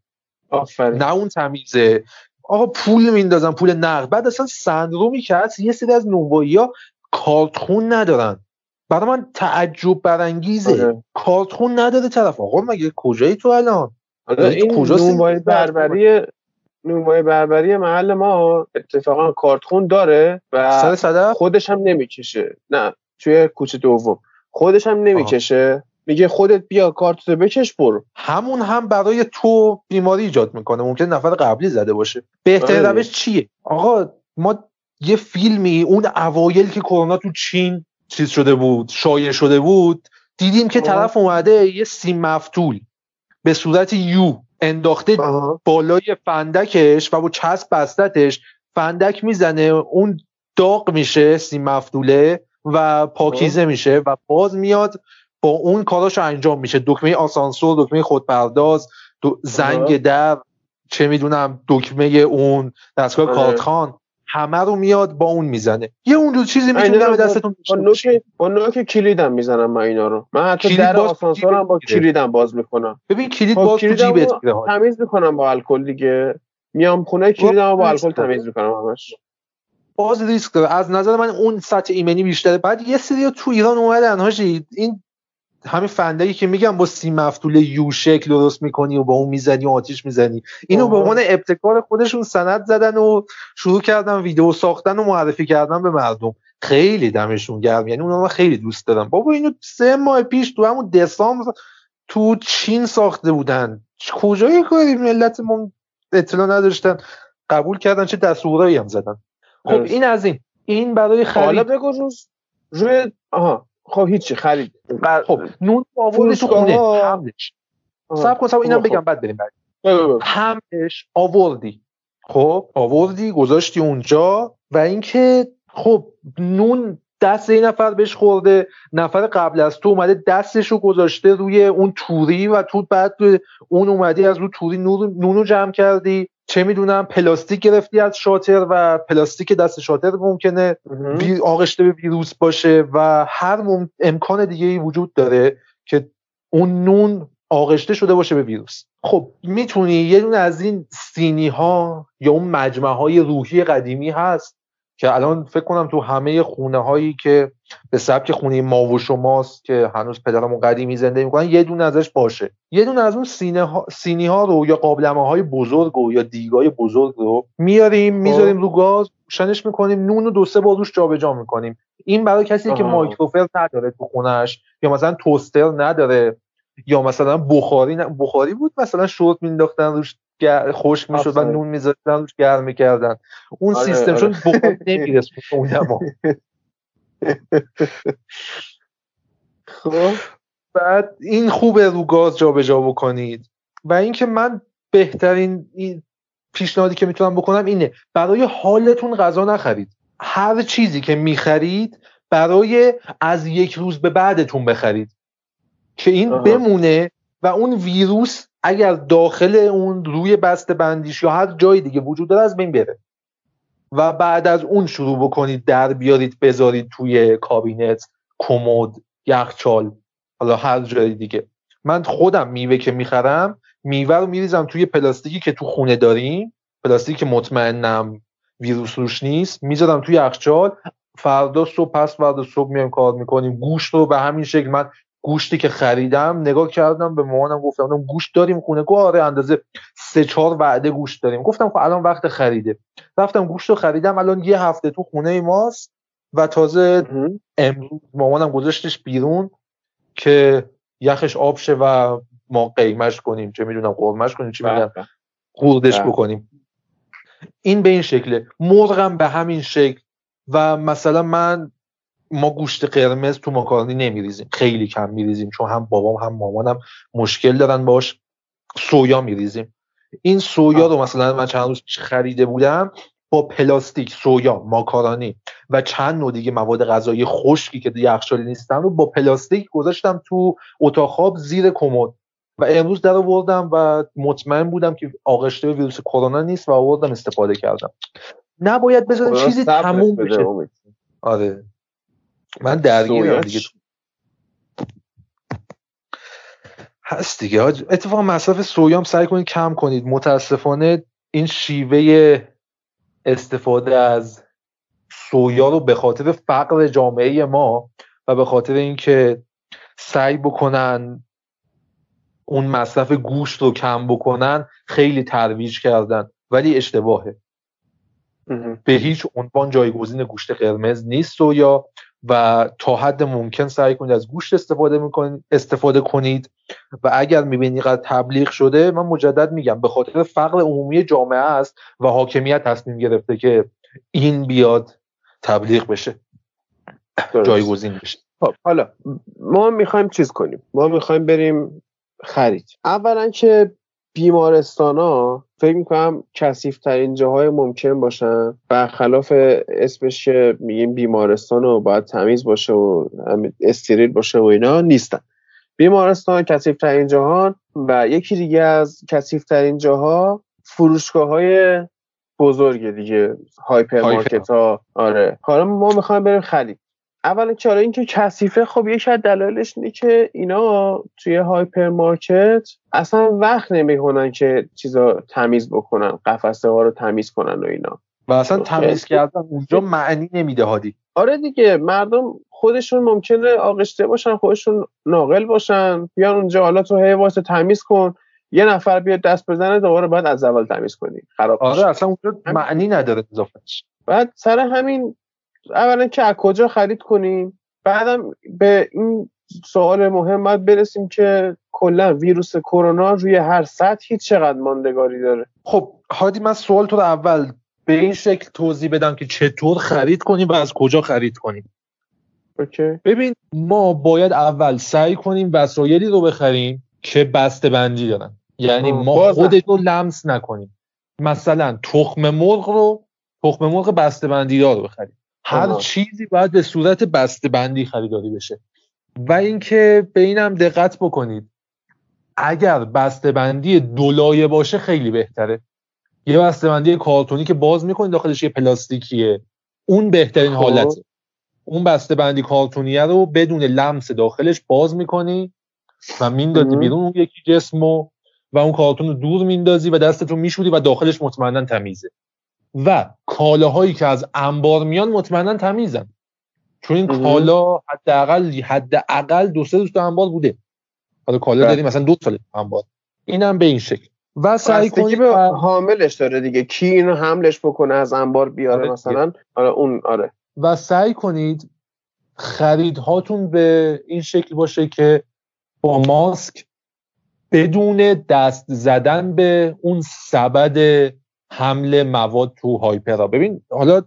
آفرین. نه اون تمیزه. آقا پول میندازن پول نقد. بعد اصلا سندرومی که هست یه سری از نونوایی ها کارتخون ندارن. برای من تعجب برانگیزه. آره. کارتخون نداره طرف. آقا مگه کجایی تو الان؟ آره این نونوایی بربری نونوایی بربری محل ما اتفاقا کارتخون داره و خودش هم نمی‌کشه. نه توی کوچه دوم. خودش هم نمی‌کشه. میگه خودت بیا کارتو بکش برو. همون هم برای تو بیماری ایجاد می‌کنه. ممکن نفر قبلی زده باشه. بهترین آره. روش چیه؟ آقا ما یه فیلمی اون اوایل که کرونا تو چین چیز شده بود شایع شده بود دیدیم که طرف اومده یه سیم مفتول به صورت یو انداخته بالای فندکش و با چسب بستتش فندک می‌زنه. اون داغ میشه سیم مفتوله و پاکیزه میشه و باز میاد با اون کاراش انجام میشه. دکمه آسانسور دکمه خودپرداز زنگ در چه می‌دونم دکمه اون دستگاه آره. کارتخان همه رو میاد با اون می‌زنه. یه اون دو چیزی می‌تونه به دستتون با نوک با نوک کلیدم می‌زنم من اینا رو. من حتی در آسانسورم با کلیدم باز می‌کنم. ببین کلید باز تو جیبت تمیز می‌کنم با الکل دیگه. میام خونه کلیدم با الکل تمیز می‌کنم همش. باز ریسک داره. از نظر من اون سطح ایمنی بیشتره. بعد یه سری تو ایران اومدن هاشی این همین فندایی که میگم با سی مفتول یو شکل درست می‌کنی و با اون می‌زنی و آتیش می‌زنی. اینو به عنوان ابتکار خودشون سند زدن و شروع کردن ویدیو ساختن و معرفی کردن به مردم. خیلی دمشون گرم. یعنی اونو من خیلی دوست دارم. بابا اینو سه ماه پیش تو همون دسامبر تو چین ساخته بودن. کجای کاری ملت ما اطلاع نداشتن؟ قبول کردن چه دستورایی هم زدن. خب این از این. این برای خرید. حالا بگو روی آها. خب هیچی خرید. خب نون آوردی تو خونه. حملش سب کن سب اینم خب. بگم بعد بریم بعد. همش آوردی. خب آوردی گذاشتی اونجا و اینکه خب نون دست این نفر بهش خورده نفر قبل از تو اومده دستشو گذاشته روی اون توری و تو بعد اون اومدی از رو توری نونو جمع کردی. چه می‌دونم پلاستیک گرفتی از شاتر و پلاستیک دست شاتر ممکنه آغشته به ویروس باشه و هر امکان دیگه ای وجود داره که اون نون آغشته شده باشه به ویروس. خب می‌تونی یه دونه از این سینی ها یا اون مجمع های روحی قدیمی هست که الان فکر کنم تو همه خونه هایی که به سبک خونه ما و شماست که هنوز پدرمون قدیمی زنده می‌کنن یه دونه ازش باشه. یه دونه از اون سینه ها، سینی ها رو یا قابلمه های بزرگ و یا دیگای بزرگ رو میاریم خب. می‌ذاریم رو گاز روشنش می‌کنیم نون و دو سه بار روش جابجا می‌کنیم. این برای کسی که مایکروفر نداره تو خونش یا مثلا توستر نداره یا مثلا بخاری بخاری بود مثلا شورت مینداختن روش خشک می‌شد و نون میذاشتن روش گرم می‌کردن. اون آره سیستم آره. چون بخاری نمیرسون اون خب. بعد این خوبه رو گاز جابجا بکنید. و اینکه من بهترین پیشنهادی که می‌تونم بکنم اینه برای حالتون غذا نخرید. هر چیزی که می‌خرید برای از یک روز به بعدتون بخرید. که این بمونه و اون ویروس اگر داخل اون روی بسته بندیش یا هر جای دیگه وجود داره از بین بره. و بعد از اون شروع بکنید در بیارید بذارید توی کابینت کمد یخچال حالا هر جای دیگه. من خودم میوه که می‌خرم میوه رو میریزم توی پلاستیکی که تو خونه داریم. پلاستیک مطمئنم ویروس روش نیست. می‌ذارم توی یخچال. فردا صبح پس فردا صبح میایم کار می‌کنیم. گوشت رو به همین شکل من گوشتی که خریدم نگاه کردم به مامانم گفتم گوشت داریم خونه. گفت آره اندازه سه چهار وعده گوشت داریم. گفتم خب الان وقت خریده. رفتم گوشت رو خریدم. الان یه هفته تو خونه ماست و تازه امروز مامانم گذاشتش بیرون که یخش آب شه و ما قیمش کنیم. چه می‌دونم قرمش کنیم چی میگن. بله. خوردش. بکنیم. این به این شکله. مرغم به همین شکل. و مثلا من ما گوشت قرمز تو ماکارونی نمیریزیم خیلی کم میریزیم چون هم بابام هم مامانم مشکل دارن باش سویا میریزیم. این سویا رو مثلا من چند روز خریده بودم با پلاستیک سویا ماکارونی و چند نوع دیگه مواد غذایی خشکی که یخچالی نیستن رو با پلاستیک گذاشتم تو اتاق خواب زیر کمد. و امروز در آوردم و مطمئن بودم که آغشته ویروس کرونا نیست و آوردم استفاده کردم. نباید بذاریم چیزی تموم بشه. آره. من درگیرم دیگه. هست دیگه اتفاقا مصرف سویام سعی کنید کم کنید. متاسفانه این شیوه استفاده از سویا رو به خاطر فقر جامعه ما و به خاطر اینکه سعی بکنن اون مصرف گوشت رو کم بکنن خیلی ترویج کردن. ولی اشتباهه. به هیچ عنوان جایگزین گوشت قرمز نیست سویا. و تا حد ممکن سعی کنید از گوشت استفاده می‌کنید استفاده کنید. و اگر می‌بینید قد تبلیغ شده من مجدد میگم به خاطر فقر عمومی جامعه است و حاکمیت تصمیم گرفته که این بیاد تبلیغ بشه. جایگزین بشه. خب حالا ما می‌خوایم چیز کنیم. ما می‌خوایم بریم خرید. اولا که بیمارستان ها فکر می‌کنم کثیف ترین جاهای ممکن باشن. برخلاف اسمش که میگیم بیمارستان و باید تمیز باشه و استریل باشه و اینا نیستن. بیمارستان کثیف ترین جهان و یکی دیگه از کثیف ترین جاها فروشگاه های بزرگ دیگه. هایپر مارکت ها آره. حالا ما می‌خوایم بریم خرید. اولا که آره اینکه کثیفه خب یکی از دلایلش اینه که اینا توی هایپر مارکت اصلا وقت نمی‌کنن که چیزا تمیز بکنن قفسه ها رو تمیز کنن و اینا. و اصلا تمیز کردن اونجا معنی نمیده هادی. آره دیگه مردم خودشون ممکنه آغشته باشن خودشون ناقل باشن بیان اونجا حالا تو هی تمیز کن یه نفر بیاد دست بزنه دوباره باید از اول تمیز کنی. خراب آره اصلا اونجا معنی نداره اضافهش. بعد سر همین اولا که از کجا خرید کنیم؟ بعدم به این سوال مهم باید برسیم که کلا ویروس کرونا روی هر سطحی چقدر ماندگاری داره. خب هادی من سوال تو رو اول به این شکل توضیح بدم که چطور خرید کنیم و از کجا خرید کنیم. اوکی. ببین ما باید اول سعی کنیم وسایلی رو بخریم که بسته بندی دارن. یعنی ما خودش رو لمس نکنیم. مثلا تخم مرغ رو تخم مرغ بسته بندی رو بخریم. هر چیزی باید به صورت بسته بندی خریداری بشه. و اینکه به اینم دقت بکنید. اگر بسته بندی دولایه باشه خیلی بهتره. یه بسته بندی کارتونی که باز می‌کنید داخلش یه پلاستیکیه. اون بهترین خب. حالته. اون بسته بندی کارتونیه رو بدون لمس داخلش باز می‌کنی و میندازی بیرون اون یکی جسمو و اون کارتون رو دور میندازی و دستتو میشوری و داخلش مطمئنا تمیزه. و کالاهایی که از انبار میان مطمئنا تمیزن. چون این کالا حداقل حداقل دو سه روز تو انبار بوده. حالا کالا بله. داریم مثلا دو سال انبار. اینم به این شکل. و سعی کنید به حاملش داره دیگه. کی اینو حملش بکنه از انبار بیاره آره مثلا؟ آره اون آره. و سعی کنید خریدهاتون به این شکل باشه که با ماسک بدون دست زدن به اون سبد حمل مواد تو هایپرا. ببین حالا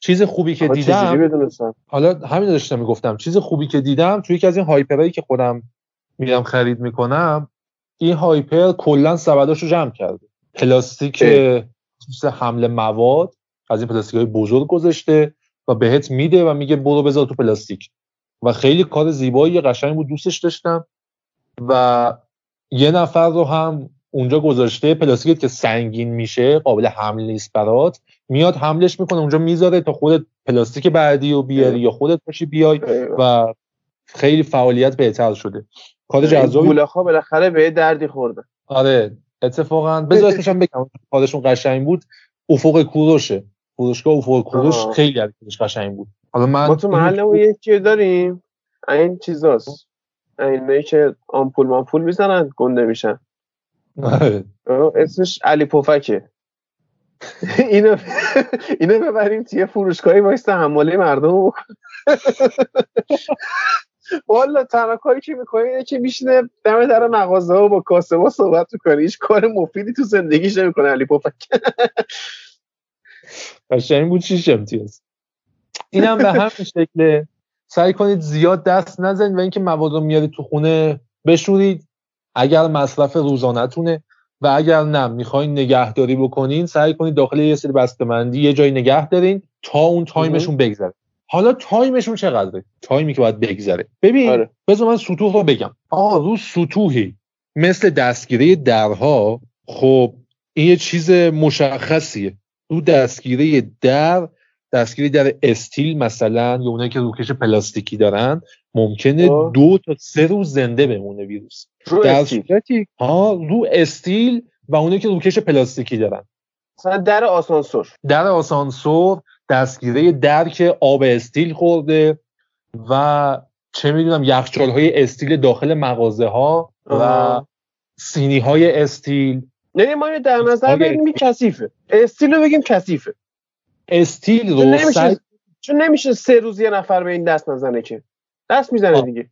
چیز خوبی که دیدم حالا همین داشتم می‌گفتم. چیز خوبی که دیدم توی یکی از این هایپرایی که خودم میرم خرید می‌کنم این هایپر کلا سبداشو جمع کرده. پلاستیک حمل مواد از این پلاستیک های بزرگ گذاشته و بهت میده و میگه برو بذار تو پلاستیک. و خیلی کار زیبایی قشنگ بود دوستش داشتم. و یه نفر رو هم اونجا گذاشته پلاستیکی که سنگین میشه قابل حمل نیست برات. میاد حملش می‌کنه اونجا می‌ذاره تا خودت پلاستیک بعدی رو بیاری یا خودت باشی بیای و خیلی فعالیت بهتر شده. کار جذابی گولاخا بالاخره به دردی خورده. آره اتفاقا. بذار اسمش بگم. کارشون قشنگ بود. افق کوروشه فروشگاه افق کوروش خیلی ارکش قشنگ بود. حالا من ما تو محل یکی داریم. این چیزاست. اینایی که آمپول مامپول می‌زنن گنده میشن. اسمش علی پفکه. اینو اینو ببریم توی فروشگاهی وایسته حماله مردم والا تنها کاری که می‌کنه اینه که میشینه دم در مغازه ها با کاسه ها صحبت می‌کنه هیچ کار مفیدی تو زندگیش نمی‌کنه علی پفک قشنگ بود چیش امتیاز؟ اینم به همین شکله. سعی کنید زیاد دست نزنید و اینکه مواد رو میارید تو خونه بشورید. اگر مصرف روزانهتونه و اگر نه می‌خواین نگهداری بکنین سعی کنید داخل یه سری بسته‌بندی یه جایی نگه دارین تا اون تایمشون بگذره. حالا تایمشون چقدره؟ تایمی که باید بگذره. ببین آره. بذار من سطوح رو بگم. آقا رو سطوحی. مثل دستگیره درها خب این یه چیز مشخصیه. رو دستگیره در دستگیری در استیل مثلا یا اونایی که روکش پلاستیکی دارن ممکنه آه. دو تا سه روز زنده بمونه ویروس. رو استیل. ها رو استیل و اونایی که روکش پلاستیکی دارن. مثلا در آسانسور. در آسانسور دستگیره در که آب استیل خورده و چه می‌دونم یخچال های استیل داخل مغازه ها و سینی های استیل. نه ما در نظر بگیم کثیفه. استیل رو بگیم کثیفه. استیل رو نمیشه چون نمیشه سه روز یه نفر به این دست نزنه که. دست می‌زنه دیگه.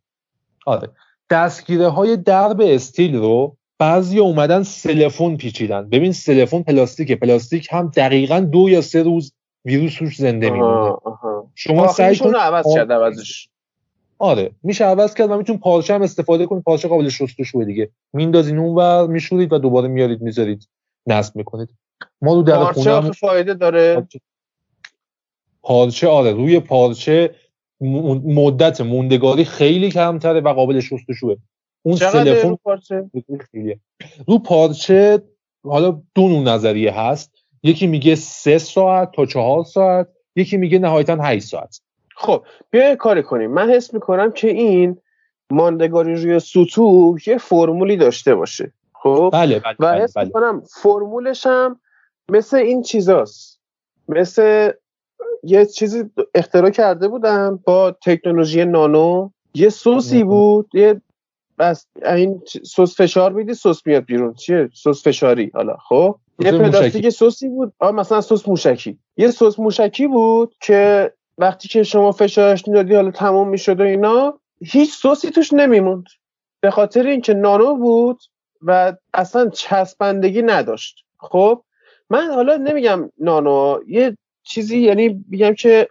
آره. دستگیره های درب استیل رو بعضی اومدن سلفون پیچیدن. ببین سلفون پلاستیکه. پلاستیک هم دقیقا دو یا سه روز ویروس روش زنده میمونه. شما سعی کن عوض کرد عوضش. آره. میشه عوض کرد و می‌تونی پارچه هم استفاده کنید. پارچه قابل شستشوئه دیگه. میندازین اونور میشورید و دوباره میارید می‌ذارید. نصب می‌کنید. ما رو در پارچه فایده داره. پارچه آره روی پارچه مدت موندگاری خیلی کمتره و قابل شستشوه اون تلفن رو پارچه رو پارچه حالا دو نوع نظریه هست. یکی میگه سه ساعت تا چهار ساعت یکی میگه نهایتا 8 ساعت. خب بیا کاری کنیم. من حس می‌کنم که این ماندگاری روی سطوح یه فرمولی داشته باشه. خب؟ بله بله و بله، حس بله. می‌کنم فرمولش هم مثل این چیزاست. مثل یه چیزی اختراع کرده بودم با تکنولوژی نانو. یه سسی بود. یه بس این سس فشار میدی سس میاد بیرون. چیه؟ سس فشاری. حالا خب؟ یه پلاستیک سسی بود. آ مثلا سس موشکی. یه سس موشکی بود که وقتی که شما فشارش می‌دادی حالا تموم می‌شد و اینا هیچ سسی توش نمیموند. به خاطر اینکه نانو بود و اصلا چسبندگی نداشت. خب؟ من حالا نمیگم نانو یه چیزی یعنی میگم که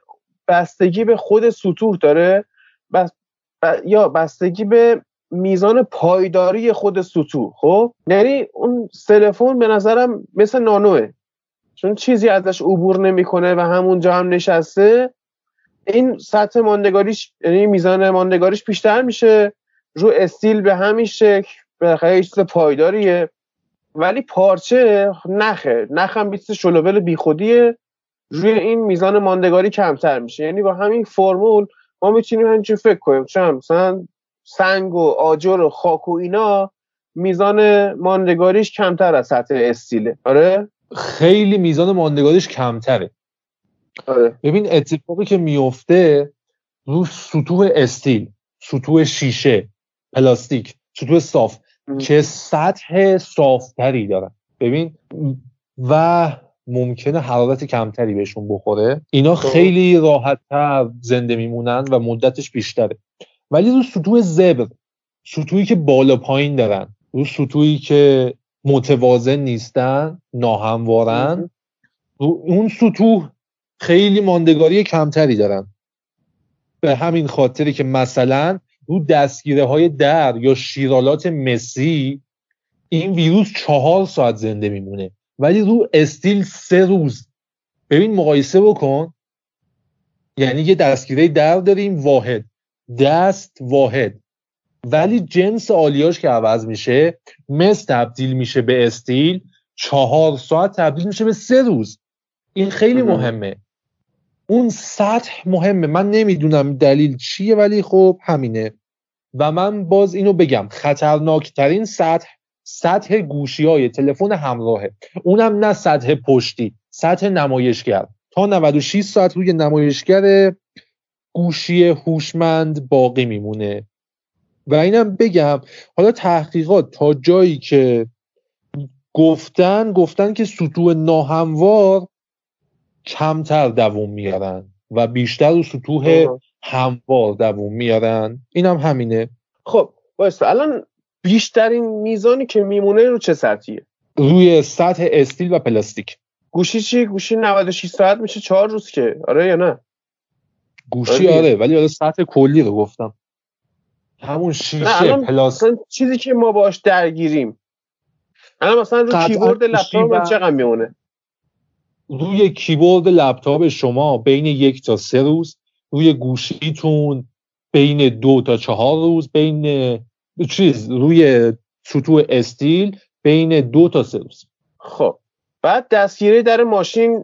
بستگی به خود سطوح داره بس یا بستگی به میزان پایداری خود سطوح خب؟ یعنی اون تلفن به نظرم مثل نانوه. چون چیزی ازش عبور نمی‌کنه و همونجا هم نشسته این سطح ماندگاریش یعنی میزان ماندگاریش بیشتر میشه رو استیل به همین شکل به چیز پایداریه. ولی پارچه نخه. نخم بیست شلوول بیخودیه. روی این میزان ماندگاری کمتر میشه. یعنی با همین فرمول ما می‌تونیم همچین فکر کنیم. چون مثلا سنگ و آجر و خاک و اینا میزان ماندگاریش کمتر از سطح استیله. آره؟ خیلی میزان ماندگاریش کمتره. آره. ببین اتفاقی که میفته رو سطوح استیل سطوح شیشه پلاستیک سطوح صاف که سطح صافتری دارن. ببین و ممکنه حرارت کمتری بهشون بخوره. اینا خب. خیلی راحتتر زنده میمونن و مدتش بیشتره. ولی رو سطوح زبر سطوحی که بالا پایین دارن رو سطوحی که متوازن نیستن ناهموارن رو اون سطوح خیلی ماندگاری کمتری دارن. به همین خاطری که مثلا رو دستگیره های در یا شیرالات مسی این ویروس چهار ساعت زنده میمونه. ولی رو استیل سه روز. ببین مقایسه بکن. یعنی یه دستگیره در داریم واحد. دست واحد. ولی جنس آلیاش که عوض میشه مس تبدیل میشه به استیل. چهار ساعت تبدیل میشه به سه روز. این خیلی مهمه. اون سطح مهمه. من نمی‌دونم دلیل چیه ولی خب همینه. و من باز اینو بگم. خطرناکترین سطح سطح گوشی های تلفن همراهه اونم نه سطح پشتی سطح نمایشگر. تا 96 ساعت روی نمایشگر گوشی هوشمند باقی میمونه. و اینم بگم حالا تحقیقات تا جایی که گفتن گفتن که سطوح ناهموار کمتر دووم میارن و بیشتر رو سطوح هموار دووم میارن اینم هم همینه. خب بایسته الان بیشترین میزانی که میمونه رو چه سطحیه؟ روی سطح استیل و پلاستیک. گوشی چی؟ گوشی 96 ساعت میشه 4 روز که. آره یا نه؟ گوشی آره, آره، ولی حالا سطح کلی رو گفتم. همون شیشه پلاستیک. چیزی که ما باش درگیریم. الان مثلا رو کیبورد لپتاپ چقدر میمونه؟ روی کیبورد لپتاپ شما بین یک تا سه روز روی گوشیتون بین دو تا چهار روز بین چیز روی سطوح استیل بین دو تا سه روز. خب. بعد دستگیره در ماشین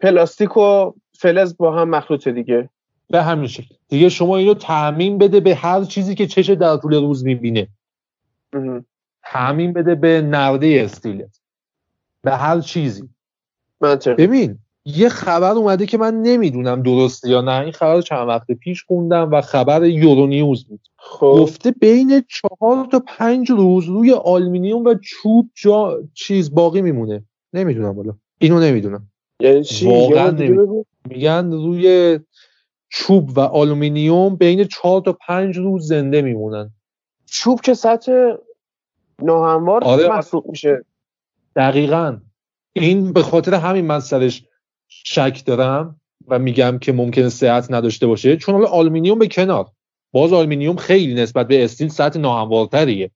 پلاستیک و فلز با هم مخلوطه دیگه. به همین شکل. دیگه شما اینو تعمیم بده به هر چیزی که چش در طول روز می‌بینه. تعمیم بده به نرده استیلت. به هر چیزی. ببین یه خبر اومده که من نمی‌دونم درسته یا نه. این خبر چند وقت پیش خوندم و خبر یورونیوز بود. خب. گفته بین چهار تا پنج روز روی آلمینیوم و چوب جا چیز باقی میمونه. نمی‌دونم بالا اینو نمی‌دونم. یعنی چی؟ واقعا میگن روی چوب و آلومینیوم بین چهار تا پنج روز زنده میمونن. چوب که سطح ناهموار آره میشه. دقیقا. این به خاطر همین سرش شک دارم و میگم که ممکنه صحت نداشته باشه. چون حالا آلومینیوم به کنار. باز آلومینیوم خیلی نسبت به استیل سطح ناهموارتریه.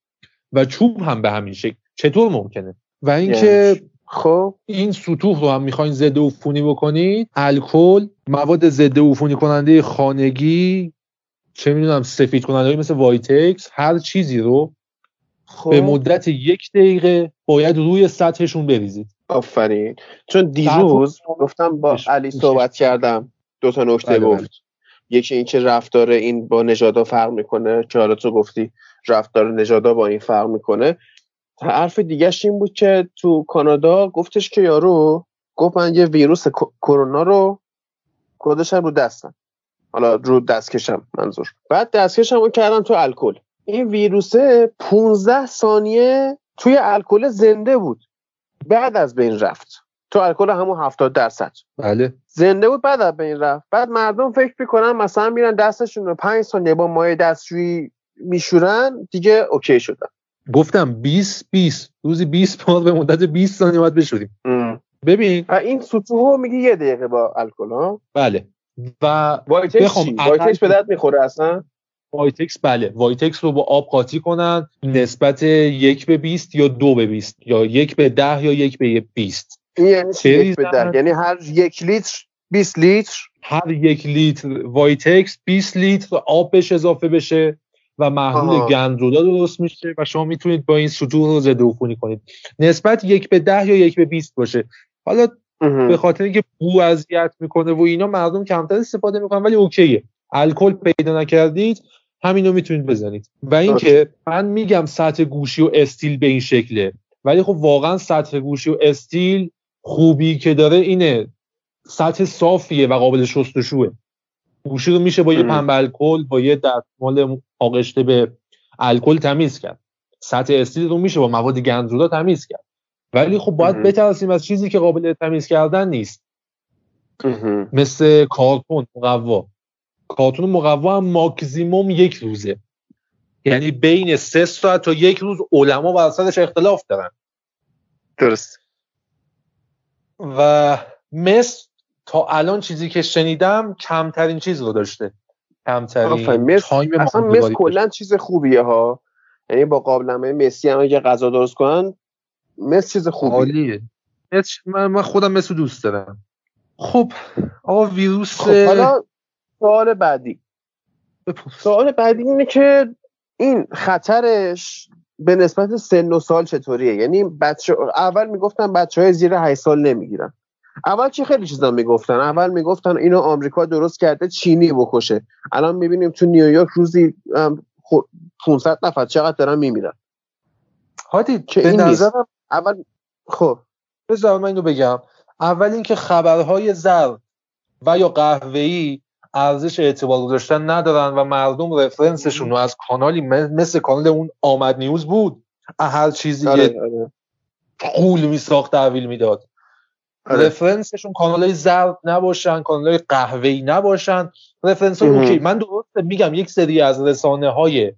و چوب هم به همین شکل. چطور ممکنه؟ و اینکه یعنی خب. این سطوح رو هم می‌خواین ضد عفونی بکنید. الکل مواد ضد عفونی کننده خانگی چه می‌دونم سفید کننده مثل وایتکس هر چیزی رو خب. به مدت یک دقیقه باید روی سطحشون بریزید. آفرین. چون دیروز گفتم با علی صحبت کردم. دو تا نکته بله، گفت. بله. یکی اینکه رفتار این با نژادا فرق می‌کنه. که حالا تو گفتی رفتار نژادا با این فرق می‌کنه. حرف دیگهش این بود که تو کانادا گفتش که یارو گفت من یه ویروس کرونا رو کدشم رو دستم. حالا رو دستکشم منظور. بعد دستکشم رو کردم تو الکل. این ویروس 15 ثانیه توی الکل زنده بود. بعد از بین رفت. تو الکل همون 70 درصد. بله. زنده بود بعد از بین رفت. بعد مردم فکر می‌کنن مثلا میرن دستشون رو 5 ثانیه با مایع دستشویی میشورن دیگه okay شدن. گفتم 20 20 روزی 20 بار به مدت 20 ثانیه باید بشوریم. ببین. و این سطوح میگه یه دقیقه با الکل ها. بله. و وایتکس به درد می‌خوره اصلا؟ وایتکس بله. وایتکس رو با آب قاطی کنن. نسبت یک به 20 یا دو به 20 یا یک به ده یا یک به 20 یعنی یک به ده؟ یعنی هر یک لیتر 20 لیتر؟ هر یک لیتر وایتکس 20 لیتر آب بهش اضافه بشه و محلول گندزدا درست میشه و شما می‌تونید با این سطوح رو ضد عفونی کنید. نسبت یک به ده یا یک به 20 باشه. حالا به خاطر اینکه بو اذیت می‌کنه و اینا مردم کمتر استفاده می‌کنن ولی okay ه. الکل پیدا نکردید. همینو می‌تونید بزنید. و اینکه من میگم سطح گوشی و استیل به این شکله. ولی خب واقعا سطح گوشی و استیل خوبی که داره اینه. سطح صافیه و قابل شستشوه گوشی رو میشه با یه پنبه الکل با یه دستمال آغشته به الکل تمیز کرد. سطح استیل رو میشه با مواد گندزودا تمیز کرد. ولی خب باید بترسیم از چیزی که قابل تمیز کردن نیست. مثل کارتون مقوا. کارتون مقوا هم ماکزیموم یک روزه. یعنی بین سه ساعت تا یک روز علما وسطش اختلاف دارن. درست. و مس تا الان چیزی که شنیدم کمترین چیز رو داشته. کمترین اصلا مس کلا چیز خوبیه ها. یعنی با قابلمه مسی هم اگه غذا درست کنن مس چیز خوبیه. عالیه. من, خودم مس دوست دارم. خب آقا ویروس خب حالا سوال بعدی. سوال بعدی اینه که این خطرش به نسبت سن و سال چطوریه؟ یعنی بچه اول می‌گفتن بچه های زیر 8 سال نمی‌گیرن. اول چی خیلی چیزا می‌گفتن؟ اول می‌گفتن اینو آمریکا درست کرده چینی بکشه. الان می‌بینیم تو نیویورک روزی 500 نفر چقدر دارن میمیرن. هادی که این نظرم اول خب. بذار من اینو بگم. اول اینکه خبرهای زرد و یا قهوه‌ای ارزش اعتبار گذاشتن ندارن و مردم رفرنسشون رو از کانالی مثل کانال اون آمد نیوز بود. هر چیزی آره، آره. قول میساخت تحویل می‌داد. آره. رفرنسشون کانال های زرد نباشن کانال های قهوه‌ای نباشن. رفرنس اوکی من درسته میگم یک سری از رسانه های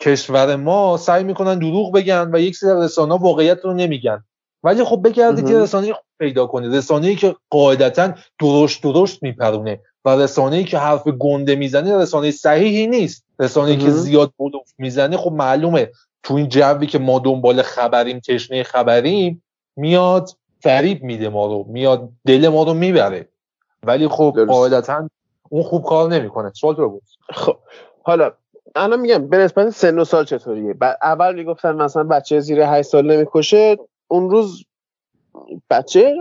کشور ما سعی می‌کنن دروغ بگن و یک سری رسانه واقعیت رو نمیگن. ولی خب بگردید یه رسانه پیدا کنید. رسانه‌ای که قاعدتا درشت درشت میپرونه. و رسانه‌ای که حرف گنده می‌زنه رسانه صحیحی نیست. رسانه‌ای که زیاد بلوف می‌زنه خب معلومه. تو این جوی که ما دنبال خبریم تشنه خبریم میاد فریب میده ما رو. میاد دل ما رو می‌بره. ولی خب قاعدتا اون خوب کار نمی‌کنه. سوال رو بود خب حالا الان میگم به نسبت سن و سال چطوریه؟ اول می‌گفتن مثلا بچه زیر 8 سال نمی‌کشه. اون روز بچه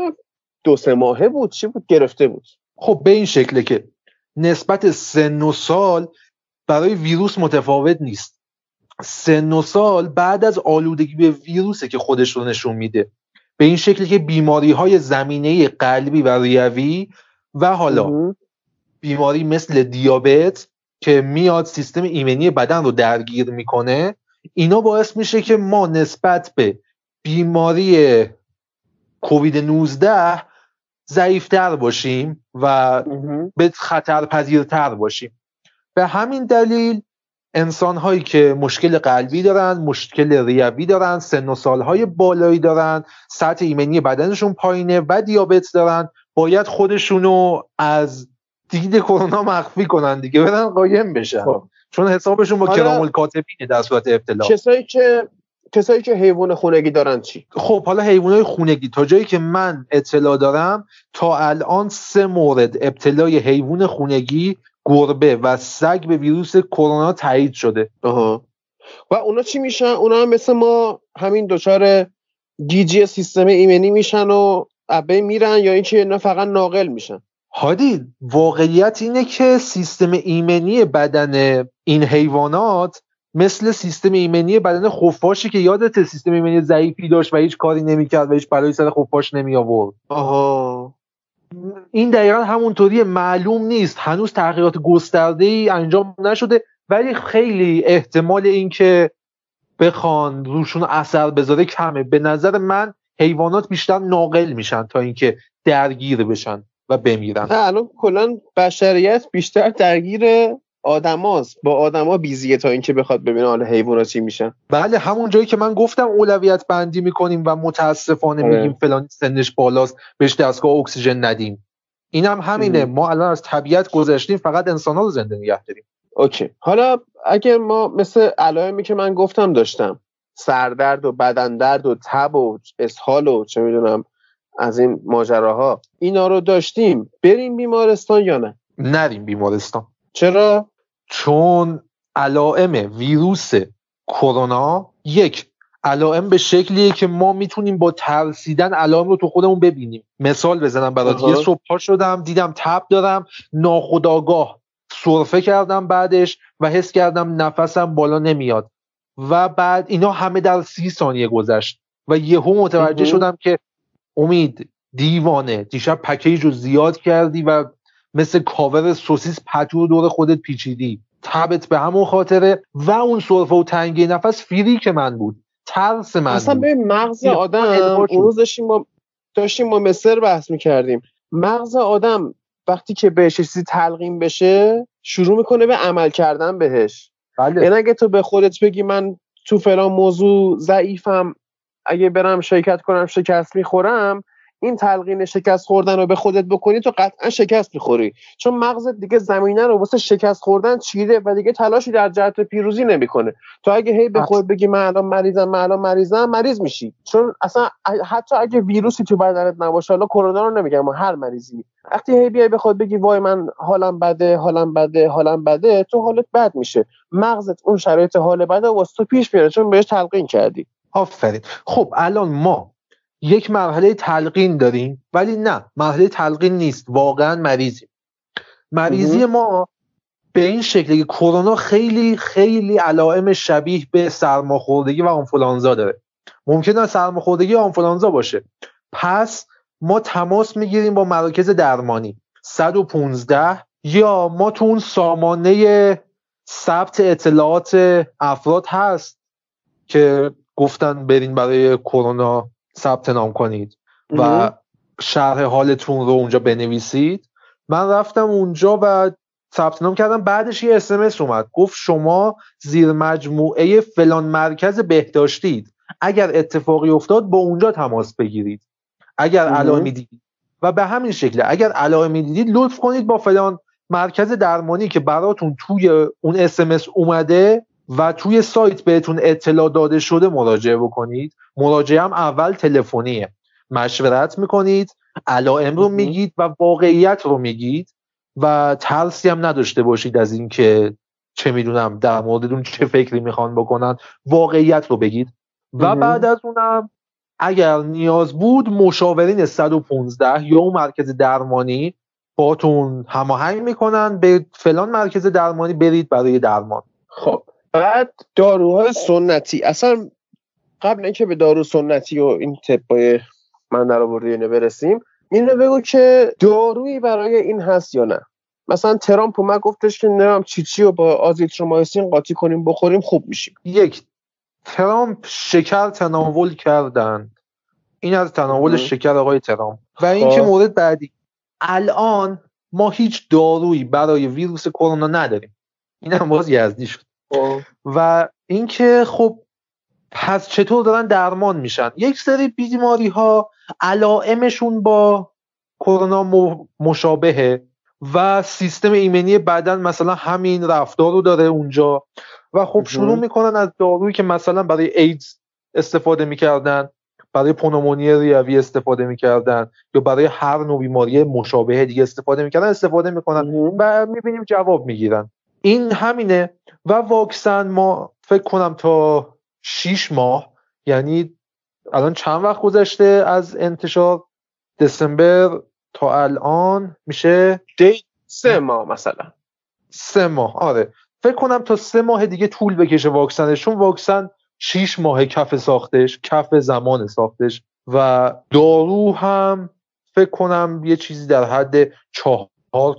دو سه ماهه بود. چی بود؟ گرفته بود. خب به این شکله که نسبت سن و سال برای ویروس متفاوت نیست. سن و سال بعد از آلودگی به ویروسه که خودش رو نشون میده. به این شکلی که بیماری های زمینه قلبی و ریوی و حالا بیماری مثل دیابت که میاد سیستم ایمنی بدن رو درگیر می‌کنه اینا باعث میشه که ما نسبت به بیماری کووید 19 ضعیفتر باشیم و به خطر پذیرتر باشیم. به همین دلیل انسان هایی که مشکل قلبی دارن مشکل ریوی دارن سن و سالهای بالایی دارن سطح ایمنی بدنشون پایینه و دیابت دارن باید خودشونو از دید کرونا مخفی کنن دیگه برن قایم بشن خب. چون حسابشون با کرام الکاتبینه در صورت ابتلا. کسایی که کسایی که حیوان خونگی دارن چی؟ خب حالا حیوانات خونگی. تا جایی که من اطلاع دارم تا الان سه مورد ابتلای حیوان خونگی گربه و سگ به ویروس کرونا تایید شده. آها. و اونا چی میشن؟ اونا هم مثل ما همین دچار گیجی سیستم ایمنی میشن و ابه میرن یا اینکه اینا فقط ناقل میشن. هادی واقعیت اینه که سیستم ایمنی بدن این حیوانات مثل سیستم ایمنی بدن خفاشی که یادت سیستم ایمنی ضعیفی داشت و هیچ کاری نمی‌کرد و هیچ بلایی سر خفاش نمی آورد آها. این دقیقا همونطوری معلوم نیست. هنوز تحقیقات گسترده ای انجام نشده ولی خیلی احتمال اینکه بخوان روشون اثر بذاره کمه. به نظر من حیوانات بیشتر ناقل میشن تا اینکه درگیر بشن و بمیرن. الان کلا بشریت بیشتر درگیر آدماست. با آدما بیزیه تا اینکه بخواد ببینه حالا حیوانات چی میشن. بله همون جایی که من گفتم اولویت بندی می‌کنیم و متاسفانه آره. میگیم فلان سنش بالاست بهش دستگاه اکسیژن ندیم. اینم هم همینه ما الان از طبیعت گذشتیم فقط انسان ها رو زنده نگه داریم. اوکی. حالا اگر ما مثل علائمی که من گفتم داشتم سردرد و بدن درد و تب و اسهال و چه می‌دونم از این ماجراها اینا رو داشتیم بریم بیمارستان یا نه؟ نریم بیمارستان. چرا؟ چون علائم ویروس کرونا یک علائم به شکلیه که ما می‌تونیم با ترسیدن علائم رو تو خودمون ببینیم. مثال بزنم برات. یه صبح پا شدم دیدم تب دارم ناخداگاه سرفه کردم بعدش و حس کردم نفسم بالا نمیاد. و بعد اینا همه در سی ثانیه گذشت و یهو متوجه شدم که امید دیوانه. دیشب پکیج رو زیاد کردی و مثل کاور سوسیس پتو دور خودت پیچیدی. تبت به همون خاطره و اون سرفه و تنگی نفس فیری که من بود. ترس من اصلا به مغز آدم اون روز داشتیم با داشتیم با مصر بحث می‌کردیم. مغز آدم وقتی که بهش چیزی تلقیم بشه شروع می‌کنه به عمل کردن بهش. بله. یعنی اگه تو به خودت بگی من تو فلان موضوع ضعیفم اگه برم شرکت کنم شکست می‌خورم این تلقین شکست خوردن رو به خودت بکنی تو قطعا شکست می‌خوری. چون مغزت دیگه زمینه رو واسه شکست خوردن چیده و دیگه تلاشی در جهت پیروزی نمی‌کنه. تو اگه هی به خود بگی من الان مریضم من الان مریضم مریض میشی. چون اصلا حتی اگه ویروسی تو بدنت نباشه حالا کرونا رو نمیگم هر مریضی. وقتی هی بیای به خود بگی وای من حالم بده حالم بده حالم بده تو حالت بد میشه. مغزت اون شرایط حال بده واسه تو پیش میاره چون بهش تلقین کردی. آفرین. خب الان ما یک مرحله تلقین داریم ولی نه مرحله تلقین نیست. واقعا مریضیم. مریضی ما به این شکلی که کرونا خیلی خیلی علائم شبیه به سرماخوردگی و آنفولانزا داره. ممکنه سرماخوردگی آنفولانزا باشه. پس ما تماس می‌گیریم با مراکز درمانی. 115 یا ما تو اون سامانه ثبت اطلاعات افراد هست که گفتن برین برای کرونا. ثبت نام کنید و شرح حالتون رو اونجا بنویسید. من رفتم اونجا و ثبت نام کردم. بعدش یه اسمس اومد. گفت شما زیر مجموعه فلان مرکز بهداشتید. اگر اتفاقی افتاد با اونجا تماس بگیرید. اگر علائمی دیدید و به همین شکل اگر علائمی دیدید لطف کنید با فلان مرکز درمانی که براتون توی اون اسمس اومده و توی سایت بهتون اطلاع داده شده مراجعه بکنید. مراجعه هم اول تلفنیه. مشورت می‌کنید علائم رو میگید و واقعیت رو میگید و ترسی هم نداشته باشید از اینکه چه می‌دونم در موردتون چه فکری می‌خوان بکنن. واقعیت رو بگید. و بعد از اونم اگر نیاز بود مشاورین 115 یا اون مرکز درمانی باهاتون هماهنگ می‌کنن به فلان مرکز درمانی برید برای درمان. خب. بعد داروهای سنتی. اصلا قبل اینکه به دارو سنتی و این طبای من در آورده برسیم اینو بگو که دارویی برای این هست یا نه. مثلا ترامپ اومد گفتش که نرم چیچی رو با آزیترومایسین قاطی کنیم بخوریم خوب میشیم یک ترامپ شکر تناول کردن. این از تناول شکر آقای ترامپ. و اینکه خب. مورد بعدی. الان ما هیچ دارویی برای ویروس کرونا نداریم. این هم باز یزدی شد. خب. و اینکه خب پس چطور دارن درمان میشن؟ یک سری بیماری ها علائمشون با کرونا مشابهه و سیستم ایمنی بدن مثلا همین رفتار رو داره اونجا. و خب شروع می‌کنن از دارویی که مثلا برای ایدز استفاده می‌کردن برای پنومونی ریوی استفاده می‌کردن یا برای هر نوع بیماری مشابه دیگه استفاده می‌کردن استفاده می‌کنن و می‌بینیم جواب می‌گیرن. این همینه. و واکسن ما فکر کنم تا 6 ماه یعنی الان چند وقت گذشته از انتشار؟ دسامبر تا الان میشه؟ دی سه ماه مثلا. سه ماه آره. فکر کنم تا سه ماه دیگه طول بکشه واکسنشون واکسن 6 ماه کف ساختش کف زمان ساختش. و دارو هم فکر کنم یه چیزی در حد چهار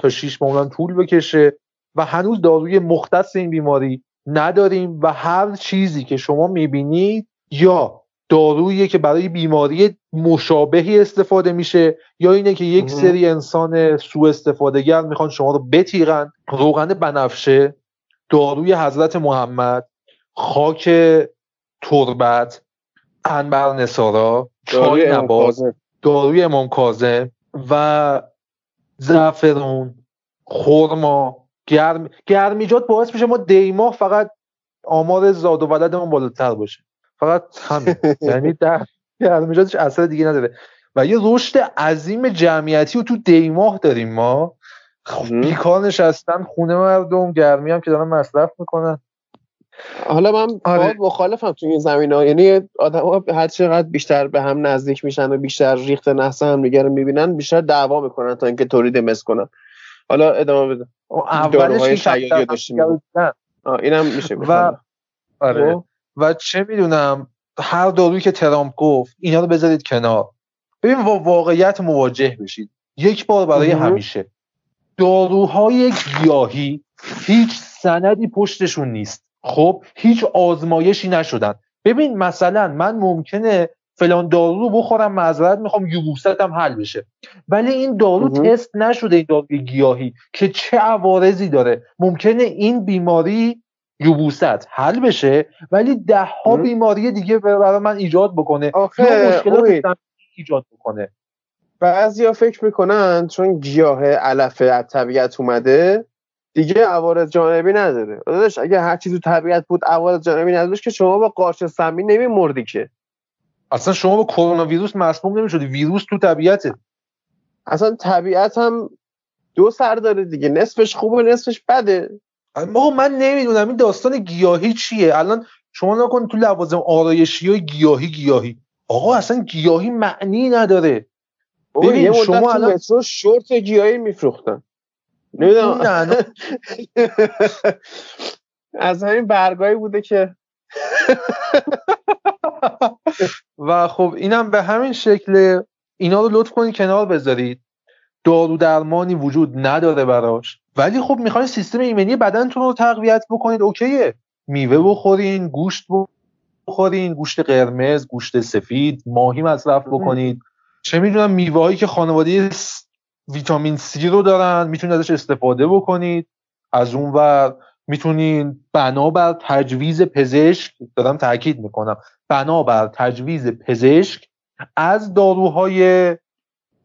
تا 6 ماه طول بکشه. و هنوز داروی مختص این بیماری نداریم و هر چیزی که شما می‌بینید یا دارویی که برای بیماری مشابهی استفاده میشه یا اینه که یک سری انسان سوء استفادهگر می‌خوان شما رو بتیغن روغن بنفشه داروی حضرت محمد خاک تربت انبر نسارا چای نبات داروی امام کاظم و زعفرون خرما گرم گرمیجات باعث میشه ما دیماه فقط آمار زاد و ولدمون بالاتر باشه. فقط همین. یعنی در گرمیجاتش اثر دیگه نداره. و یه رشد عظیم جمعیتی رو تو دیماه داریم ما. خب بیکار نشستن خونه مردم گرمی هم که دارن مصرف می‌کنن. حالا من آره. مخالفم تو این زمین ها یعنی آدم ها هر چقدر بیشتر به هم نزدیک میشن و بیشتر ریخت نحس هم دیگه رو می‌بینن بیشتر دعوا می‌کنن تا اینکه تولید مس کنن. حالا ادامه بده. اولش اینم میشه و آره. خب؟ و چه می‌دونم هر دارویی که ترامپ گفت اینا رو بذارید کنار. ببین با واقعیت مواجه بشید. یک بار برای همیشه. داروهای گیاهی هیچ سندی پشتشون نیست. خب هیچ آزمایشی نشدن. ببین مثلا من ممکنه فلان دارو رو بخورم معذرت می‌خوام یبوستم حل بشه. ولی این دارو تست نشده این داروی گیاهی که چه عوارضی داره. ممکنه این بیماری یبوست حل بشه ولی ده ها بیماری دیگه برای من ایجاد بکنه. آخه مشکلات ایجاد بکنه. بعضیا فکر می‌کنن چون گیاه علف از طبیعت اومده دیگه عوارض جانبی نداره. داداش اگه هر چیزی تو طبیعت بود عوارض جانبی نداشت که شما با قارچ سمی نمیمردی که. اصلا شما با کرونا ویروس مسموم نمی‌شدی. ویروس تو طبیعته. اصلا طبیعت هم دو سر داره دیگه. نصفش خوبه نصفش بده. ما من نمی‌دونم. این داستان گیاهی چیه؟ الان شما نکن تو لوازم آرایشی های گیاهی گیاهی. آقا اصلا گیاهی معنی نداره. ببین شما الان مترو شورت گیاهی میفروختن. نمی‌دونم. از همین برگایی بوده که و خب اینم به همین شکل اینا رو لطف کنید کنار بذارید. دارو درمانی وجود نداره براش. ولی خب می‌خواین سیستم ایمنی بدنتون رو تقویت بکنید اوکیه. میوه بخورین گوشت بخورین گوشت قرمز گوشت سفید ماهی مصرف بکنید. چه می‌دونم میوه هایی که خانواده ویتامین سی رو دارن می‌تونید ازش استفاده بکنید. از اون ور می‌تونین بنابر تجویز پزشک دارم تاکید می‌کنم بنابر تجویز پزشک از داروهای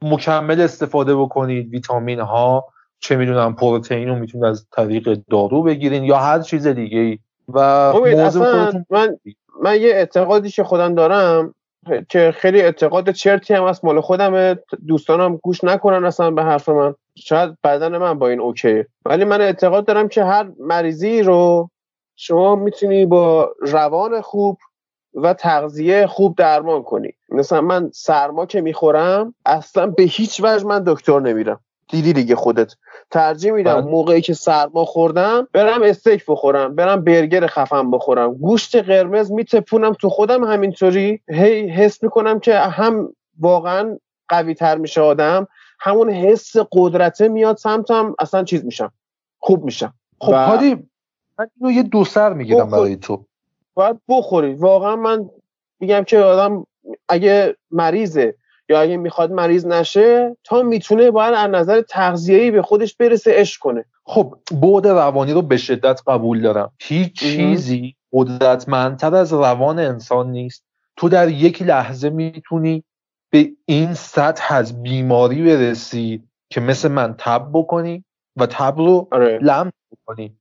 مکمل استفاده بکنید ویتامین ها چه می‌دونم پروتئین رو می‌تونید از طریق دارو بگیرین یا هر چیز دیگه ای و من من یه اعتقادی که خودم دارم که خیلی اعتقاد چرتی هم از مال خودم دوستانم گوش نکنن اصلا به حرف من. شاید بدن من با این اوکی. ولی من اعتقاد دارم که هر مریضی رو شما می‌تونی با روان خوب و تغذیه خوب درمان کنی. مثلا من سرما که می‌خورم اصلا به هیچ وجه من دکتر نمیرم. دیدی دیگه خودت. ترجیح میدم بله. موقعی که سرما خوردم برم استیک بخورم برم برگر خفم بخورم. گوشت قرمز میتپونم تو خودم همینطوری. هی حس می‌کنم که هم واقعا قوی تر میشه آدم همون حس قدرته میاد سمتم اصلا چیز میشم. خوب میشم. خب هادی من اینو یه دو سر می‌گیرم برای تو. باید بخوری. واقعا من میگم که آدم اگه مریضه یا اگه می‌خواد مریض نشه تا می‌تونه باید از نظر تغذیه‌ای به خودش برسه عشق کنه. خب بعد روانی رو به شدت قبول دارم. هیچ چیزی قدرتمندتر از روان انسان نیست. تو در یک لحظه می‌تونی به این سطح از بیماری برسی که مثل من تب بکنی و تب رو آره. لمس کنی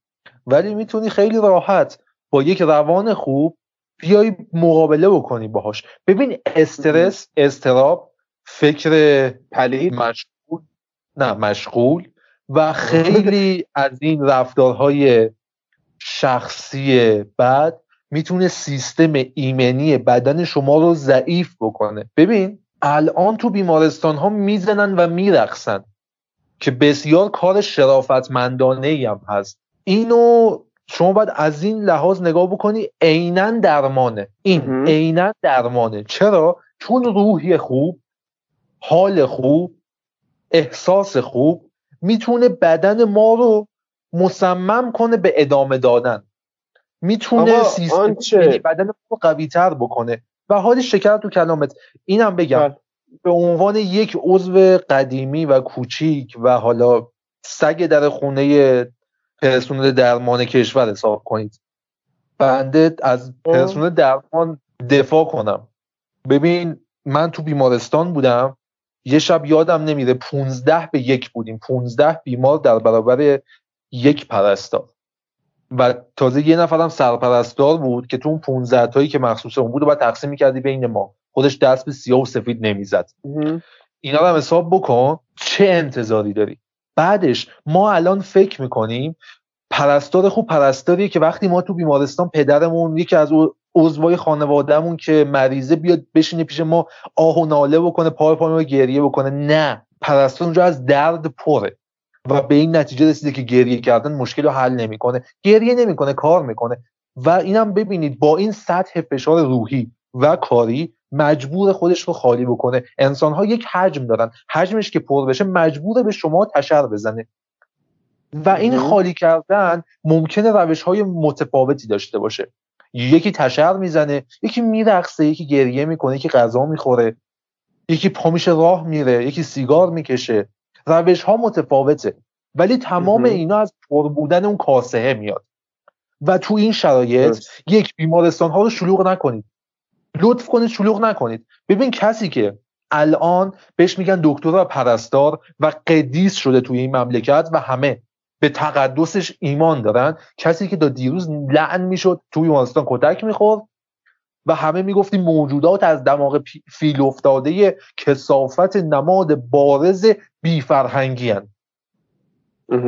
ولی می‌تونی خیلی راحت با یک روان خوب بیای مقابله بکنی باهاش. ببین استرس استراب فکر پلید مشغول. نه مشغول. و خیلی از این رفتارهای شخصی بعد می‌تونه سیستم ایمنی بدن شما رو ضعیف بکنه. ببین الان تو بیمارستان ها می‌زنن و میرقصن که بسیار کار شرافتمندانه هم هست. اینو شما باید از این لحاظ نگاه بکنی عینا درمانه. این عینا درمانه. چرا؟ چون روحی خوب حال خوب احساس خوب می‌تونه بدن ما رو مصمم کنه به ادامه دادن. می‌تونه سیستم بدن ما رو قوی تر بکنه. و حال شکر تو کلامت. اینم بگم. بله. به عنوان یک عضو قدیمی و کوچیک و حالا سگ در خونه پرسنل درمان کشور حساب کنید. بنده از پرسنل درمان دفاع کنم. ببین من تو بیمارستان بودم. یه شب یادم نمیره 15 به یک بودیم. 15 بیمار در برابر یک پرستار. و تازه یه نفرم سرپرستار بود که تو اون 15 تایی که مخصوص اون بود و باید تقسیم می‌کردی بین ما. خودش دست به سیاه و سفید نمی‌زد. اینا رو هم حساب بکن چه انتظاری داری. بعدش ما الان فکر می‌کنیم پرستار خوب پرستاریه که وقتی ما تو بیمارستان پدرمون یکی از عضوای خانوادهمون که مریضه بیاد بشینه پیش ما آه و ناله بکنه پای پای ما گریه بکنه. نه. پرستار اونجا از درد پره. و به این نتیجه رسیده که گریه کردن مشکل رو حل نمی‌کنه. گریه نمی‌کنه کار می‌کنه. و اینم ببینید با این سطح فشار روحی و کاری مجبور خودش رو خالی بکنه. انسان ها یک حجم دارن. حجمش که پر بشه مجبور به شما تشر بزنه. و این خالی کردن ممکنه روش های متفاوتی داشته باشه. یکی تشر می‌زنه یکی میرقصه یکی گریه می‌کنه یکی غذا می‌خوره یکی پامیش راه میره یکی سیگار می‌کشه. روش ها متفاوته ولی تمام اینا از پر بودن اون کاسه میاد. و تو این شرایط یک بیمارستان ها رو شلوغ نکنید. لطف کنید شلوغ نکنید. ببین کسی که الان بهش میگن دکتر و پرستار و قدیس شده توی این مملکت و همه به تقدسش ایمان دارن کسی که تا دیروز لعن می‌شد توی بیمارستان کتک می‌خورد و همه می‌گفتیم موجودات از دماغ فیل افتاده کسافت نماد بارز بیفرهنگی هن.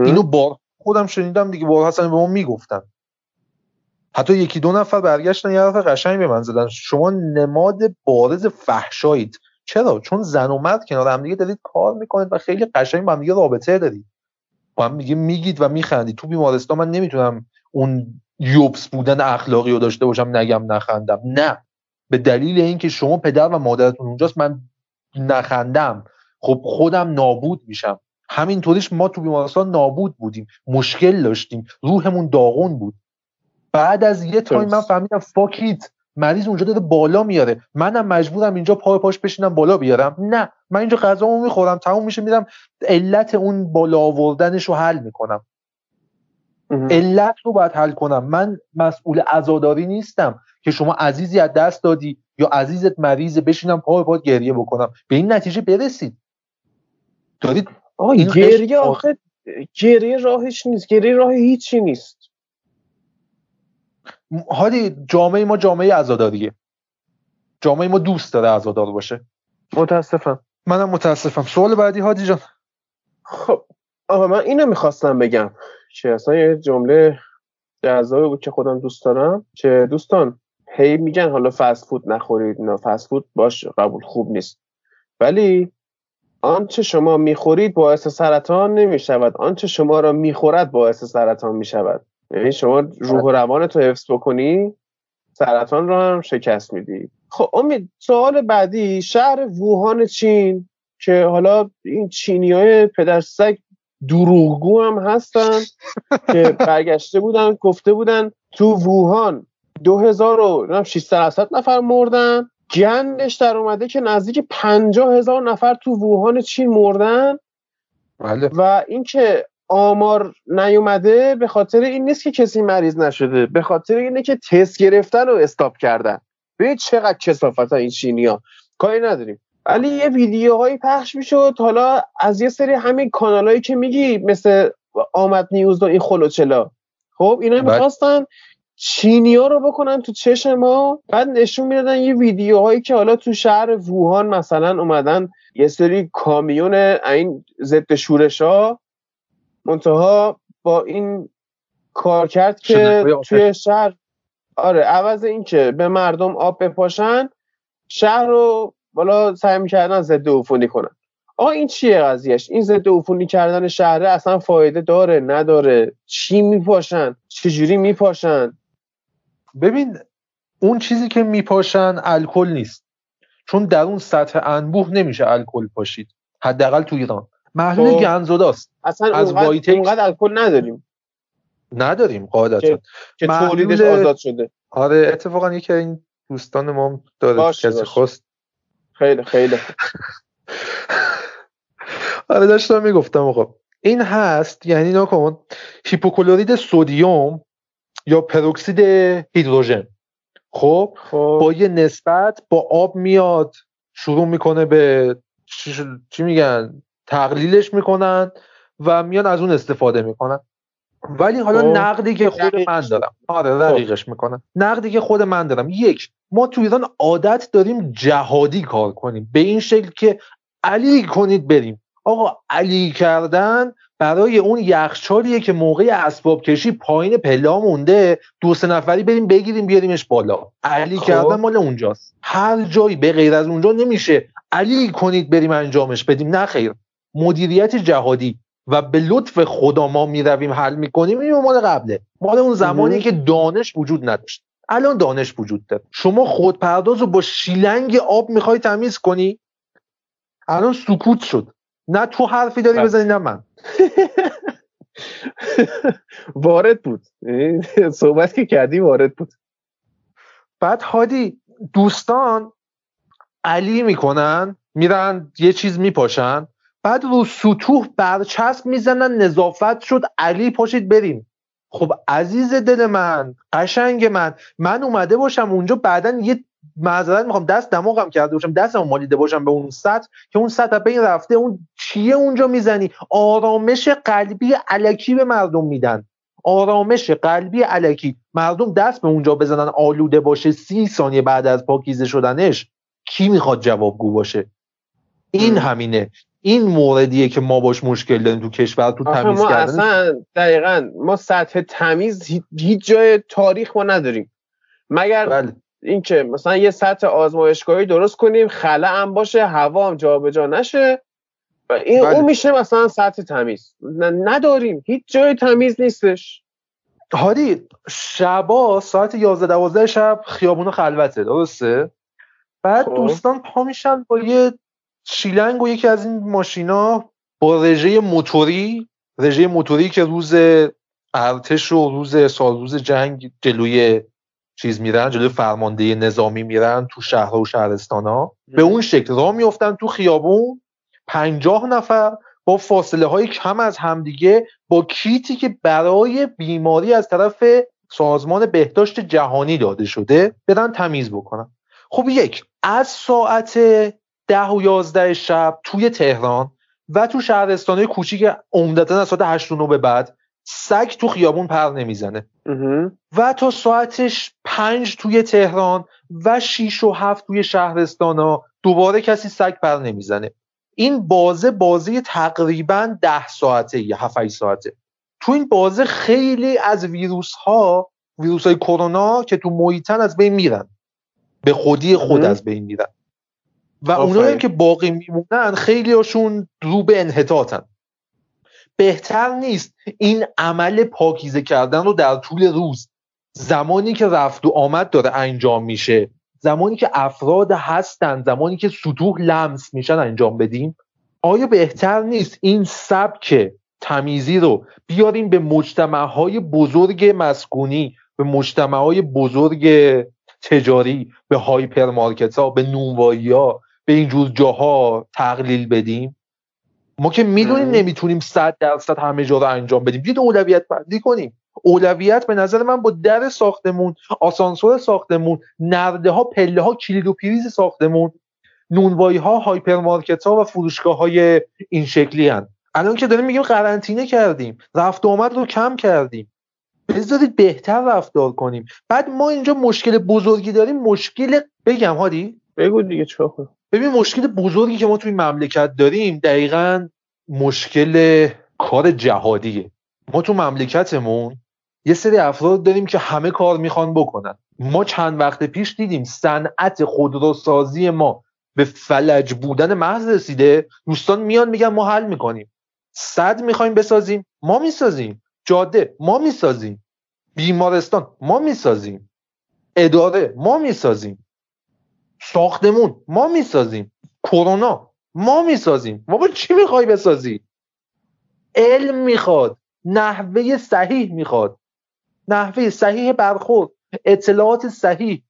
اینو بار خودم شنیدم دیگه بار حسن به ما می‌گفتن. حتی یکی دو نفر برگشتن یه حرف قشنگ به من زدن. شما نماد بارز فحشایید. چرا؟ چون زن و مرد کنار هم دیگه دارید کار می‌کنید و خیلی قشنگ با هم دیگه رابطه دارید. با هم دیگه میگید و میخندید. تو بیمارستان من نمی‌تونم اون یبس بودن اخلاقی رو داشته باشم نگم نخندم. نه. به دلیل اینکه شما پدر و مادرتون اونجاست من نخندم. خب خودم نابود میشم. همینطوریش ما تو بیمارستان نابود بودیم. مشکل داشتیم. روحمون داغون بود. بعد از یه time من فهمیدم fuck it مریض اونجا داره بالا میاره. منم مجبورم اینجا پای پاش بشینم بالا بیارم. نه. من اینجا غذامو می‌خورم تموم میشه میرم علت اون بالا آوردنش رو حل می‌کنم. علت رو باید حل کنم. من مسئول عزاداری نیستم که شما عزیزی از دست دادی یا عزیزت مریضه بشینم پای پات گریه بکنم. به این نتیجه برسید. دارید؟ گریه آخه گریه راهش نیست. گریه راه هیچی نیست. حالی جامعه ما جامعه عزاداریه. جامعه ما دوست داره عزادار باشه. متاسفم. منم متاسفم. سوال بعدی هادی جان. خب آقا من اینو می‌خواستم بگم. که اصلا یه جمله جذابی بود که خودم دوست دارم که دوستان هی میگن حالا فست فود نخورید نه فست فود باش قبول خوب نیست. ولی آنچه شما می‌خورید باعث سرطان نمی‌شود. آنچه شما را می‌خورد باعث سرطان می‌شود. یعنی شما روح و روان تو حفظ بکنی سرطان رو هم شکست میدی. خب امید سوال بعدی شهر ووهان چین که حالا این چینی های پدر سگ دروغگو هم هستن که برگشته بودن گفته بودن تو ووهان 2600 نفر مردن. گندش در اومده که نزدیک 50 هزار نفر تو ووهان چین مردن. بله. و اینکه آمار نیومده به خاطر این نیست که کسی مریض نشده به خاطر اینه که تست گرفتن رو استاپ کردن. ببین چقدر کسافت این چینیا کاری نداریم. ولی یه ویدیوهایی پخش می‌شد. حالا از یه سری همین کانالایی که میگی مثل آمد نیوز و این خلوچلا خب اینا می‌خواستن چینیا رو بکنن تو چشم ما. بعد نشون می‌دادن یه ویدیوهایی که حالا تو شهر ووهان مثلا اومدن. یه سری کامیون این ضد شورش ها منتها با این کار کرد که توی شهر آره عوض این که به مردم آب بپاشن شهر رو بالا سعی می‌کردن ضد عفونی کنن. آقا این چیه قضیهش؟ این ضد عفونی کردن شهره اصلا فایده داره نداره؟ چی میپاشن؟ چجوری میپاشن؟ ببین اون چیزی که میپاشن الکل نیست. چون در اون سطح انبوه نمیشه الکل پاشید. حداقل تو ایران. محلول خب. گنزداست. اصلا از اونقدر الکل نداریم. نداریم قاعدتا. که, که تولیدش آزاد شده. آره اتفاقا یکی این دوستان ما داره کسی خواست خیلی خیلی. آره داشتم می‌گفتم خب این هست یعنی نکن هیپوکلورید سودیوم یا پروکسید هیدروژن. خب, خب. با یه نسبت با آب میاد شروع می‌کنه به چی میگن تقلیلش می‌کنن و میان از اون استفاده می‌کنن. ولی حالا خب. نقدی که خود من دارم. آره. رقیقش می‌کنم نقدی که خود من دارم. یک ما تو ایران عادت داریم جهادی کار کنیم. به این شکل که علی کنید بریم. آقا علی کردن برای اون یخچالیه که موقع اسباب کشی پایین پلا مونده. دو سه نفری بریم بگیریم بیاریمش بالا. علی خب. کردن مال اونجاست. هر جایی به غیر از اونجا نمیشه. علی کنید بریم انجامش بدیم. نه خیر. مدیریت جهادی و به لطف خدا ما می‌رویم حل می‌کنیم این مال قبله. مال اون زمانی که دانش وجود نداشت. الان دانش وجود داره. شما خودپرداز رو با شیلنگ آب می‌خوای تمیز کنی؟ الان سکوت شد. نه تو حرفی داری بله. بزنی نه من. وارد بود. صحبت که کردی وارد بود. بعد هادی دوستان علی می‌کنن میرن یه چیز میپاشن. بعد رو سطوح برچسب می‌زنن نظافت شد علی پاشید بریم. خب عزیز دل من قشنگ من من اومده باشم اونجا بعدا یه معذرت می‌خوام دست دماغم کرده باشم دستم مالیده باشم به اون سطح که اون سطح به این رفته اون چیه اونجا می‌زنی؟ آرامش قلبی علکی به مردم میدن. آرامش قلبی علکی مردم دست به اونجا بزنن آلوده باشه سی ثانیه بعد از پاکیزه شدنش کی می‌خواد جوابگو باشه؟ این همینه. این موردیه که ما باش مشکل داریم تو کشور تو تمیز ما اصلا دقیقا ما سطح تمیز هیچ جای تاریخ ما نداریم مگر بله. اینکه مثلا یه سطح آزمایشگاهی درست کنیم خلا هم باشه هوا هم جابجا نشه این بله. اون میشه مثلا سطح تمیز نداریم هیچ جای تمیز نیستش هادی شبا ساعت 11 12 شب خیابون خلوته درسته بعد خوب. دوستان پا میشن با یه شیلنگ و یکی از این ماشینا با رژه موتوری رژه موتوری که روز ارتش و روز سال روز جنگ جلوی چیز میرن جلوی فرمانده نظامی میرن تو شهر و شهرستان ها به اون شکل راه میفتن تو خیابون. پنجاه نفر با فاصله های کم از همدیگه با کیتی که برای بیماری از طرف سازمان بهداشت جهانی داده شده برن تمیز بکنن. خب یک از ساعت ده و یازده شب توی تهران و تو شهرستانهای کوچیک عمدتا از ساعت هشت و به بعد سگ تو خیابون پر نمی‌زنه. و تا ساعتش پنج توی تهران و شیش و هفت توی شهرستان ها دوباره کسی سگ پر نمی‌زنه. این بازه بازه تقریبا ده ساعته یا هفت ساعته. تو این بازه خیلی از ویروس ها ویروس های کرونا که تو محیطن از بین میرن. به خودی خود از بین میرن. و اونایی که باقی میمونن خیلی هاشون رو به انحطاطن. بهتر نیست این عمل پاکیزه کردن رو در طول روز. زمانی که رفت و آمد داره انجام میشه. زمانی که افراد هستن زمانی که سطوح لمس میشن انجام بدیم. آیا بهتر نیست این سبک تمیزی رو بیاریم به مجتمع بزرگ مسکونی به مجتمع بزرگ تجاری به هایپرمارکت ها به نونوایی ها به اینجور جاها تقلیل بدیم؟ ما که می‌دونیم نمی‌تونیم صد درصد همه جا رو انجام بدیم. بیاید اولویت بندی کنیم. اولویت به نظر من با در ساختمون آسانسور ساختمون نرده ها پله ها کلید و پریز ساختمون نونوایی ها هایپرمارکت ها و فروشگاه های این شکلی هن. الان که داریم میگیم قرنطینه کردیم رفت آمد رو کم کردیم. بذارید بهتر رفتار کنیم. بعد ما اینجا مشکل بزرگی داریم مشکل بگم هادی؟ بگو دیگه چه ببین مشکل بزرگی که ما توی مملکت داریم دقیقا مشکل کار جهادیه. ما تو مملکتمون یه سری افراد داریم که همه کار می‌خوان بکنن. ما چند وقت پیش دیدیم صنعت خودروسازی ما به فلج بودن محض رسیده. دوستان میان میگن ما حل می‌کنیم. صد می‌خوایم بسازیم ما می‌سازیم. جاده ما می‌سازیم. بیمارستان ما می‌سازیم. اداره ما می‌سازیم. ساختمون. ما می‌سازیم. کرونا. ما می‌سازیم. ما با چی می‌خوای بسازی؟ علم می‌خواد. نحوه صحیح می‌خواد. نحوه صحیح برخورد. اطلاعات صحیح.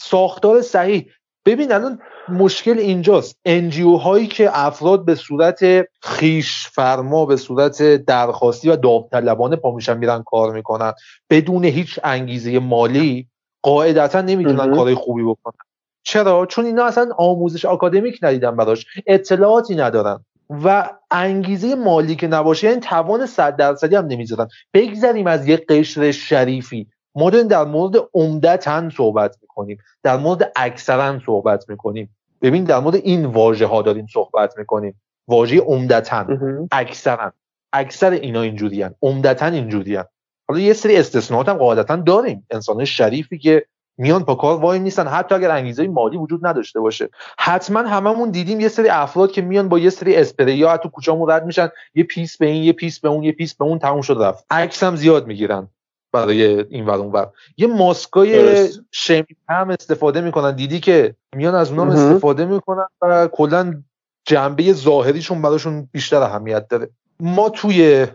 ساختار صحیح. ببین الان مشکل اینجاست. انجیو هایی که افراد به صورت خیش فرما به صورت درخواستی و داوطلبانه پا میشن میرن کار می‌کنن. بدون هیچ انگیزه مالی قاعدتا نمی‌تونن کارهای خوبی بکنن. چرا؟ چون اینا اصلا آموزش آکادمیک ندیدن براش اطلاعاتی ندارن. و انگیزه مالی که نباشه یعنی توان صد درصدی هم نمی‌ذارن. بگذریم از یک قشر شریفی. ما در مورد عمدتا صحبت می‌کنیم. در مورد اکثرا صحبت می‌کنیم. ببین در مورد این واژه ها داریم صحبت می‌کنیم. واژه عمدتا. اکثرا. اکثر اینا اینجوریان. عمدتا اینجوریان. حالا یه سری استثناءات هم قاعدتا داریم. انسان شریفی که میان پا کار وای نیستن حتی اگر انگیزه مالی وجود نداشته باشه. حتما هممون دیدیم یه سری افراد که میان با یه سری اسپری یا تو کوچه‌مون رد میشن. یه پیس به این یه پیس به اون یه پیس به اون تموم شد رفت. عکس هم زیاد می‌گیرن برای این ور اون یه ماسکای شمی هم استفاده می‌کنن. دیدی که میان از اونام استفاده می‌کنن و کلا جنبه ظاهریشون براشون بیشتر اهمیت داره. ما توی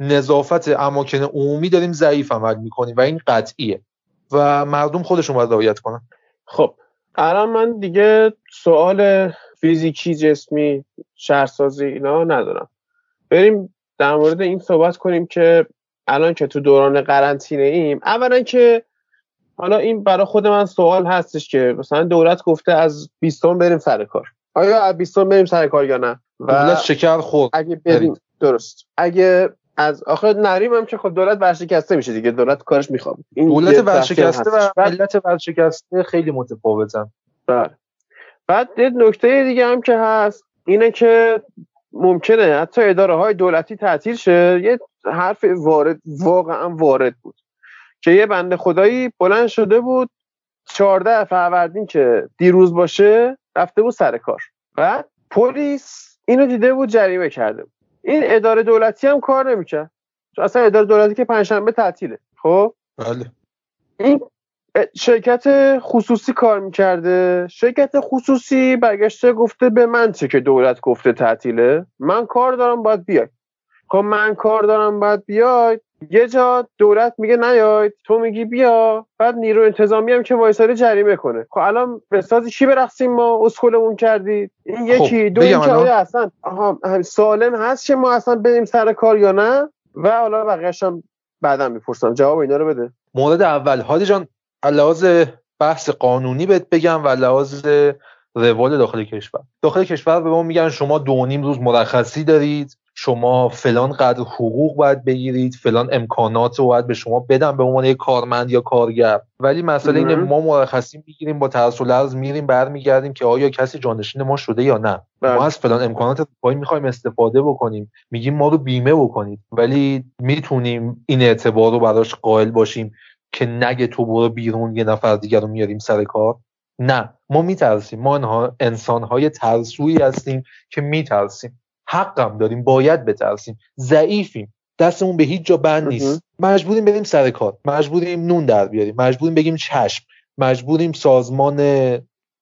نظافت اماکن عمومی داریم ضعیف عمل می‌کنیم و این قطعیه. و مردم خودشون باید رعایت کنن. خب الان من دیگه سوال فیزیکی جسمی شهرسازی اینا ندارم. بریم در مورد این صحبت کنیم که الان که تو دوران قرنطینه ایم اولا که حالا این برای خود من سوال هستش که مثلا دولت گفته از 20 بریم سر کار. آیا از 20 بریم سر کار یا نه؟ و دولت شکر خورد. اگه بریم درست. اگه از آخر نریم هم که خب دولت ورشکسته میشه دیگه دولت کارش می‌خواد دولت ورشکسته و ملت ورشکسته خیلی متفاوتن. بله. بعد یه نکته دیگه هم که هست اینه که ممکنه حتی اداره های دولتی تعطیل شه. یه حرف وارد واقعا وارد بود. که یه بنده خدایی بلند شده بود 14 فروردین که دیروز باشه رفته بود سر کار. بعد پلیس اینو دیده بود جریمه کرده بود. این اداره دولتی هم کار نمی‌کرد. چون اصلا اداره دولتی که پنجشنبه تعطیله. خب؟ بله. این شرکت خصوصی کار می‌کرده. شرکت خصوصی برگشته گفته به من چه که دولت گفته تعطیله. من کار دارم باید بیای. خب من کار دارم باید بیای. یه جا دولت میگه نیاید تو میگی بیا. بعد نیرو انتظامی هم که وایساری جریمه کنه. خب الان به سازی چی برقصیم ما؟ اسکلمون کردید این خب، یکی. دو اینکه آیا اصلا سالم هست که ما اصلا بریم سر کار یا نه؟ و حالا بقیه‌اش هم بعدا می‌پرسم. جواب اینا رو بده. مورد اول هادی جان لحاظ بحث قانونی بهت بگم و لحاظ روال داخل کشور. داخل کشور به ما میگن شما دو نیم روز مرخصی دارید. شما فلان قدر حقوق باید بگیرید فلان امکانات رو باید به شما بدن به عنوان یک کارمند یا کارگر. ولی مسئله اینه ما مرخصی می‌گیریم با ترس و لرز میریم برمیگردیم که آیا کسی جانشین ما شده یا نه. بله. ما از فلان امکانات پای می‌خوایم استفاده بکنیم. میگیم ما رو بیمه بکنید. ولی می‌تونیم این اعتبار رو براش قائل باشیم که نگه تو برو بیرون یه نفر دیگر رو میاریم سر کار. نه. ما میترسیم. ما انسانهای ترسویی هستیم که میترسیم. حقم داریم باید بترسیم. ضعیفیم. دستمون به هیچ جا بند نیست. مجبوریم بریم سر کار. مجبوریم نون در بیاریم. مجبوریم بگیم چشم. مجبوریم سازمان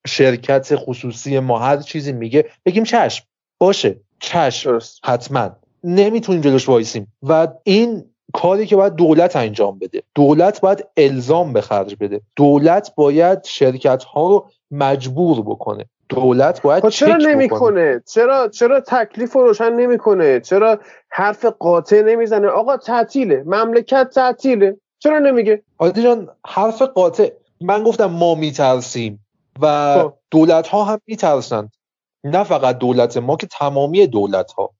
شرکت خصوصی ما هر چیزی میگه بگیم چشم. باشه. چشم. حتما. نمی‌تونیم جلوش وایسیم. و این کاری که باید دولت انجام بده. دولت باید الزام به خرج بده. دولت باید شرکت ها رو مجبور بکنه. دولت باید خب چرا نمی‌کنه؟ چرا چرا تکلیف رو روشن نمی‌کنه؟ چرا حرف قاطع نمی‌زنه؟ آقا تعطیله. مملکت تعطیله. چرا نمیگه؟ عادی جان حرف قاطع. من گفتم ما میترسیم و خب. دولت ها هم میترسند. نه فقط دولت ما که تمامی دولت ها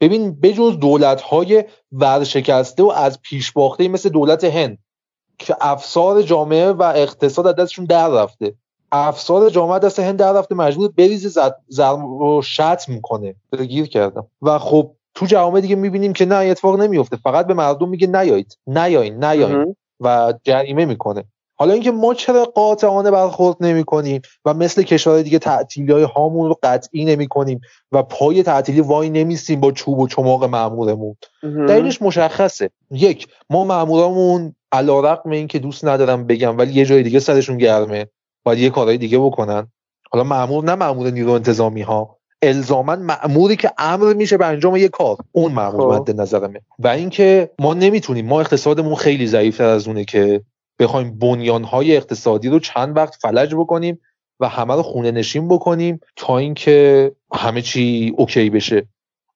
ببین بجز دولت های ورشکسته و از پیش باخته مثل دولت هند که افسار جامعه و اقتصاد از دستشون در رفته. افسار جامعه دست هند در رفته مجبور بریز زرم رو شط می‌کنه. گیر کردم و خب تو جوامع دیگه می‌بینیم که نه اتفاق نمیفته فقط به مردم میگه نیایید. نیایید نیایید و جریمه می‌کنه. حالا اینکه ما چرا قاطعانه برخورد نمی کنیم و مثل کشورهای دیگه تعطیلی های هامون رو قطعی نمی کنیم و پای تعطیلی وای نمیستیم با چوب و چماق معمورمون دلیلش مشخصه. یک ما معمورامون علا رقم این که دوست ندارم بگم ولی یه جای دیگه سرشون گرمه. باید یه کارهای دیگه بکنن. حالا معمور نه معمور نیرو انتظامی ها الزاما معموری که امر میشه به انجام یه کار. اون معمور خب. مد نظرمه و اینکه ما نمی‌تونیم ما اقتصادمون خیلی ضعیفتر از اونه که بخوایم بنیانهای اقتصادی رو چند وقت فلج بکنیم و همه رو خونه نشین بکنیم تا اینکه همه چی اوکی بشه.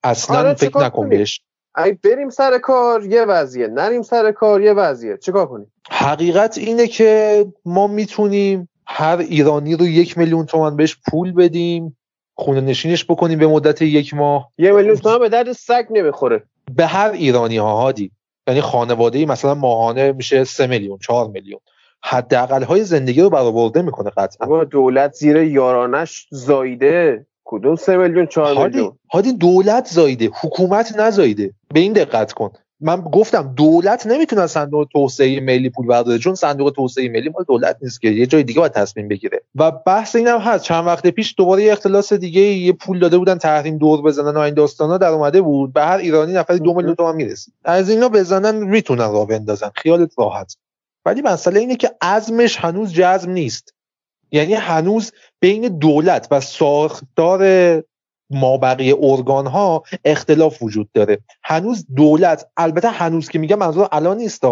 اصلا آره فکر نکن بهش. اگه بریم سر کار یه وضعیه نریم سر کار یه وضعیه. چیکار کنیم؟ حقیقت اینه که ما می‌تونیم هر ایرانی رو یک میلیون تومن بهش پول بدیم خونه نشینش بکنیم به مدت یک ماه. یه میلیون تومن به درد سگ نمی‌خوره. به هر ایرانی ها هادی. یعنی خانواده ای مثلا ماهانه میشه سه میلیون چهار میلیون. حداقل های زندگی رو برآورده می‌کنه قطعا. دولت زیر یارانش زایده کدوم سه میلیون چهار میلیون؟ هادی دولت زایده حکومت نزایده به این دقت کن. من گفتم دولت نمی‌تونه صندوق توسعه ملی پول برداره چون صندوق توسعه ملی مال دولت نیست که یه جای دیگه باید تصمیم بگیره. و بحث اینم هست چند وقت پیش دوباره یه اختلاس دیگه یه پول داده بودن تحریم دور بزنن و این داستانا در اومده بود. به هر ایرانی نفری دو میلیون تومان می‌رسید. از اینا بزنن می‌تونن راه بندازن. خیالت راحت. ولی مسئله اینه که عزمش هنوز جزم نیست. یعنی هنوز بین دولت و ساختار ما بقیه ارگان ها اختلاف وجود داره. هنوز دولت البته هنوز که میگم منظور الان نیست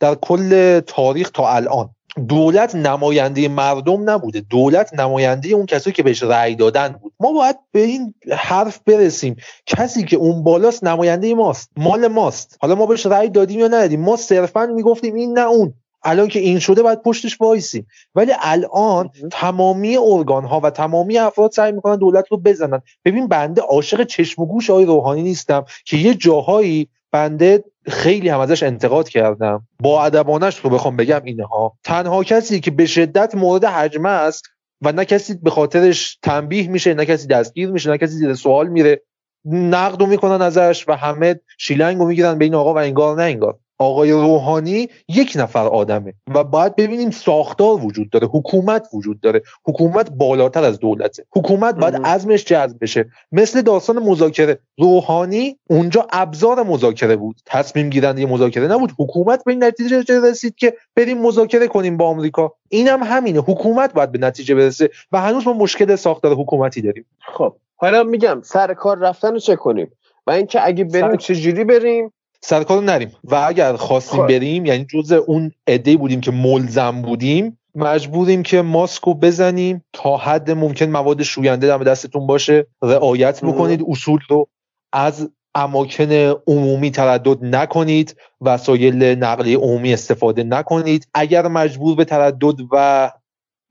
در کل تاریخ تا الان دولت نماینده مردم نبوده. دولت نماینده اون کسی که بهش رأی دادن بود. ما باید به این حرف برسیم. کسی که اون بالاست نماینده ماست مال ماست. حالا ما بهش رأی دادیم یا ندادیم؟ ما صرفا می‌گفتیم این نه اون. الان که این شده باید پشتش وایسیم. ولی الان تمامی ارگان ها و تمامی افراد سعی می‌کنن دولت رو بزنن. ببین بنده عاشق چشم و گوش آقای روحانی نیستم که یه جاهایی بنده خیلی هم ازش انتقاد کردم. با ادبانش رو بخوام بگم اینها. تنها کسی که به شدت مورد حجمه است و نه کسی به خاطرش تنبیه میشه نه کسی دستگیر میشه نه کسی زیر سوال میره نقد می‌کنن ازش و همه شیلنگ رو می‌گیرن به این آقا و انگار نه انگار. آقای روحانی یک نفر آدمه و باید ببینیم ساختار وجود داره حکومت وجود داره. حکومت بالاتر از دولته. حکومت باید عزمش جذب بشه. مثل داستان مذاکره. روحانی اونجا ابزار مذاکره بود. تصمیم گیرنده مذاکره نبود. حکومت به این نتیجه رسید که بریم مذاکره کنیم با آمریکا. اینم هم همینه. حکومت باید به نتیجه برسه و هنوز ما مشکل ساختار حکومتی داریم. خب حالا میگم سر کار رفتن رو چه کنیم؟ و اینکه اگه بریم سر... چجوری بریم؟ سرکار نریم. و اگر خواستیم خب. بریم یعنی جز اون عده بودیم که ملزم بودیم مجبوریم که ماسکو بزنیم تا حد ممکن مواد شوینده در دستتون باشه رعایت بکنید اصول رو از اماکن عمومی تردد نکنید وسایل نقلیه عمومی استفاده نکنید. اگر مجبور به تردد و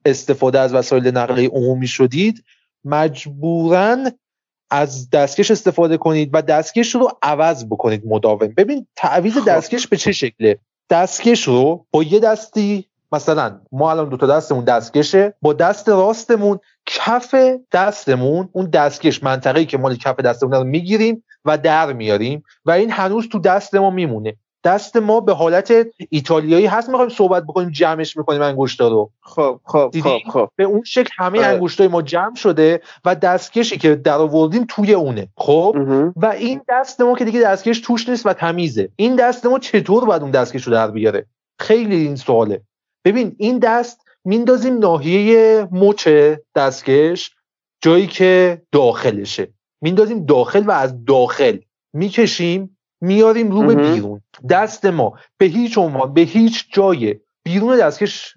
استفاده از وسایل نقلیه عمومی شدید مجبورا از دستکش استفاده کنید و دستکش رو عوض بکنید مداوم. ببین تعویض خب. دستکش به چه شکله؟ دستکش رو با یه دستی مثلا ما الان دو تا دستمون دستکشه با دست راستمون کف دستمون اون دستکش منطقه‌ای که مال کف دستمون رو می‌گیریم و در میاریم و این هنوز تو دست ما میمونه. دست ما به حالت ایتالیایی هست می‌خوایم صحبت بکنیم جمعش می‌کنیم انگشتا رو. خب خب خب خب. به اون شکل همه آره. انگشتای ما جمع شده و دستکشی که در آوردیم توی اونه. خب؟ و این دست ما که دیگه دستکش توش نیست و تمیزه. این دست ما چطور باید اون دستکش رو در بیاره؟ خیلی این سواله. ببین این دست میندازیم ناحیه مچ دستکش جایی که داخلشه. میندازیم داخل و از داخل می‌کشیم میاریم رو به بیرون. دست ما به هیچ عنوان به هیچ جای بیرون دستکش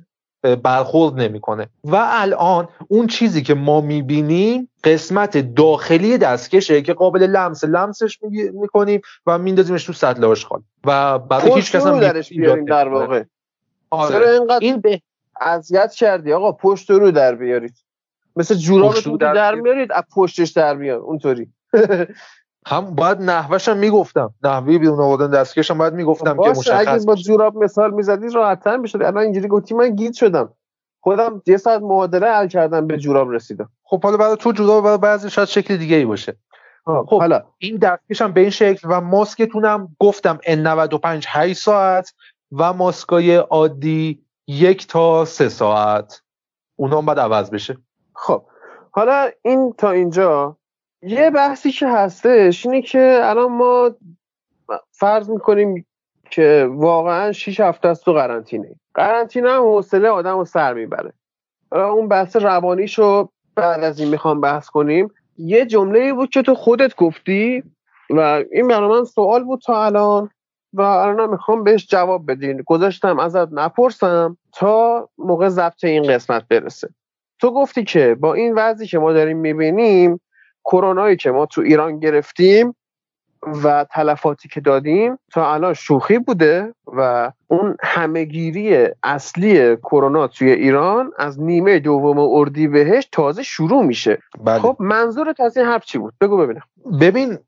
برخورد نمی‌کنه. و الان اون چیزی که ما می‌بینیم قسمت داخلی دستکشه که قابل لمس لمسش می‌کنیم و میندازیمش تو سطل آشغال. و برای هیچ کس هم درش بیاریم در واقع. آره. اینقدر این به اذیت کردی؟ آقا پشت رو در بیارید. مثل جورابتون در, در میارید از پشتش در میاد. اونطوری. هم باید نحوش هم می‌گفتم. نحوی بیرون آوردن دستکش هم باید می‌گفتم که مشخص اگه با جوراب مثال می‌زدی راحت‌تر می‌شد. الان اینجوری گفتی من گیت شدم. خودم یه ساعت معادله حل کردم به جوراب رسیدم. خب حالا برای تو جوراب برای بعضی شاید شکل دیگه ای باشه خب حالا. این دستکش هم به این شکل و ماسکتونم گفتم N95 8 ساعت و ماسکای عادی یک تا سه ساعت. اونا هم باید عوض بشه. خب. حالا این تا اینجا یه بحثی که هستش اینه که الان ما فرض می‌کنیم که واقعا 6 هفته است تو قرنطینه. قرنطینه هم حوصله آدم رو سر می‌بره. اون بحث روانیشو بعد از این می‌خوام بحث کنیم. یه جمله بود که تو خودت گفتی و این برای من سوال بود تا الان و الان می‌خوام بهش جواب بدین. گذاشتم ازت نپرسم تا موقع ضبط این قسمت برسه. تو گفتی که با این وضعی که ما داریم می‌بینیم کرونایی که ما تو ایران گرفتیم و تلفاتی که دادیم تا الان شوخی بوده و اون همهگیری اصلی کرونا توی ایران از نیمه دوم اردی بهش تازه شروع میشه. بله. خب منظورت از این حرف چی بود؟ بگو ببینم. ببین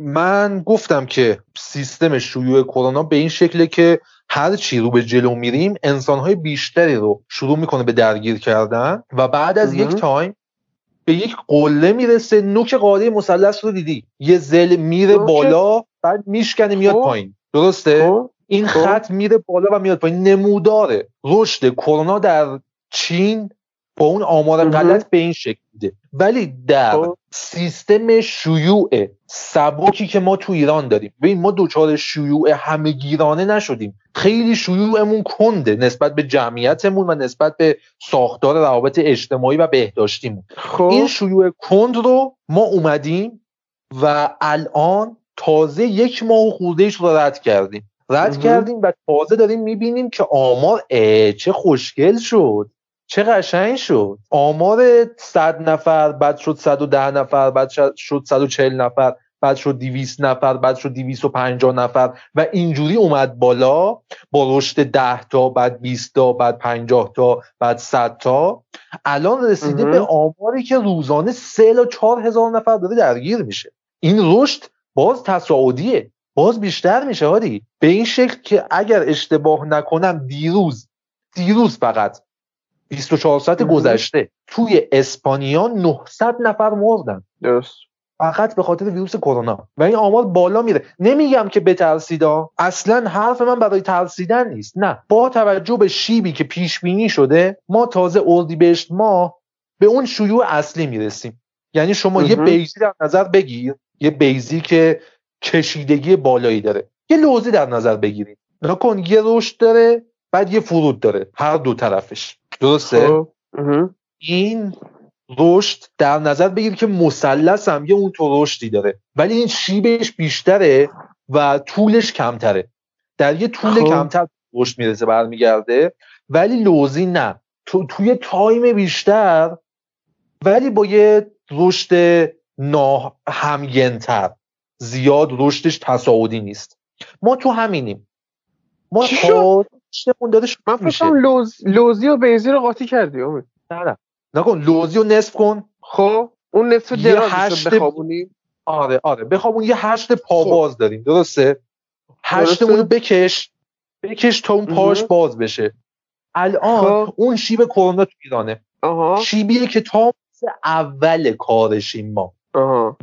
من گفتم که سیستم شیوع کرونا به این شکله که هر چی رو به جلو میریم انسانهای بیشتری رو شروع می‌کنه به درگیر کردن و بعد از یک تایم به یک قله می‌رسه نوک قاعده مثلث رو دیدی یه زل میره بالا بعد میشکنه میاد خب. پایین درسته خب. این خب. خط میره بالا و میاد پایین نموداره رشد کرونا در چین با اون آمار غلط به این شکل بوده ولی در خب. سیستم شیوع سبکی که ما تو ایران داریم ببین ما دوچار شیوع همهگیرانه نشدیم. خیلی شیوعمون کنده نسبت به جمعیتمون و نسبت به ساختار روابط اجتماعی و بهداشتیمون. خب. این شیوع کند رو ما اومدیم و الان تازه یک ماه خوردهش رو رد کردیم. رد کردیم و تازه داریم می‌بینیم که آمار چه خوشگل شد. چه قشنگ شد. آمار 100 نفر بعد شد 110 نفر بعد شد 140 نفر بعد شد 200 نفر بعد شد 250 نفر و اینجوری اومد بالا. با رشد 10 تا بعد 20 تا بعد 50 تا بعد 100 تا. الان رسیده به آماری که روزانه 3 تا 4 هزار نفر داره درگیر میشه. این رشد باز تصاعدیه. باز بیشتر میشه هادی. به این شکل که اگر اشتباه نکنم دیروز دیروز فقط 24 ساعت گذشته توی اسپانیا 900 نفر مردن. درست. فقط به خاطر ویروس کرونا. و این آمار بالا میره. نمیگم که بترسیدا. اصلا حرف من برای ترسیدن نیست. نه. با توجه به شیبی که پیش بینی شده ما تازه اردیبهشت ما به اون شیوع اصلی می‌رسیم. یعنی شما یه بیزی در نظر بگیر. یه بیزی که کشیدگی بالایی داره. یه لوزی در نظر بگیرید. نکن یه رشد داره بعد یه فرود داره. هر دو طرفش. درسته؟ خب، این رشد در نظر بگیر که مثلث هم یه اون تو رشدی داره. ولی این شیبش بیشتره و طولش کمتره. در یه طول خب. کمتر رشد می‌رسه برمیگرده. ولی لوزی نه. تو توی تایم بیشتر ولی با یه رشد ناهمگنتر زیاد رشدش تصاعدی نیست. ما تو همینیم. ما اون داره من فکرم لوز... لوزی و بیزی رو قاطی کردی امید. نه نه. نکن لوزی رو نصف کن. خب اون نصف درازش رو بخوابونیم آره آره. بخوابون یه هشت پا خب. باز داریم درسته؟ هشتمون رو بکش. بکش تا اون پاش باز بشه. الان خب. اون شیب کرونا تو ایرانه. شیبیه که تا اول کارشیم ما.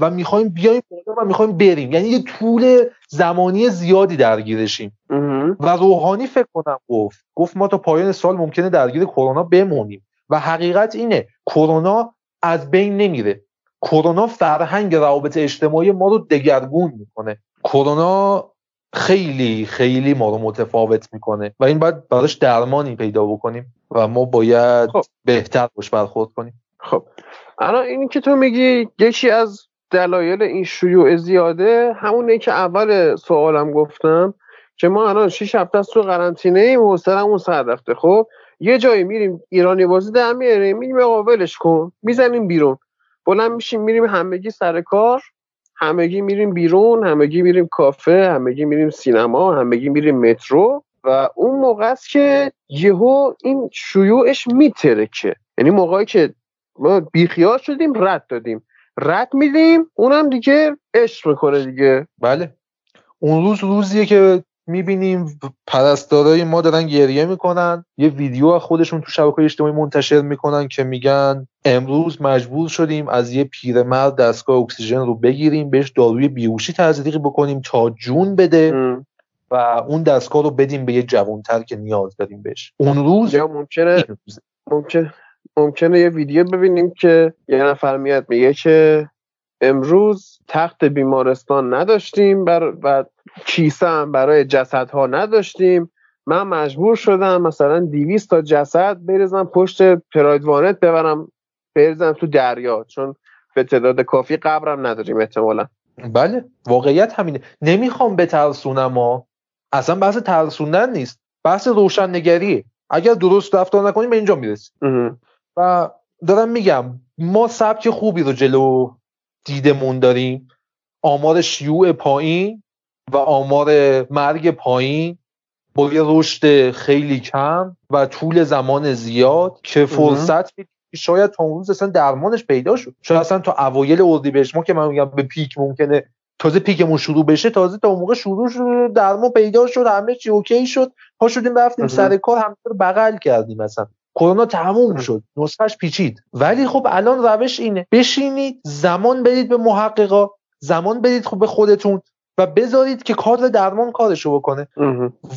و می‌خوایم بیایم بالا و می‌خوایم بریم. یعنی یه طول زمانی زیادی درگیرشیم. و روحانی فکر کنم گفت. گفت ما تا پایان سال ممکنه درگیر کرونا بمونیم. و حقیقت اینه کرونا از بین نمیره. کرونا فرهنگ روابط اجتماعی ما رو دگرگون می‌کنه. کرونا خیلی خیلی ما رو متفاوت می‌کنه. و این باید براش درمانی پیدا بکنیم و ما باید خب. بهتر باش برخورد کنیم. خب. الان اینی که تو میگی یکی از دلایل این شیوع زیاده همونه که اول سوالم گفتم. که ما الان 6 هفته است تو قرنطینه ایم اون سر رفته. خب یه جایی میریم ایرانی بازی در میاریم میریم قابلش کن می‌زنیم بیرون. بلند میشیم میریم همگی سر کار همگی میریم بیرون همگی میریم کافه همگی میریم سینما همگی میریم مترو. و اون موقع است که یهو این شیوعش میترکه. یعنی موقعی که ما بیخیال شدیم رد دادیم. رد میدیم اونم دیگه عشق می‌کنه دیگه. بله. اون روز روزیه که می‌بینیم پرستارای ما دارن گریه می‌کنن. یه ویدیو از خودشون تو شبکه اجتماعی منتشر می‌کنن که میگن امروز مجبور شدیم از یه پیرمرد دستگاه اکسیژن رو بگیریم بهش داروی بیهوشی تزریق بکنیم تا جون بده و اون دستگاه رو بدیم به یه جوانتر که نیاز داریم بهش. اون روز یا ممکنه ممکن ممکنه یه ویدیو ببینیم که یه نفر میاد میگه که امروز تخت بیمارستان نداشتیم بر و کیسه هم برای جسدها نداشتیم. من مجبور شدم مثلا 200 تا جسد بریزم پشت پراید وانت ببرم بریزم تو دریا چون به تعداد کافی قبرم نداریم احتمالا. بله واقعیت همینه. نمی‌خوام بترسونم ما اصلا بحث ترسوندن نیست. بحث روشن نگریه اگر درست رفتار نکنیم به اینجا می‌رسیم. و دارم میگم ما سبک خوبی رو جلو دیدمون داریم. آمار شیوع پایین. و آمار مرگ پایین با یه رشد خیلی کم و طول زمان زیاد که فرصت شاید تا اون روز اصلا درمانش پیدا شد. شاید اصلا تا اوایل اردیبهشت ما که من میگم به پیک ممکنه تازه پیکمون شروع بشه تازه تا اون موقع شروع شد درمان پیدا شد همه چی اوکی شد. پا شدیم رفتیم سر کار هم رو بغل کردیم مثلا کرونا تموم شد. نسخش پیچید. ولی خب الان روش اینه. بشینید زمان بدید به محققا. زمان بدید خب به خودتون. و بذارید که کادر درمان کارشو بکنه.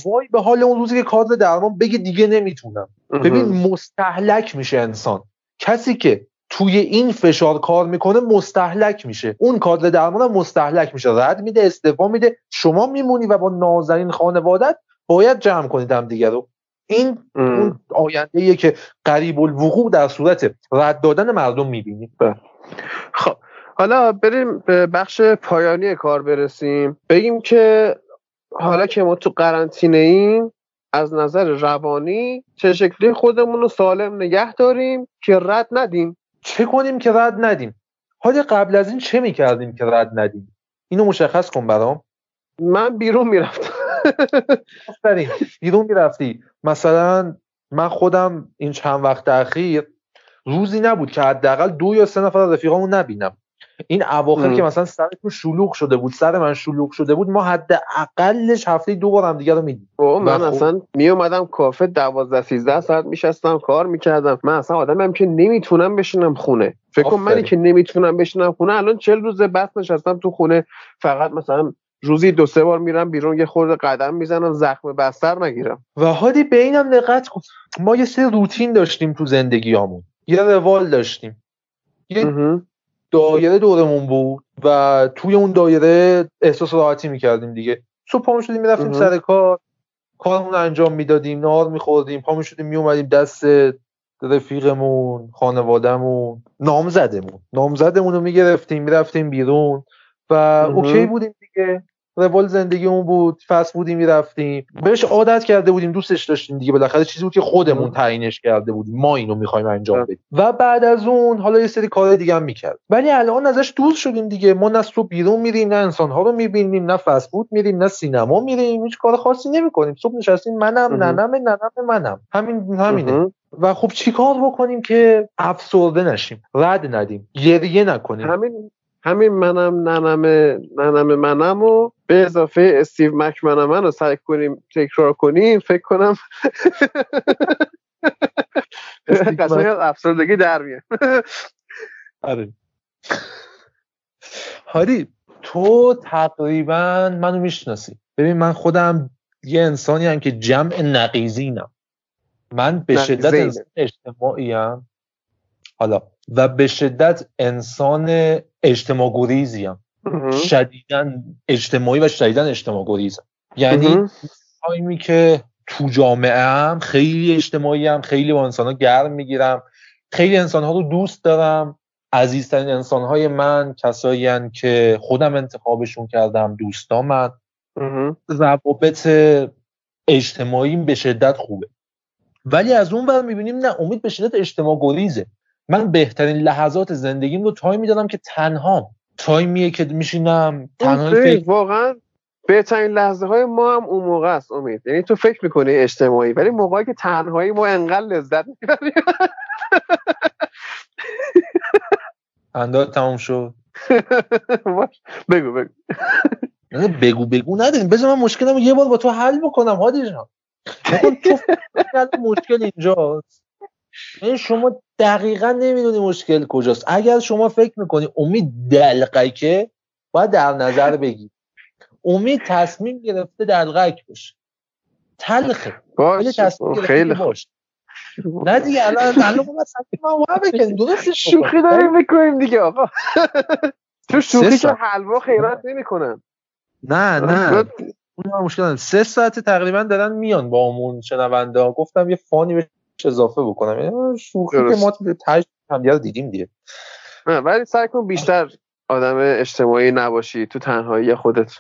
وای به حال اون روزی که کادر درمان بگه دیگه نمی‌تونم. ببین مستحلک میشه انسان. کسی که توی این فشار کار می‌کنه مستحلک میشه. اون کادر درمان هم مستحلک میشه. رد میده استعفا میده. شما میمونی و با نازنین خانوادت باید جمع کنید هم دیگه رو. این اون آینده که قریب الوقوع در صورت رد دادن مردم می‌بینیم بله. خب حالا بریم به بخش پایانی کار برسیم. بگیم که حالا که ما تو قرنطینه ایم از نظر روانی چه شکلی خودمون رو سالم نگه داریم که رد ندیم؟ چه کنیم که رد ندیم؟ حالا قبل از این چه می‌کردیم که رد ندیم؟ اینو مشخص کن برام. من بیرون می‌رفتم. بیرون می‌رفتی. مثلا من خودم این چند وقت اخیر روزی نبود که حداقل دو یا سه نفر از رفیقامون نبینم. این اواخر که مثلا سرتون شلوغ شده بود سر من شلوغ شده بود ما حداقلش هفته دو بار هم دیگه رو میدیم من خب اصلا می اومدم کافه 12 13 ساعت میشستم کار می‌کردم. من اصلا آدمم که نمی‌تونم بشینم خونه. فکر کنم منی که نمی‌تونم بشینم خونه. الان 40 روز بس نشستم تو خونه. فقط مثلا روزی دو سه بار میرم بیرون یه خورده قدم می‌زنم زخم بستر نگیرم. و حالی به اینم دقت کن. ما یه سری روتین داشتیم تو زندگیامون یه روال داشتیم. یه دایره دورمون بود و توی اون دایره احساس راحتی می‌کردیم دیگه. صبح پا شدیم می‌رفتیم سر کار. کارمون انجام می‌دادیم نهار میخوردیم پا شدیم میومدیم دست رفیقمون خانوادهمون نامزدمون. نامزدمون رو می‌گرفتیم می‌رفتیم بیرون و اوکی بودیم دیگه. روال زندگیمون بود فست بودیم می‌رفتیم. بهش عادت کرده بودیم دوستش داشتیم دیگه. بالاخره چیزی بود که خودمون تعیینش کرده بودیم. ما اینو می‌خوایم انجام بدیم. و بعد از اون حالا یه سری کار دیگه هم می‌کرد. ولی الان ازش دور شدیم دیگه. ما نه صبح بیرون میریم نه انسانها رو می‌بینیم نه فست بود میریم نه سینما میریم. هیچ کار خاصی نمی‌کنیم. صبح نشستیم منم ننم ننم منم. همین همینه. و خب چیکار بکنیم که افسرده نشیم؟ رد ندیم. گریه نکنیم. همین همین منم ننم ننم منم و به اضافه استیو مکمنم رو سعی کنیم تکرار کنیم فکر کنم. قشنگ افسردگی در میاد. آره. هادی تو تقریبا منو می‌شناسی. ببین من خودم یه انسانی هم که جمع نقیزینم. من به شدت اجتماعی هم حالا و به شدت انسان اجتماع گریزیم شدیدن اجتماعی و شدیدن اجتماع گریزم یعنی تایمی که تو جامعه هم خیلی اجتماعی هم خیلی با انسان ها گرم می‌گیرم. خیلی انسان ها رو دوست دارم. عزیزترین انسان های من کسایی که خودم انتخابشون کردم دوستا من. روابط اجتماعی به شدت خوبه. ولی از اون ور می‌بینیم نه امید به شدت اجتماع گریزه. من بهترین لحظات زندگیم رو تایم می‌دادم که تنها تایمیه که میشینم تنها فکر واقعا بهترین لحظه های ما هم اون موقع است امید. یعنی تو فکر می‌کنی اجتماعی ولی موقعی که تنهایی ما انقدر لذت می‌بریم. خنده تمام شد. بگو بگو. بگو بگو نداریم. بذار من مشکلم یه بار با تو حل بکنم هادی جان. تو مشکل اینجاست. این شما دقیقا نمی‌دونی مشکل کجاست. اگر شما فکر می‌کنی امید دلقکه باید در نظر بگی. امید تصمیم گرفته دلقک باشه. تلخه. باش تصمیم خیلی باش نه دیگه الان الان ما درست شوخی داریم می‌کنیم دیگه آقا. تو شوخی که حلوا خیرات نمی‌کنن. نه نه. اون مشکل سه ساعت تقریبا دارن میان با همون شنونده ها. گفتم یه فانی اضافه بکنم؟ یعنی شوخی که ما تاج هم دیدیم دیگه. ولی سعی کن بیشتر آدم اجتماعی نباشی تو تنهایی خودت.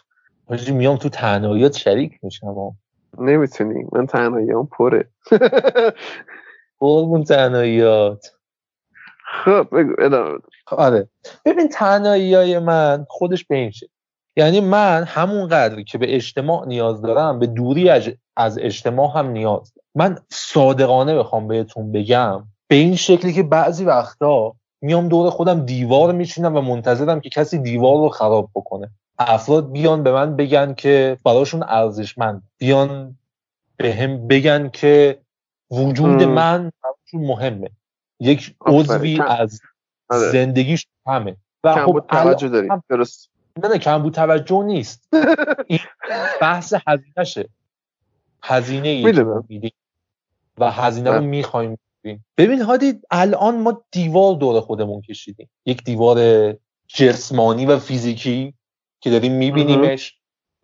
حاجی میام تو تنهاییات شریک میشم. نمی‌تونی. من تنهایی هم پره. قربون تنهاییات. خب بگو ادامه آره. ببین تنهایی های من خودش به این یعنی من همون قدری که به اجتماع نیاز دارم به دوری از اجتماع هم نیاز دارم. من صادقانه بخوام بهتون بگم به این شکلی که بعضی وقتا میام دور خودم دیوار میشینم و منتظرم که کسی دیوار رو خراب بکنه. افراد بیان به من بگن که براشون ارزشمند. بیان به هم بگن که وجود من براشون مهمه. یک عضوی از آره. زندگیش همه و خب توجه داریم. درست. نه نه کم بود توجه نیست. این بحث هزینهشه. هزینه میدیم. و هزینه رو می‌خوایم ببین هادی الان ما دیوار دور خودمون کشیدیم. یک دیوار جسمانی و فیزیکی که داریم میبینیمش.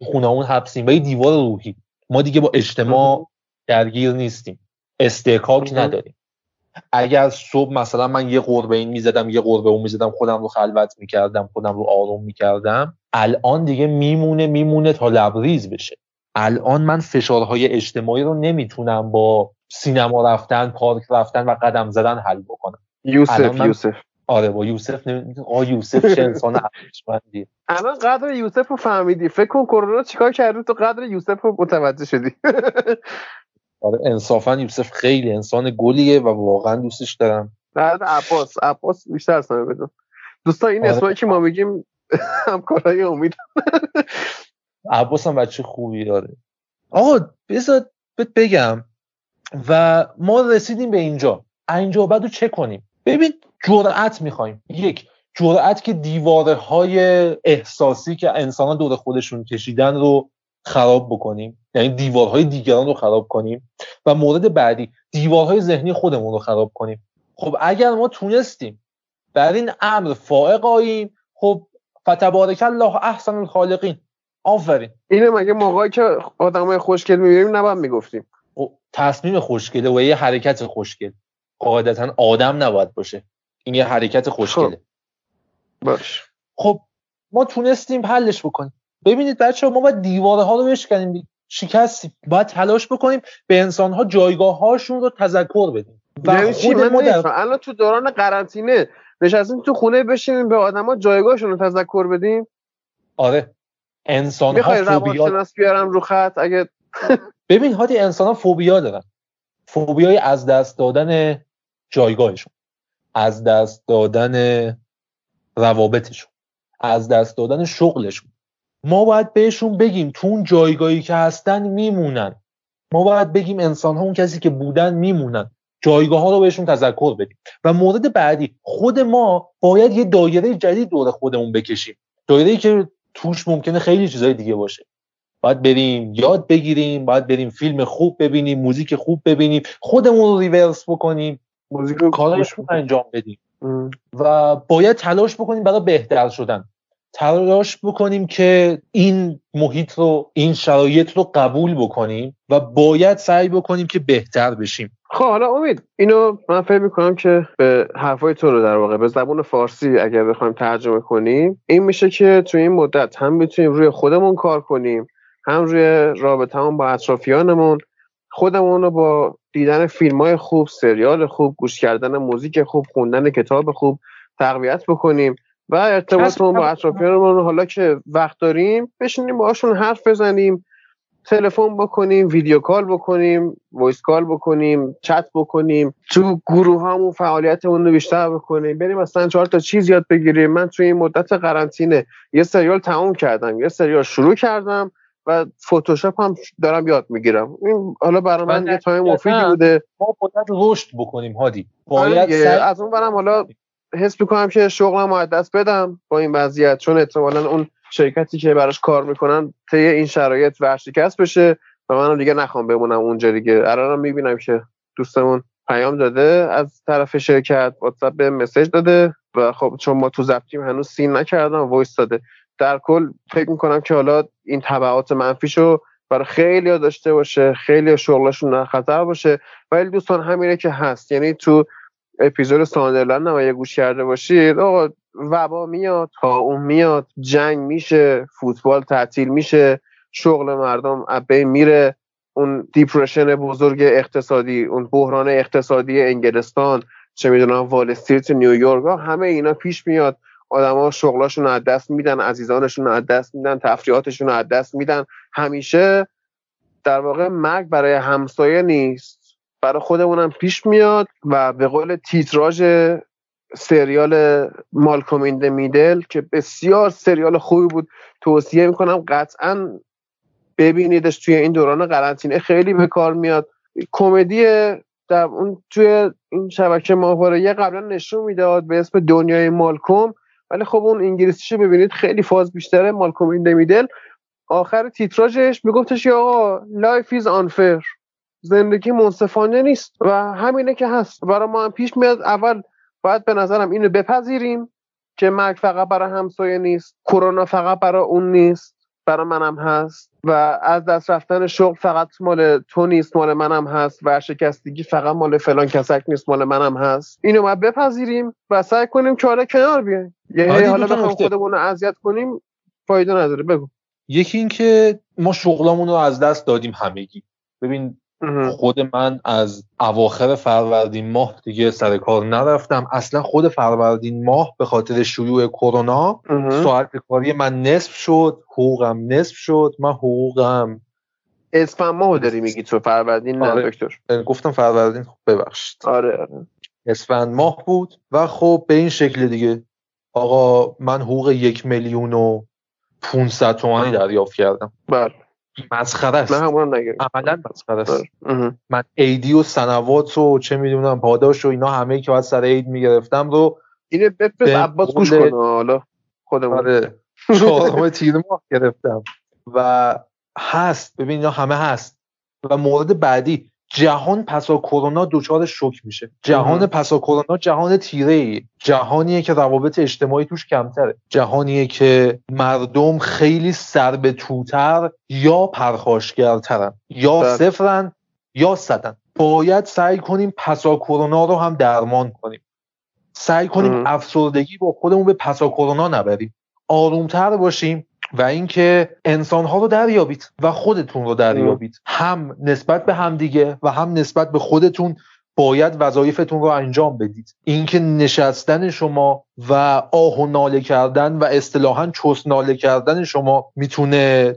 خونه اون حبسیم و یک دیوار روحی. ما دیگه با اجتماع درگیر نیستیم. استحکاک نداریم. اگر صبح مثلا من یه قربه این می‌زدم یه قربه اون می‌زدم خودم رو خلوت می‌کردم خودم رو آروم می‌کردم الان دیگه میمونه میمونه تا لبریز بشه. الان من فشارهای اجتماعی رو نمی‌تونم با سینما رفتن پارک رفتن و قدم زدن حل بکنم یوسف یوسف. آره با یوسف آ یوسف چه انسان ارزشمندی الان قدر یوسف رو فهمیدی. فکر کن کرونا چیکار کردی؟ تو قدر یوسف رو متوجه شدی. آره انصافا یوسف خیلی انسان گلیه و واقعا دوستش دارم. بعد عباس عباس بیشتر اصلا بدون دوستا این آره. اسمایی که ما میگیم همکارای امید. عباس هم بچه خوبی داره. آقا بذار بگم. و ما رسیدیم به اینجا. اینجا بعد رو چه کنیم. ببین جرأت می‌خوایم. یک جرأت که دیواره های احساسی که انسان دور خودشون کشیدن رو خراب بکنیم. یعنی دیوارهای دیگران رو خراب کنیم. و مورد بعدی دیوارهای ذهنی خودمون رو خراب کنیم. خب اگر ما تونستیم بر این امر فائق آییم خب فتبارک الله احسن الخالقین. آفرین. اینه مگه موقعی که آدمای خوشگل می‌بینیم نباید می‌گفتیم؟ تصمیم خوشگله و یه حرکت خوشگل. قاعدتا آدم نباید باشه. این یه حرکت خوشگله. خب. باش. خب ما تونستیم حلش بکنیم. ببینید بچه ما باید دیواره ها رو بشکنیم. شکستیم باید تلاش بکنیم به انسان ها جایگاه هاشون رو تذکر بدیم. و یعنی خود ما در... الان تو دوران قرنطینه نشستیم تو خونه بشینیم به آدما جایگاهشون رو تذکر بدیم؟ آره. انسان ها فوبیا بیارم رو خط؟ اگه ببین هادی انسان ها فوبیا دارن. فوبیای از دست دادن جایگاهشون از دست دادن روابطشون از دست دادن شغلشون. ما باید بهشون بگیم تو اون جایگاهی که هستن میمونن. ما باید بگیم انسان ها اون کسی که بودن میمونن. جایگاه ها رو بهشون تذکر بدیم. و مورد بعدی خود ما باید یه دایره جدید دور خودمون بکشیم. دایره که توش ممکنه خیلی چیزای دیگه باشه. باید بریم یاد بگیریم باید بریم فیلم خوب ببینیم موزیک خوب ببینیم خودمون رو ریورس بکنیم موزیک خوب انجام بدیم. و باید تلاش بکنیم برای بهتر شدن. تلاش بکنیم که این محیط رو این شرایط رو قبول بکنیم و باید سعی بکنیم که بهتر بشیم. خب حالا امید اینو من فکر می‌کنم که به حرفای تو رو در واقع به زبون فارسی اگر بخوایم ترجمه کنیم این میشه که تو این مدت هم بتونیم روی خودمون کار کنیم. هم روی رابطمون با اطرافیانمون خودمون رو با دیدن فیلم های خوب سریال خوب گوش کردن موزیک خوب خوندن کتاب خوب تقویت بکنیم و ارتباطمون با اطرافیانمون حالا که وقت داریم بشینیم باهاشون حرف بزنیم تلفن بکنیم video call بکنیم voice call بکنیم چت بکنیم تو گروه همون فعالیتمون رو بیشتر بکنیم. بریم مثلا چهار تا چیز یاد بگیریم. من توی این مدت قرنطینه یه سریال تموم کردم یه سریال شروع کردم. و فتوشاپ هم دارم یاد می‌گیرم. این حالا برای من یه time مفیدی بوده. ما باید رشد بکنیم هادی. باید از اون برم حالا حس می‌کنم که شغلم از دست بدم با این وضعیت چون احتمالا اون شرکتی که براش کار می‌کنن طی این شرایط ورشکست بشه و منم دیگه نخوام بمونم اونجا دیگه. الانم می‌بینم که دوستمون پیام داده از طرف شرکت واتساپ یه message داده و خب چون ما تو ضبطیم هنوز seen نکردم voice داده. در کل فکر می‌کنم که حالا این تبعات منفیشو برای خیلی داشته باشه خیلی شغلشون خطر باشه. ولی دوستان همینه که هست. یعنی تو اپیزود ساندرلند هم گوش کرده باشید آقا وبا میاد تا اون میاد جنگ میشه فوتبال تعطیل میشه شغل مردم بین میره. اون دیپرشن بزرگ اقتصادی اون بحران اقتصادی انگلستان چه می‌دونم وال استریت نیویورک همه اینا پیش میاد. آدما شغلاشون از دست میدن عزیزانشون از دست میدن تفریحاتشون از دست میدن. همیشه در واقع مرگ برای همسایه نیست. برای خودمونم پیش میاد و به قول تیتراژ سریال مالکوم این میدل که بسیار سریال خوبی بود. توصیه می‌کنم قطعا ببینیدش توی این دوران قرنطینه. خیلی به کار میاد. کمدی در اون توی این شبکه ماهواره قبلا نشون می‌داد به اسم دنیای مالکوم. ولی خب اون انگلیسیشو ببینید خیلی فاز بیشتره Malcolm in the Middle آخر تیتراژش میگفتش یا آقا life is unfair زندگی منصفانه نیست و همینه که هست. برای ما هم پیش میاد. اول باید به نظرم اینو بپذیریم که مرگ فقط برای همسایه نیست. کرونا فقط برای اون نیست. برای منم هست. و از دست رفتن شغل فقط مال تو نیست مال منم هست. ورشکستگی فقط مال فلان کسک نیست مال منم هست. اینو ما بپذیریم و سعی کنیم که کنار بیایم. یه حالا بخوام خودمون رو اذیت کنیم فایده نداره. بگو. یکی اینکه ما شغلمون رو از دست دادیم همگی. ببین خود من از اواخر فروردین ماه دیگه سر کار نرفتم. اصلا خود فروردین ماه به خاطر شیوع کرونا ساعت کاری من نصف شد حقوقم نصف شد. من حقوقم. اسفند ماه داری میگی تو فروردین نه آره. دکتر. گفتم فروردین خب ببخشید. آره آره. اسفند ماه بود و خب به این شکل دیگه. آقا من حقوق یک میلیون و 500 تومانی دریافت کردم. بله. مسخره است. عملا مسخره است. من ایدی و سنوات و چه می‌دونم پاداش و اینا همه که باید سر عید می‌گرفتم رو اینو بفرست عباس گوش کنه. حالا خودمون. آره. چهارم تیر ماه گرفتم. و هست. ببین اینا همه هست. و مورد بعدی. جهان پسا کرونا دچار شوک میشه. جهان پسا کرونا جهان تیره ای جهانیه که روابط اجتماعی توش کمتره. جهانیه که مردم خیلی سر به توتر یا پرخاشگرترن یا بله. صفرن یا صدن. باید سعی کنیم پسا کرونا رو هم درمان کنیم. سعی کنیم افسردگی با خودمون به پسا کرونا نبریم. آرومتر باشیم. و اینکه انسانها رو دریابید و خودتون رو دریابید. هم نسبت به همدیگه و هم نسبت به خودتون باید وظایفتون رو انجام بدید. اینکه نشستن شما و آه و ناله کردن و اصطلاحا چوس ناله کردن شما می‌تونه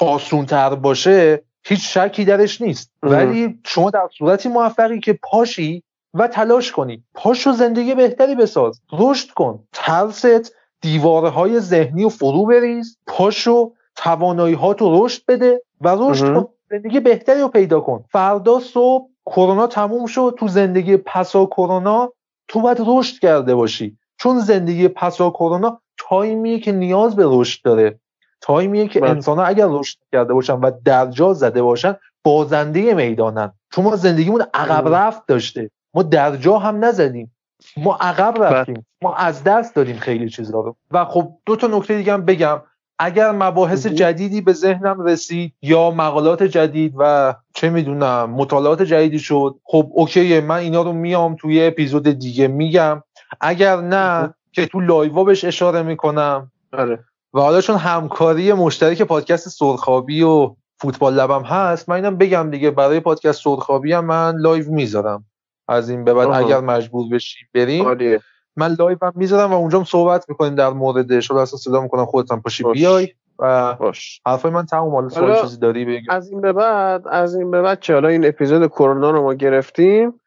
آسونتر باشه هیچ شکی درش نیست. ولی شما در صورتی موفقی که پاشی و تلاش کنی. پاشو زندگی بهتری بساز. رشد کن. ترست دیواره های ذهنی و فرو بریز پاشو توانایی ها تو رشد بده و رشد کن. زندگی بهتری رو پیدا کن. فردا صبح کرونا تموم شد تو زندگی پسا کرونا تو باید رشد کرده باشی. چون زندگی پسا کرونا تایمیه که نیاز به رشد داره. time یه که بله. انسان ها اگر رشد کرده باشن و درجا زده باشن بازنده می‌دانن. چون ما زندگیمون عقب رفت داشته. ما درجا هم نزدیم. ما عقب. رفتیم. ما از دست دادیم خیلی چیزا رو و خب دو تا نکته دیگه هم بگم. اگر مباحث جدیدی به ذهنم رسید یا مقالات جدید و چه می‌دونم مطالعات جدیدی شد خب okay من اینا رو میام توی اپیزود دیگه میگم. اگر نه که تو live ا بهش اشاره می‌کنم. آره. و حالا چون همکاری مشترک پادکست سرخابی و فوتبال لبم هست من اینم بگم دیگه برای پادکست سرخابی هم من live می‌ذارم. از این به بعد اگر مجبور بشیم بریم من live هم می‌ذارم و اونجا صحبت می‌کنیم در موردش. حالا اصلا صدا می‌کنم خودت هم پاشی بیای و باش. حرفای من تموم. حالا سوال چیزی داری بگی از این به بعد از این به بعد که حالا این اپیزود کرونا رو ما گرفتیم.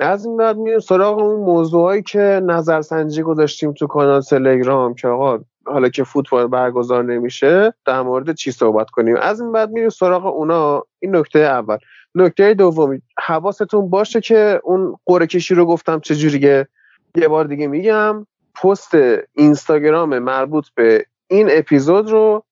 از این بعد میریم سراغ اون موضوعایی که نظرسنجی گذاشتیم تو کانال تلگرام که آقا حالا که فوتبال برگزار نمیشه در مورد چی صحبت کنیم؟ از این بعد میریم سراغ اونا. این نکته اول. نکته دومی حواستون باشه که اون قرعه کشی رو گفتم چجوریه؟ یه بار دیگه میگم پست اینستاگرام مربوط به این اپیزود رو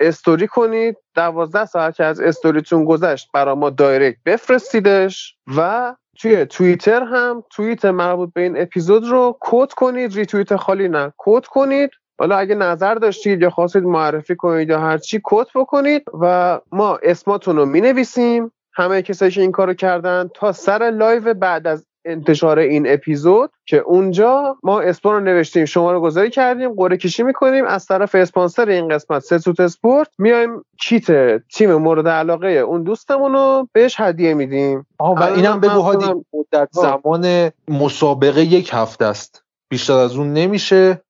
استوری کنید. دوازده ساعت که از استوریتون گذشت برا ما direct بفرستیدش و توی توییتر هم توییت مربوط به این اپیزود رو quote کنید. ریتوییت خالی نه quote کنید. حالا اگه نظر داشتید یا خواستید معرفی کنید یا هرچی quote بکنید و ما اسماتون رو می‌نویسیم. همه کسایی که این کارو کردن تا سر live بعد از انتشار این اپیزود که اونجا ما اسماتون رو نوشتیم شماره گذاری کردیم قرعه کشی می‌کنیم. از طرف اسپانسر این قسمت ستوت اسپورت میایم کیت تیم مورد علاقه اون دوستمون رو بهش هدیه میدیم. و اینم بگو هادی مدت زمان مسابقه یک هفته است. بیشتر از اون نمیشه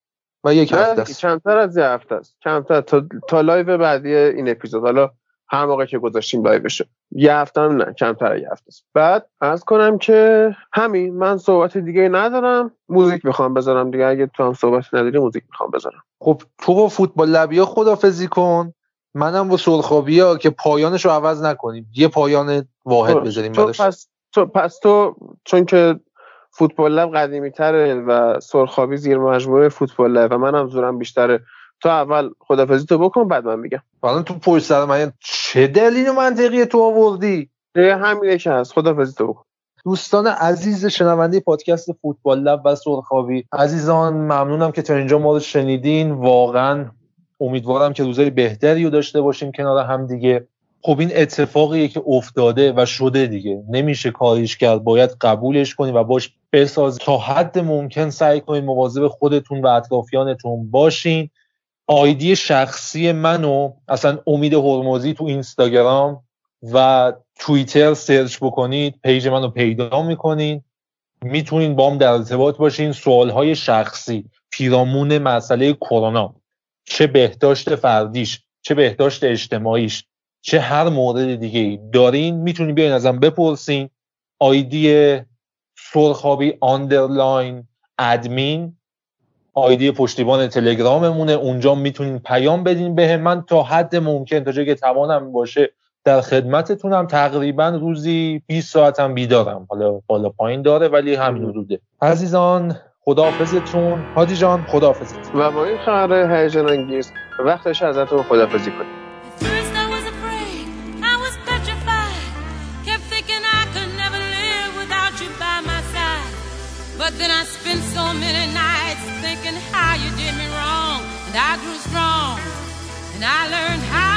و یک هفته است. کمتر از یک هفته است. کمتر تا, تا live بعدی این اپیزود. حالا هر موقع که گذاشتیم live بشه. یه هفته هم نه کمتر یه هفته است. بعد عرض کنم که همین من صحبت دیگه ندارم. موزیک می‌خوام بذارم دیگه. اگه تو هم صحبت نداری موزیک می‌خوام بذارم. خب تو با فوتبال لبیا خدافزی کن. منم با سرخابی ها که پایانش رو عوض نکنیم. یه پایان واحد بذاریم تو پس تو پس تو چون که فوتبال لب قدیمی تره و سرخابی زیر مجموعه فوتبال لب و منم زورم بیشتره تو اول خدافزی تو بکن بعد من میگم. حالا تو پشت سر من چه دلیل منطقی تو آوردی؟ همینه که هست. خدافزی تو بکن. دوستان عزیز شنونده پادکست فوتبال لب و سرخابی. عزیزان ممنونم که تا اینجا ما رو شنیدین. واقعا امیدوارم که روزای بهتری رو داشته باشیم کنار هم دیگه. خب این اتفاقیه که افتاده و شده دیگه. نمیشه کاریش کرد. باید قبولش کنیم و باش بساز تا حد ممکن سعی کنید مواظب خودتون و اطرافیانتون باشین. آیدی شخصی منو اصلا امید هرمزی تو اینستاگرام و توییتر search بکنید page منو پیدا می‌کنین. می‌تونین با هم در ارتباط باشین. سوالهای شخصی پیرامون مسئله کرونا چه بهداشت فردیش چه بهداشت اجتماعیش چه هر مورد دیگه ای دارین می‌تونین بیاین ازم بپرسین. آیدی سرخابی آندرلاین ادمین آیدی پشتیبان تلگراممونه. اونجا می‌تونین پیام بدین به من تا حد ممکن. تا جایی که توانم باشه در خدمتتونم. تقریبا روزی 20 ساعتم بیدارم. حالا بالا پایین داره ولی همین حدوده. عزیزان خداحافظتون. هادی جان خداحافظت و با این خبر هیجان انگیز وقتش ازتون خداحافظی کنیم. But then I spent so many I grew strong. And I learned how